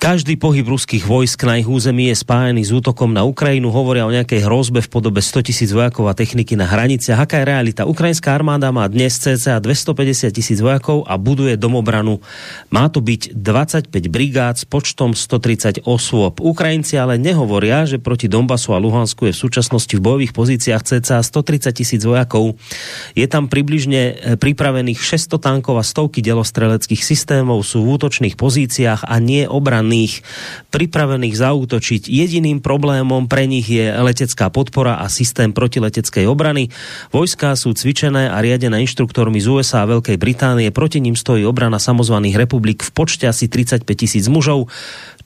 Každý pohyb ruských vojsk na ich území je spájený s útokom na Ukrajinu. Hovoria o nejakej hrozbe v podobe 100 tisíc vojakov a techniky na hraniciach. Aká je realita? Ukrajinská armáda má dnes cca 250 tisíc vojakov a buduje domobranu. Má to byť 25 brigád s počtom 130 osôb. Ukrajinci ale nehovoria, že proti Donbasu a Luhansku je v súčasnosti v bojových pozíciách cca 130 tisíc vojakov. Je tam približne e, pripravených 600 tankov a stovky delostreleckých systémov, sú v útočných pozíciách a nie obran zbraných, pripravených zaútočiť. Jediným problémom pre nich je letecká podpora a systém protileteckej obrany. Vojská sú cvičené a riadené inštruktormi z USA a Veľkej Británie. Proti ním stojí obrana samozvaných republik v počte asi 35 tisíc mužov.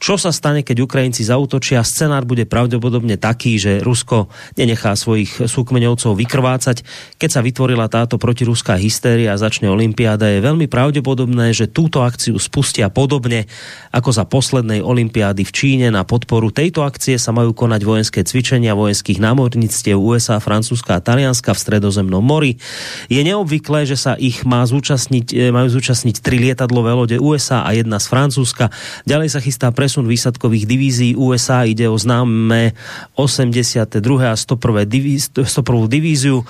Čo sa stane, keď Ukrajinci zautočia? Scenár bude pravdepodobne taký, že Rusko nenechá svojich súkmeňovcov vykrvácať. Keď sa vytvorila táto protiruská hystéria a začne Olympiáda, je veľmi pravdepodobné, že túto akciu spustia podobne ako za poslednej Olympiády v Číne. Na podporu tejto akcie sa majú konať vojenské cvičenia vojenských námornictiev USA, Francúzska a Talianska v stredozemnom mori. Je neobvyklé, že sa ich má zúčastniť, e, majú zúčastniť tri lietadlové lode USA a jedna z Francúzska. Ďalej sa chystá pre presun výsadkových divízií USA ide o známe 82. a 101. Divíz, 101. divíziu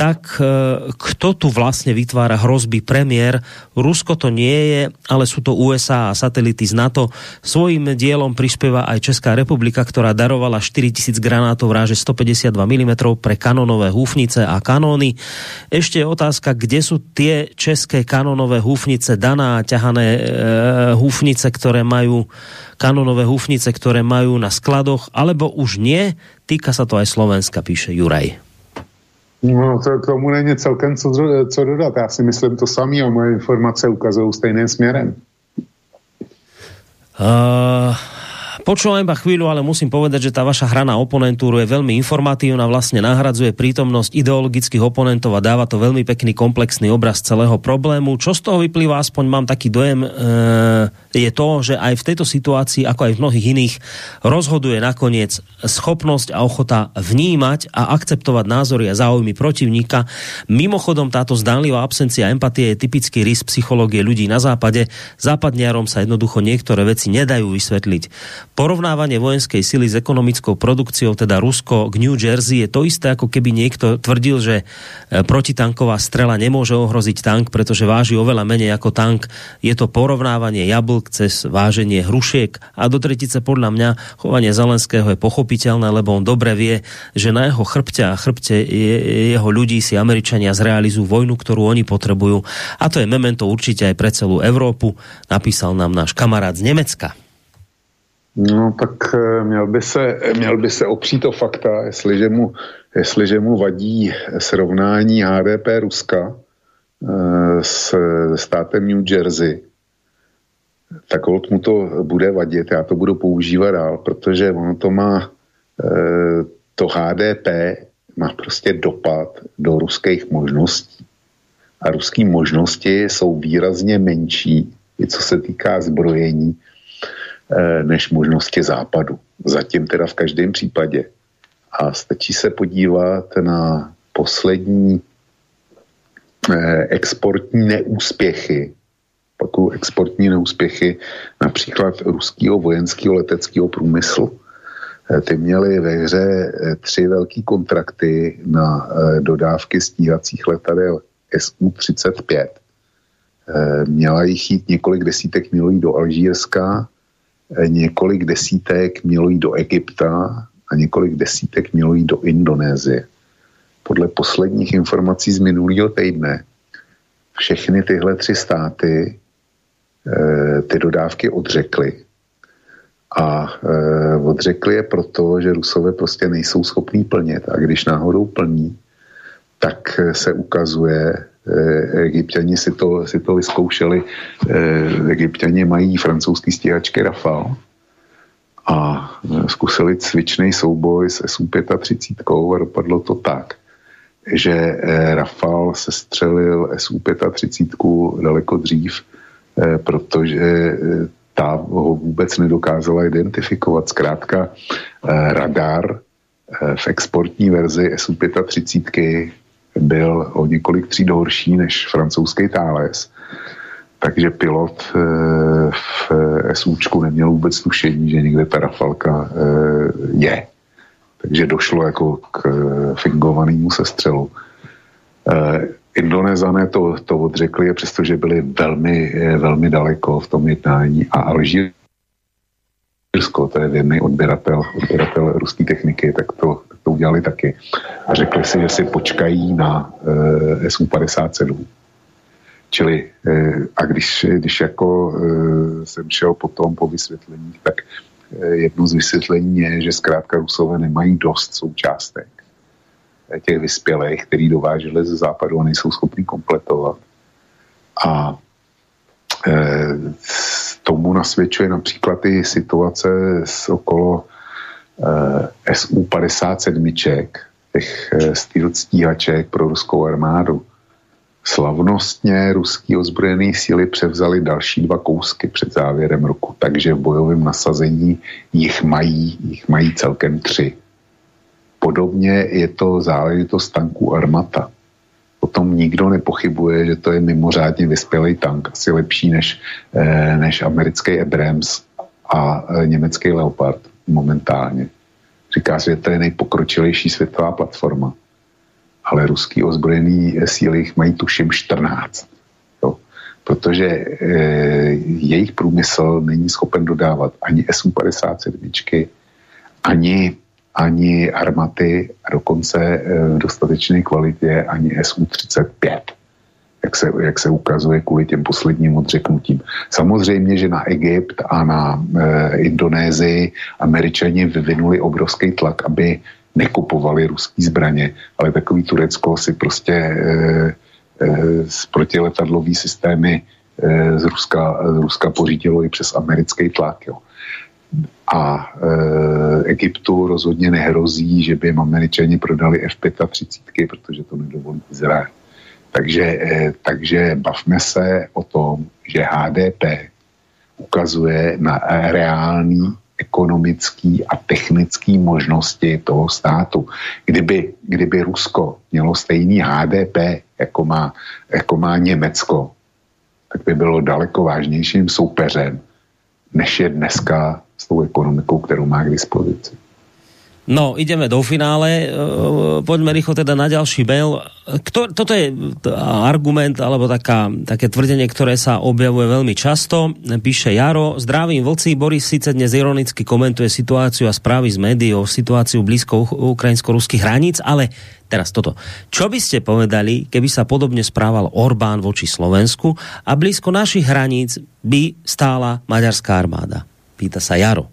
tak e, kto tu vlastně vytvára hrozby premiér? Rusko to nie je, ale sú to USA a satelity z NATO. Svojím dielom prispieva aj Česká republika, ktorá darovala 4000 granátov ráže 152 mm pre kanonové húfnice a kanóny. Ešte je otázka, kde sú tie české kanonové húfnice, daná ťahané e, húfnice, ktoré majú kanonové húfnice, ktoré majú na skladoch, alebo už nie. Týka sa to aj Slovenska, píše Juraj. No, to, k tomu není celkem co, co dodat. Já si myslím to samé a moje informace ukazují stejným směrem. Uh, Počúvam iba chvíľu, ale musím povedať, že tá vaša hra na oponentúru je veľmi informatívna, vlastne nahradzuje prítomnosť ideologických oponentov a dáva to veľmi pekný komplexný obraz celého problému. Čo z toho vyplýva, aspoň mám taký dojem, e, je to, že aj v tejto situácii, ako aj v mnohých iných, rozhoduje nakoniec schopnosť a ochota vnímať a akceptovať názory a záujmy protivníka. Mimochodom, táto zdánlivá absencia empatie je typický rys psychológie ľudí na západe. Západniarom sa jednoducho niektoré veci nedajú vysvetliť. Porovnávanie vojenskej sily s ekonomickou produkciou, teda Rusko k New Jersey, je to isté, ako keby niekto tvrdil, že e, protitanková strela nemôže ohroziť tank, pretože váži oveľa menej ako tank. Je to porovnávanie jablk cez váženie hrušiek a do tretice podľa mňa chovanie Zelenského je pochopiteľné, lebo on dobre vie, že na jeho chrbte a chrbte jeho ľudí si Američania zrealizujú vojnu, ktorú oni potrebujú. A to je memento určite aj pre celú Európu, napísal nám náš kamarát z Nemecka. No tak eh, měl by se, měl by se opřít o fakta, jestliže mu, jestliže mu vadí srovnání HDP Ruska eh, s státem New Jersey, tak mu to bude vadit, já to budu používat dál, protože ono to má, eh, to HDP má prostě dopad do ruských možností. A ruské možnosti jsou výrazně menší, i co se týká zbrojení, než možnosti západu. Zatím teda v každém případě. A stačí se podívat na poslední eh, exportní neúspěchy, pokud exportní neúspěchy například ruského vojenského leteckého průmyslu. Eh, ty měly ve hře tři velké kontrakty na dodávky stíhacích letadel SU-35. Měla jich jít několik desítek milí do Alžírska, Eh, několik desítek mělo jít do Egypta a několik desítek mělo jít do Indonésie. Podle posledních informací z minulého týdne všechny tyhle tři státy e, ty dodávky odřekly A e, odřekli je proto, že Rusové prostě nejsou schopní plnit. A když náhodou plní, tak se ukazuje, e, egyptiani si to, si to vyzkoušeli, e, egyptiani mají francouzský stíhačky Rafale a zkusili cvičný souboj s SU-35 a dopadlo to tak, že Rafale se střelil SU-35 daleko dřív, protože ta ho vůbec nedokázala identifikovat. Zkrátka radar v exportní verzi SU-35 byl o několik tříd horší než francouzský Thales. Takže pilot v SUčku neměl vůbec tušení, že někde ta Rafalka je. Takže došlo jako k fingovanému sestřelu. Indonézané to, to odřekli, přestože byli velmi, velmi daleko v tom jednání a Alžírsko, to je věrný odběratel, odběratel ruské techniky, tak to, to udělali taky. A řekli si, že si počkají na uh, SU-57. Čili, uh, a když, když jako uh, jsem šel potom po vysvětlení, tak jedno z vysvětlení je, že zkrátka Rusové nemají dost součástek těch vyspělých, který dováželi ze západu a nejsou schopni kompletovat. A e, tomu nasvědčuje například i situace z okolo e, SU-57, těch e, stíhaček pro ruskou armádu. Slavnostně ruský ozbrojený síly převzali další dva kousky před závěrem roku, takže v bojovém nasazení jich mají, jich mají celkem tři. Podobně je to záležitost tanků Armata. Potom nikdo nepochybuje, že to je mimořádně vyspělý tank, asi lepší než, eh, než americký Abrams a eh, německý Leopard momentálně. Říká se, že to je nejpokročilejší světová platforma. Ale ruský ozbrojený síly jich mají tuším 14. Jo. Protože e, jejich průmysl není schopen dodávat ani SU-57, ani ani armaty a dokonce eh, v dostatečné kvalitě ani SU-35, jak se, jak se ukazuje kvůli těm posledním odřeknutím. Samozřejmě, že na Egypt a na e, Indonésii američani vyvinuli obrovský tlak, aby nekupovali ruský zbraně, ale takový Turecko si prostě e, e, protiletadlový systémy e, z Ruska, z Ruska pořídilo i přes americký tlak. Jo a e, Egyptu rozhodně nehrozí, že by jim američani prodali F-35, protože to nedovolí Izrael. Takže, e, takže bavme se o tom, že HDP ukazuje na reální ekonomický a technický možnosti toho státu. Kdyby, kdyby Rusko mělo stejný HDP, jako má, jako má Německo, tak by bylo daleko vážnějším soupeřem, než je dneska s tou ekonomikou, kterou má k dispozici. No, ideme do finále. E, poďme rýchlo teda na ďalší mail. Kto, toto je argument, alebo taká, také tvrdenie, ktoré sa objavuje veľmi často. Píše Jaro, zdravím vlci, Boris síce dnes ironicky komentuje situáciu a správy z médií o situáciu blízko ukrajinsko-ruských hraníc, ale teraz toto. Čo by ste povedali, keby sa podobne správal Orbán voči Slovensku a blízko našich hraníc by stála maďarská armáda? Pýta sa Jaro.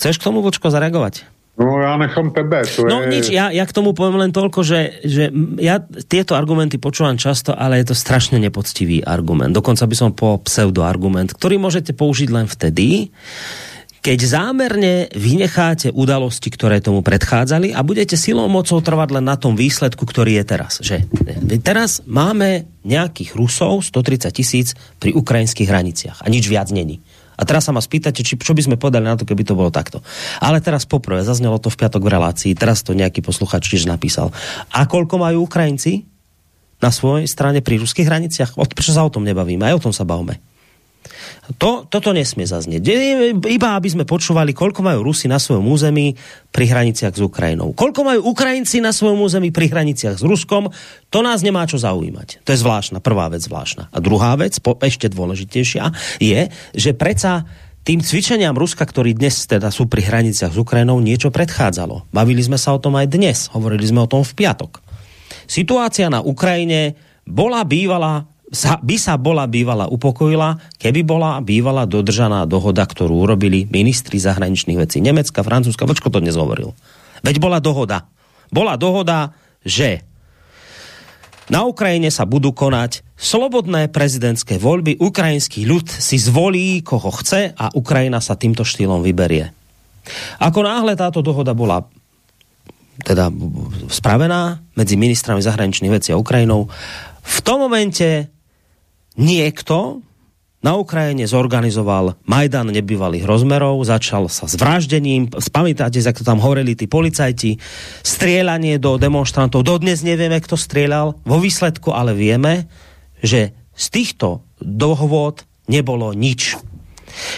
Chceš k tomu, Vočko, zareagovať? No já nechám tebe. To no je... nič, ja, ja k tomu poviem len toľko, že, že ja tieto argumenty počúvam často, ale je to strašne nepoctivý argument. Dokonca by som po pseudoargument, ktorý môžete použiť len vtedy, keď zámerne vynecháte udalosti, ktoré tomu predchádzali a budete silou mocou trvať len na tom výsledku, ktorý je teraz. Že teraz máme nejakých Rusov 130 tisíc pri ukrajinských hraniciach a nič viac není. A teraz sa ma spýtate, či, čo by sme povedali na to, keby to bolo takto. Ale teraz poprvé, zaznelo to v piatok v relácii, teraz to nejaký posluchač tiež napísal. A koľko majú Ukrajinci na svojej strane pri ruských hraniciach? Prečo sa o tom nebavíme? Aj o tom sa bavíme. To, toto nesmie zaznieť. Iba aby sme počúvali, koľko majú Rusi na svojom území pri hraniciach s Ukrajinou. Koľko majú Ukrajinci na svojom území pri hraniciach s Ruskom, to nás nemá čo zaujímať. To je zvláštna, prvá vec zvláštna. A druhá vec, po, ešte dôležitejšia, je, že predsa tým cvičeniam Ruska, ktorí dnes teda sú pri hraniciach s Ukrajinou, niečo predchádzalo. Bavili sme sa o tom aj dnes, hovorili sme o tom v piatok. Situácia na Ukrajine bola bývala sa, by sa bola bývala upokojila, keby bola bývala dodržaná dohoda, ktorú urobili ministri zahraničných vecí Nemecka, Francúzska, počko to dnes hovoril. Veď bola dohoda. Bola dohoda, že na Ukrajine sa budú konať slobodné prezidentské voľby, ukrajinský ľud si zvolí, koho chce a Ukrajina sa týmto štýlom vyberie. Ako náhle táto dohoda bola teda spravená medzi ministrami zahraničných vecí a Ukrajinou, v tom momente niekto na Ukrajine zorganizoval Majdan nebývalých rozmerov, začal sa s vraždením, spamätáte sa, ako tam horeli tí policajti, strieľanie do demonstrantov, dodnes nevieme, kto strieľal, vo výsledku ale vieme, že z týchto dohovod nebolo nič.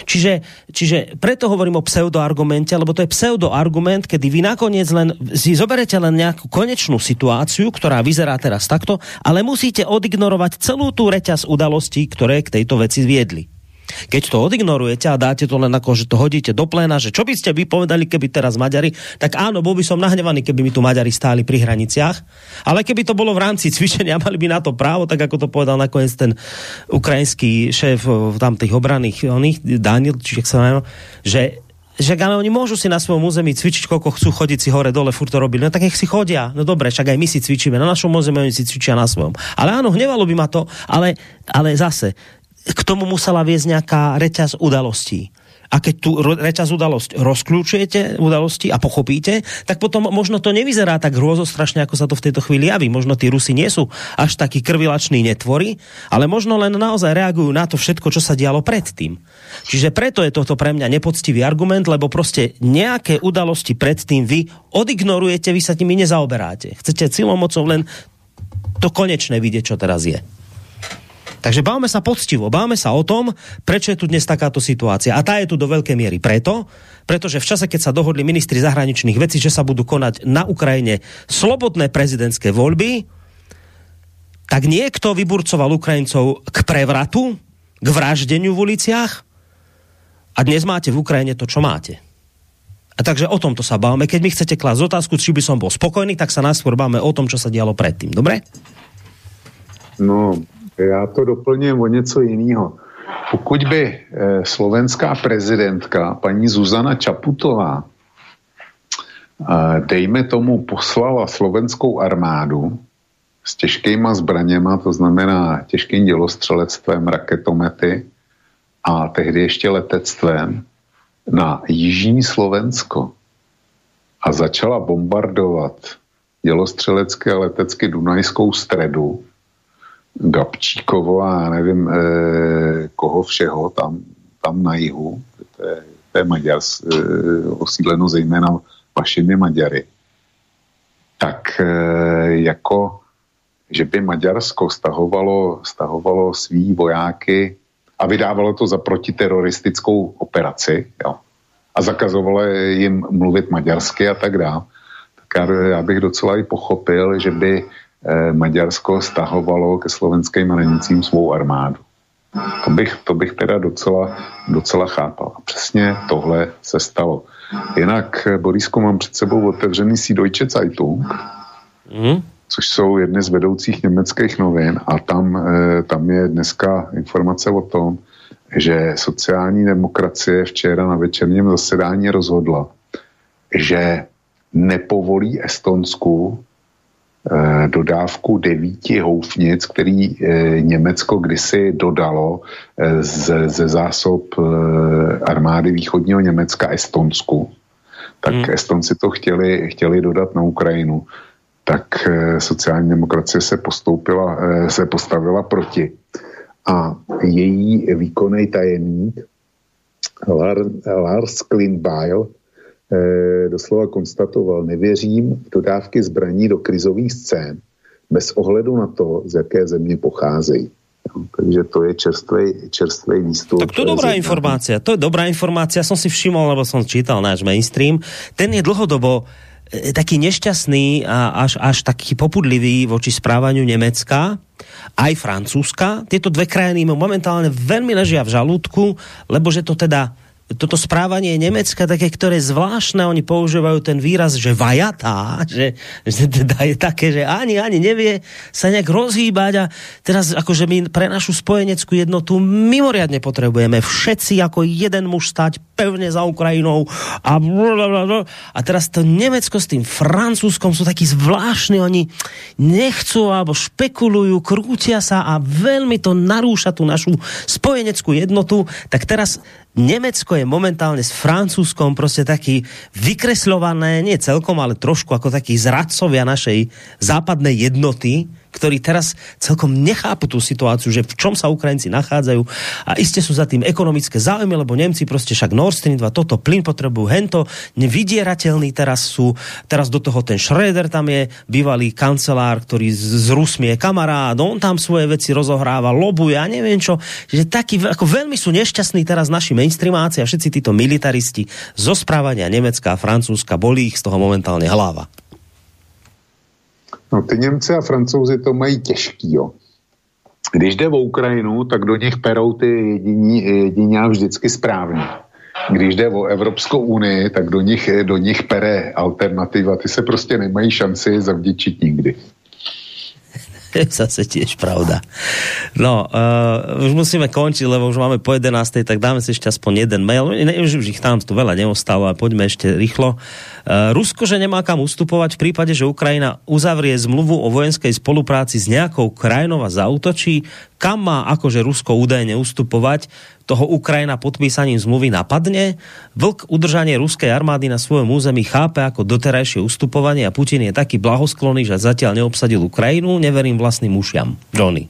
Čiže, čiže preto hovorím o pseudoargumente, lebo to je pseudoargument, kedy vy nakoniec len si zoberete len nejakú konečnú situáciu, ktorá vyzerá teraz takto, ale musíte odignorovať celú tú reťaz udalostí, ktoré k tejto veci viedli. Keď to odignorujete a dáte to len ako, že to hodíte do pléna, že čo by ste vypovedali, keby teraz Maďari, tak áno, bol by som nahnevaný, keby mi tu Maďari stáli pri hraniciach, ale keby to bolo v rámci cvičenia, mali by na to právo, tak ako to povedal nakoniec ten ukrajinský šéf v tam tých obraných, oných, Daniel, či sa neviem, že že ale oni môžu si na svojom území cvičiť, koľko chcú chodiť si hore dole, furt to robili. No tak nech si chodia. No dobre, však aj my si cvičíme. Na našom území oni si cvičia na svojom. Ale áno, hnevalo by ma to, ale, ale zase, k tomu musela viesť nejaká reťaz udalostí. A keď tu reťaz udalosť rozklúčujete udalosti a pochopíte, tak potom možno to nevyzerá tak hrôzostrašne, ako sa to v tejto chvíli javí. Možno tí Rusi nie sú až takí krvilační netvory, ale možno len naozaj reagujú na to všetko, čo sa dialo predtým. Čiže preto je toto pre mňa nepoctivý argument, lebo prostě nejaké udalosti predtým vy odignorujete, vy sa tými nezaoberáte. Chcete silou mocou len to konečné vidieť, čo teraz je. Takže bavme sa poctivo, bavme sa o tom, prečo je tu dnes takáto situácia. A tá je tu do veľkej miery preto, pretože v čase, keď sa dohodli ministri zahraničných vecí, že sa budú konať na Ukrajine slobodné prezidentské voľby, tak niekto vyburcoval Ukrajincov k prevratu, k vraždeniu v uliciach a dnes máte v Ukrajine to, čo máte. A takže o tomto sa bavíme. Keď mi chcete klásť otázku, či by som bol spokojný, tak sa náskôr bavíme o tom, čo sa dialo predtým. Dobre? No, já to doplním o něco jiného. Pokud by eh, slovenská prezidentka paní Zuzana Čaputová eh, dejme tomu poslala slovenskou armádu s těžkýma zbraněma, to znamená těžkým dělostřelectvem, raketomety a tehdy ještě letectvem na jižní Slovensko a začala bombardovat dělostřelecké a letecky Dunajskou středu, Gabčíkovo a nevím e, koho všeho tam, tam na jihu, to je, to je Maďars, e, osídleno zejména vašimi Maďary, tak e, jako, že by Maďarsko stahovalo, stahovalo svý vojáky a vydávalo to za protiteroristickou operaci, jo, a zakazovalo jim mluvit maďarsky a tak dále, tak já, já bych docela i pochopil, že by Maďarsko stahovalo ke slovenským hranicím svou armádu. To bych, to bych teda docela, docela chápal. A přesně tohle se stalo. Jinak, eh, Borisko, mám před sebou otevřený si Deutsche Zeitung, mm. což jsou jedny z vedoucích německých novin a tam, eh, tam je dneska informace o tom, že sociální demokracie včera na večerním zasedání rozhodla, že nepovolí Estonsku Eh, dodávku devíti houfnic, který eh, Německo kdysi dodalo eh, ze, ze zásob armády východního Německa Estonsku. Tak hmm. Estonci to chtěli, chtěli dodat na Ukrajinu. Tak sociální demokracie se postoupila, se postavila proti. A její výkonný tajemník Lars Klindbeil Eh, doslova konstatoval, nevěřím v dodávky zbraní do krizových scén bez ohledu na to, z jaké země pocházejí. Takže to je čerstvý, čerstvý výstup. Tak to je dobrá informácia. To je dobrá informácia. Som si všimol, lebo som čítal náš mainstream. Ten je dlhodobo eh, taký nešťastný a až, až taký popudlivý voči správaniu Nemecka, aj Francúzska. Tieto dve krajiny mu momentálne veľmi ležia v žalúdku, lebo že to teda toto správanie Nemecka také, ktoré zvláštne, oni používajú ten výraz, že vajatá, že, že teda je také, že ani, ani nevie sa nejak rozhýbať a teraz akože my pre našu spojeneckú jednotu mimoriadne potrebujeme všetci ako jeden muž stať pevne za Ukrajinou a a teraz to Nemecko s tým Francúzskom sú takí zvláštni, oni nechcú alebo špekulujú, krútia sa a veľmi to narúša tú našu spojeneckú jednotu, tak teraz Nemecko je momentálne s Francúzskom prostě taký vykreslované, nie celkom, ale trošku ako taký zradcovia našej západnej jednoty, ktorí teraz celkom nechápu tú situáciu, že v čom sa Ukrajinci nachádzajú a iste sú za tým ekonomické záujmy, lebo Nemci prostě však Nord Stream 2, toto plyn potrebujú, hento, nevydierateľný teraz sú, teraz do toho ten Schröder tam je, bývalý kancelár, ktorý z, z Rusmi je kamarád, on tam svoje veci rozohráva, lobuje a neviem čo, že taký, ako veľmi sú nešťastní teraz naši mainstreamáci a všetci títo militaristi zo správania Nemecka a Francúzska, bolí ich z toho momentálne hlava. No ty Němci a Francouzi to mají těžký, jo. Když jde o Ukrajinu, tak do nich perou ty jediní, jediní a vždycky správně. Když jde o Evropskou unii, tak do nich, do nich pere alternativa. Ty se prostě nemají šanci zavděčit nikdy. zase tiež pravda. No, uh, už musíme končiť, lebo už máme po 11. tak dáme si ešte aspoň jeden mail. Ne, už, už ich tam tu veľa neostalo a poďme ešte rýchlo. Uh, Rusko, že nemá kam ustupovať v prípade, že Ukrajina uzavrie zmluvu o vojenskej spolupráci s nejakou krajinou a zautočí, kam má akože Rusko údajne ustupovať, toho Ukrajina podpísaním zmluvy napadne. Vlk udržanie ruskej armády na svojom území chápe ako doterajšie ustupovanie a Putin je taký blahosklonný, že zatiaľ neobsadil Ukrajinu. Neverím vlastným ušiam. Johnny.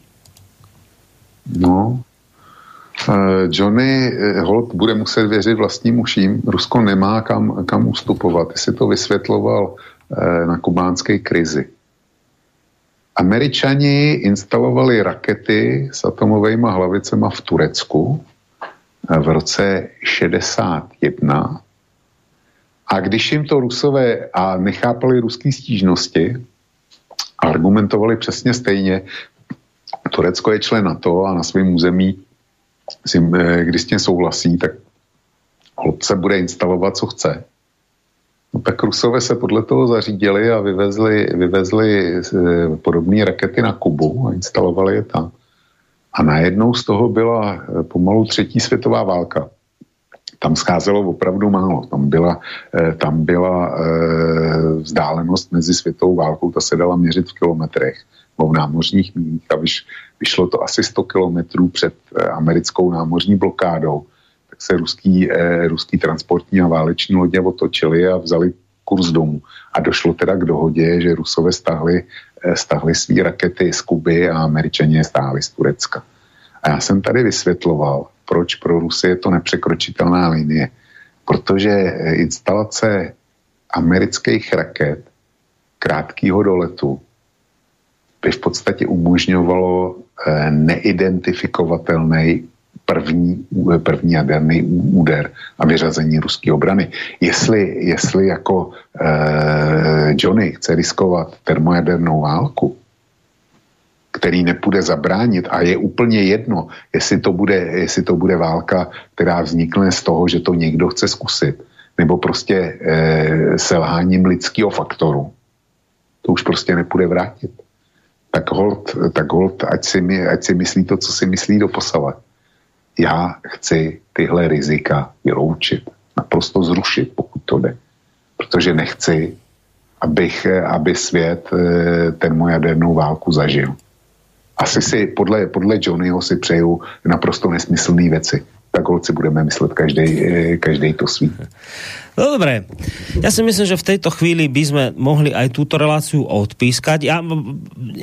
No, uh, Johnny uh, Holt bude muset věřit vlastním uším. Rusko nemá kam, kam ustupovat. Ty si to vysvětloval uh, na kubánské krizi. Američani instalovali rakety s atomovými hlavicema v Turecku v roce 61. A když jim to Rusové a nechápali ruský stížnosti, argumentovali přesně stejně, Turecko je člen NATO a na svém území, eh, když s tím souhlasí, tak se bude instalovat, co chce. No tak Rusové se podle toho zařídili a vyvezli, vyvezli eh, podobné rakety na Kubu a instalovali je tam. A najednou z toho byla eh, pomalu třetí světová válka. Tam scházelo opravdu málo. Tam byla, eh, tam byla vzdálenost mezi světovou válkou, ta se dala měřit v kilometrech v námořních míních a vyš, vyšlo to asi 100 kilometrů před americkou námořní blokádou se ruský, eh, ruský transportní a váleční lodě otočili a vzali kurz domů. A došlo teda k dohodě, že Rusové stahli, eh, stahli svý rakety z Kuby a Američané stáhli z Turecka. A já jsem tady vysvětloval, proč pro Rusy je to nepřekročitelná linie. Protože instalace amerických raket krátkého doletu by v podstatě umožňovalo eh, neidentifikovatelný první, první jaderný úder a vyřazení ruské obrany. Jestli, jestli jako eh, Johnny chce riskovat termojadernou válku, který nepůjde zabránit a je úplně jedno, jestli to bude, jestli to bude válka, která vznikne z toho, že to někdo chce zkusit, nebo prostě eh, selháním lidského faktoru, to už prostě nepůjde vrátit. Tak hold, tak hold ať, si, ať si myslí to, co si myslí do posavat já chci tyhle rizika vyloučit, naprosto zrušit, pokud to jde. Protože nechci, abych, aby svět eh, ten můj jadernou válku zažil. Asi si podle, podle Johnnyho si přeju naprosto nesmyslné věci tak holci budeme myslet každý, eh, každý to svý. No dobré, ja si myslím, že v tejto chvíli by sme mohli aj túto reláciu odpískať. Ja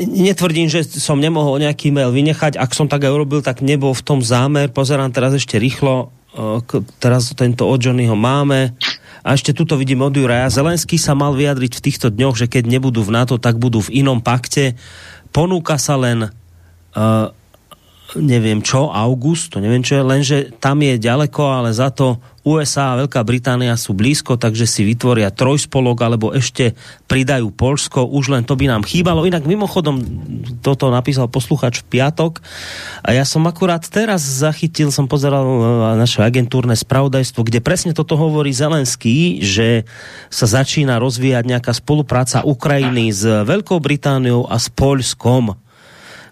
netvrdím, že som nemohol nejaký mail vynechať. Ak som tak aj urobil, tak nebol v tom zámer. Pozerám teraz ešte rýchlo. Eh, teraz tento od Johnnyho máme. A ešte tuto vidím od Juraja. Zelenský sa mal vyjadriť v týchto dňoch, že keď nebudú v NATO, tak budú v inom pakte. Ponúka sa len uh, neviem čo, august, to neviem čo je, lenže tam je ďaleko, ale za to USA a Veľká Británia sú blízko, takže si vytvoria trojspolok alebo ešte pridajú Polsko, už len to by nám chýbalo. Inak mimochodom toto napísal posluchač v piatok. A ja som akurát teraz zachytil, som pozeral e, naše agentúrne spravodajstvo, kde presne toto hovorí Zelenský, že sa začína rozvíjať nejaká spolupráca Ukrajiny s Veľkou Britániou a s Polskom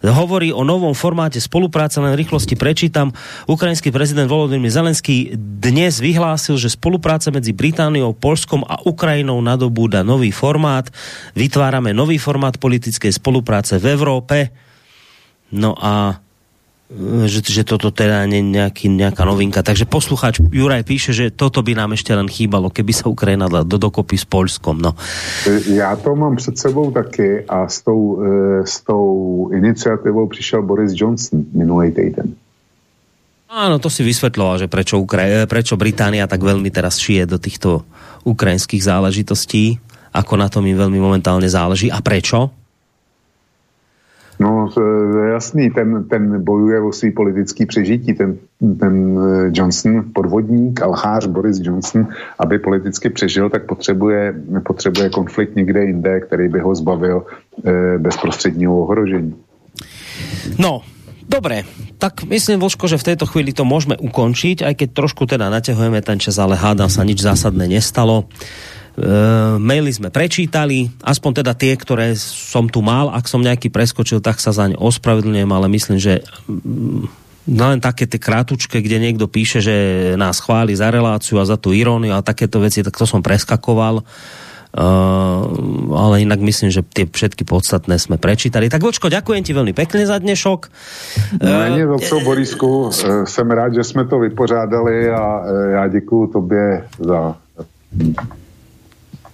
hovorí o novom formáte spolupráce, len rýchlosti prečítam. Ukrajinský prezident Volodymyr Zelenský dnes vyhlásil, že spolupráca medzi Britániou, Polskom a Ukrajinou nadobúda nový formát. Vytvárame nový formát politickej spolupráce v Európe. No a že, že toto teda nie nejaký, nejaká novinka. Takže poslucháč Juraj píše, že toto by nám ešte len chýbalo, keby sa Ukrajina dala do dokopy s Polskom. No. Já to mám před sebou taky a s tou, e, s tou iniciativou přišel Boris Johnson minulý týden. Áno, to si vysvetľoval, že prečo, Ukra- e, prečo Británia tak veľmi teraz šije do týchto ukrajinských záležitostí, ako na tom im veľmi momentálne záleží. A prečo? Jasný, ten, ten bojuje o svý politický přežití, ten, ten eh, Johnson, podvodník, alchář Boris Johnson, aby politicky přežil, tak potřebuje, potřebuje konflikt někde jinde, který by ho zbavil e, bezprostředního ohrožení. No, Dobre, tak myslím, Voško, že v tejto chvíli to môžeme ukončiť, aj keď trošku teda naťahujeme ten čas, ale hádam sa nič zásadné nestalo. Uh, maily sme prečítali, aspoň teda tie, ktoré som tu mal, ak som nejaký preskočil, tak sa zaň ospravedlňujem, ale myslím, že um, len také tie krátučke, kde niekto píše, že nás chváli za reláciu a za tú iróniu a takéto veci, tak to som preskakoval. Uh, ale inak myslím, že tie všetky podstatné sme prečítali. Tak Vočko, ďakujem ti veľmi pekne za dnešok. Uh, Není za co, Borisku. Jsem rád, že jsme to vypořádali a já děkuju tobě za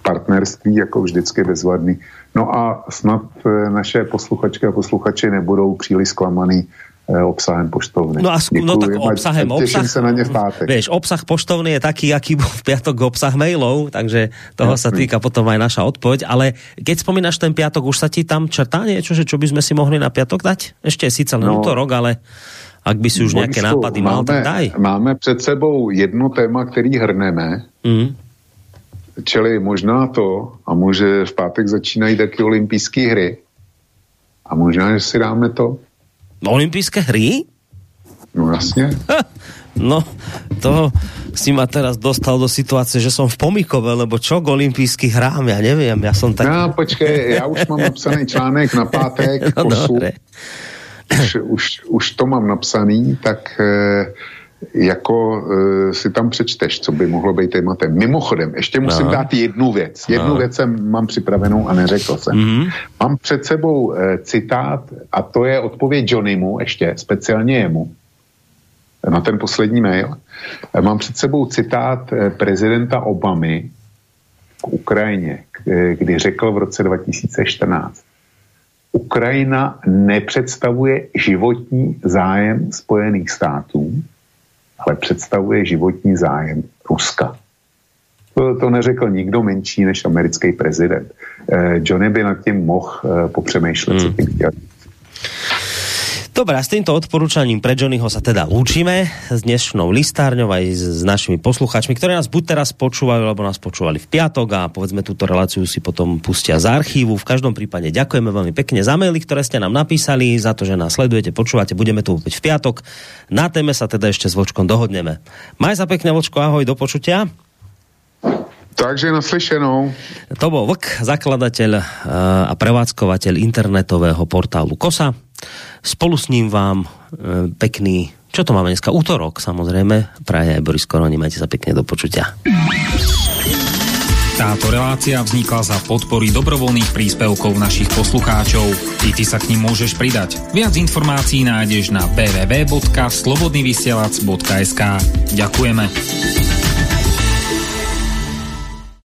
partnerství jako vždycky bezvadný. No a snad eh, naše posluchačky a posluchači nebudou příliš zklamaný eh, obsahem poštovny. No a sk- no tak obsahem, obsah, se na ně v pátek. Vieš, obsah poštovny je taký, aký bol v piatok obsah mailov, takže toho Jasný. sa týka potom aj naša odpoveď, ale keď spomínaš ten piatok, už sa ti tam črtá niečo, že čo by sme si mohli na piatok dať? Ešte síce len no, rok, ale ak by si už nejaké nápady mal, máme, tak daj. Máme před sebou jedno téma, který hrneme. Mm. Čili možná to, a může v pátek začínají taky olympijské hry. A možná, že si dáme to. Olympijské hry? No jasně. No, to si ma teraz dostal do situace, že som v Pomikove, lebo čo k olympijských hrám, ja neviem, ja som tak... No, počkej, já už mám napsaný článek na pátek, no, Už, už, už to mám napsaný, tak eh, jako e, si tam přečteš, co by mohlo být tématem. Mimochodem, ještě musím no. dát jednu věc. Jednu no. věc jsem mám připravenou a neřekl jsem. Mm-hmm. Mám před sebou e, citát a to je odpověď Johnnymu ještě, speciálně jemu, na ten poslední mail. E, mám před sebou citát e, prezidenta Obamy k Ukrajině, e, kdy řekl v roce 2014 Ukrajina nepředstavuje životní zájem Spojených států, ale představuje životní zájem Ruska. To, to neřekl nikdo menší než americký prezident. Eh, Johnny by nad tím mohl eh, popřemýšlet, hmm. co tím chtěl. Dobre, a s týmto odporúčaním pre Johnnyho sa teda lúčime s dnešnou listárňou aj s, našimi poslucháčmi, ktorí nás buď teraz počúvajú, alebo nás počúvali v piatok a povedzme túto reláciu si potom pustia z archívu. V každom prípade ďakujeme veľmi pekne za maily, ktoré ste nám napísali, za to, že nás sledujete, počúvate. Budeme tu opäť v piatok. Na téme sa teda ešte s Vočkom dohodneme. Maj sa pekne, Vočko, ahoj, do počutia. Takže naslyšenou. To bol Vlk, zakladateľ eh, a prevádzkovateľ internetového portálu KOSA. Spolu s ním vám e, pekný, čo to máme dneska, útorok samozrejme, praje aj Boris Koroni, majte sa pekne do počutia. Táto relácia vznikla za podpory dobrovoľných príspevkov našich poslucháčov. I ty sa k ním môžeš pridať. Viac informácií nájdeš na www.slobodnyvysielac.sk Ďakujeme.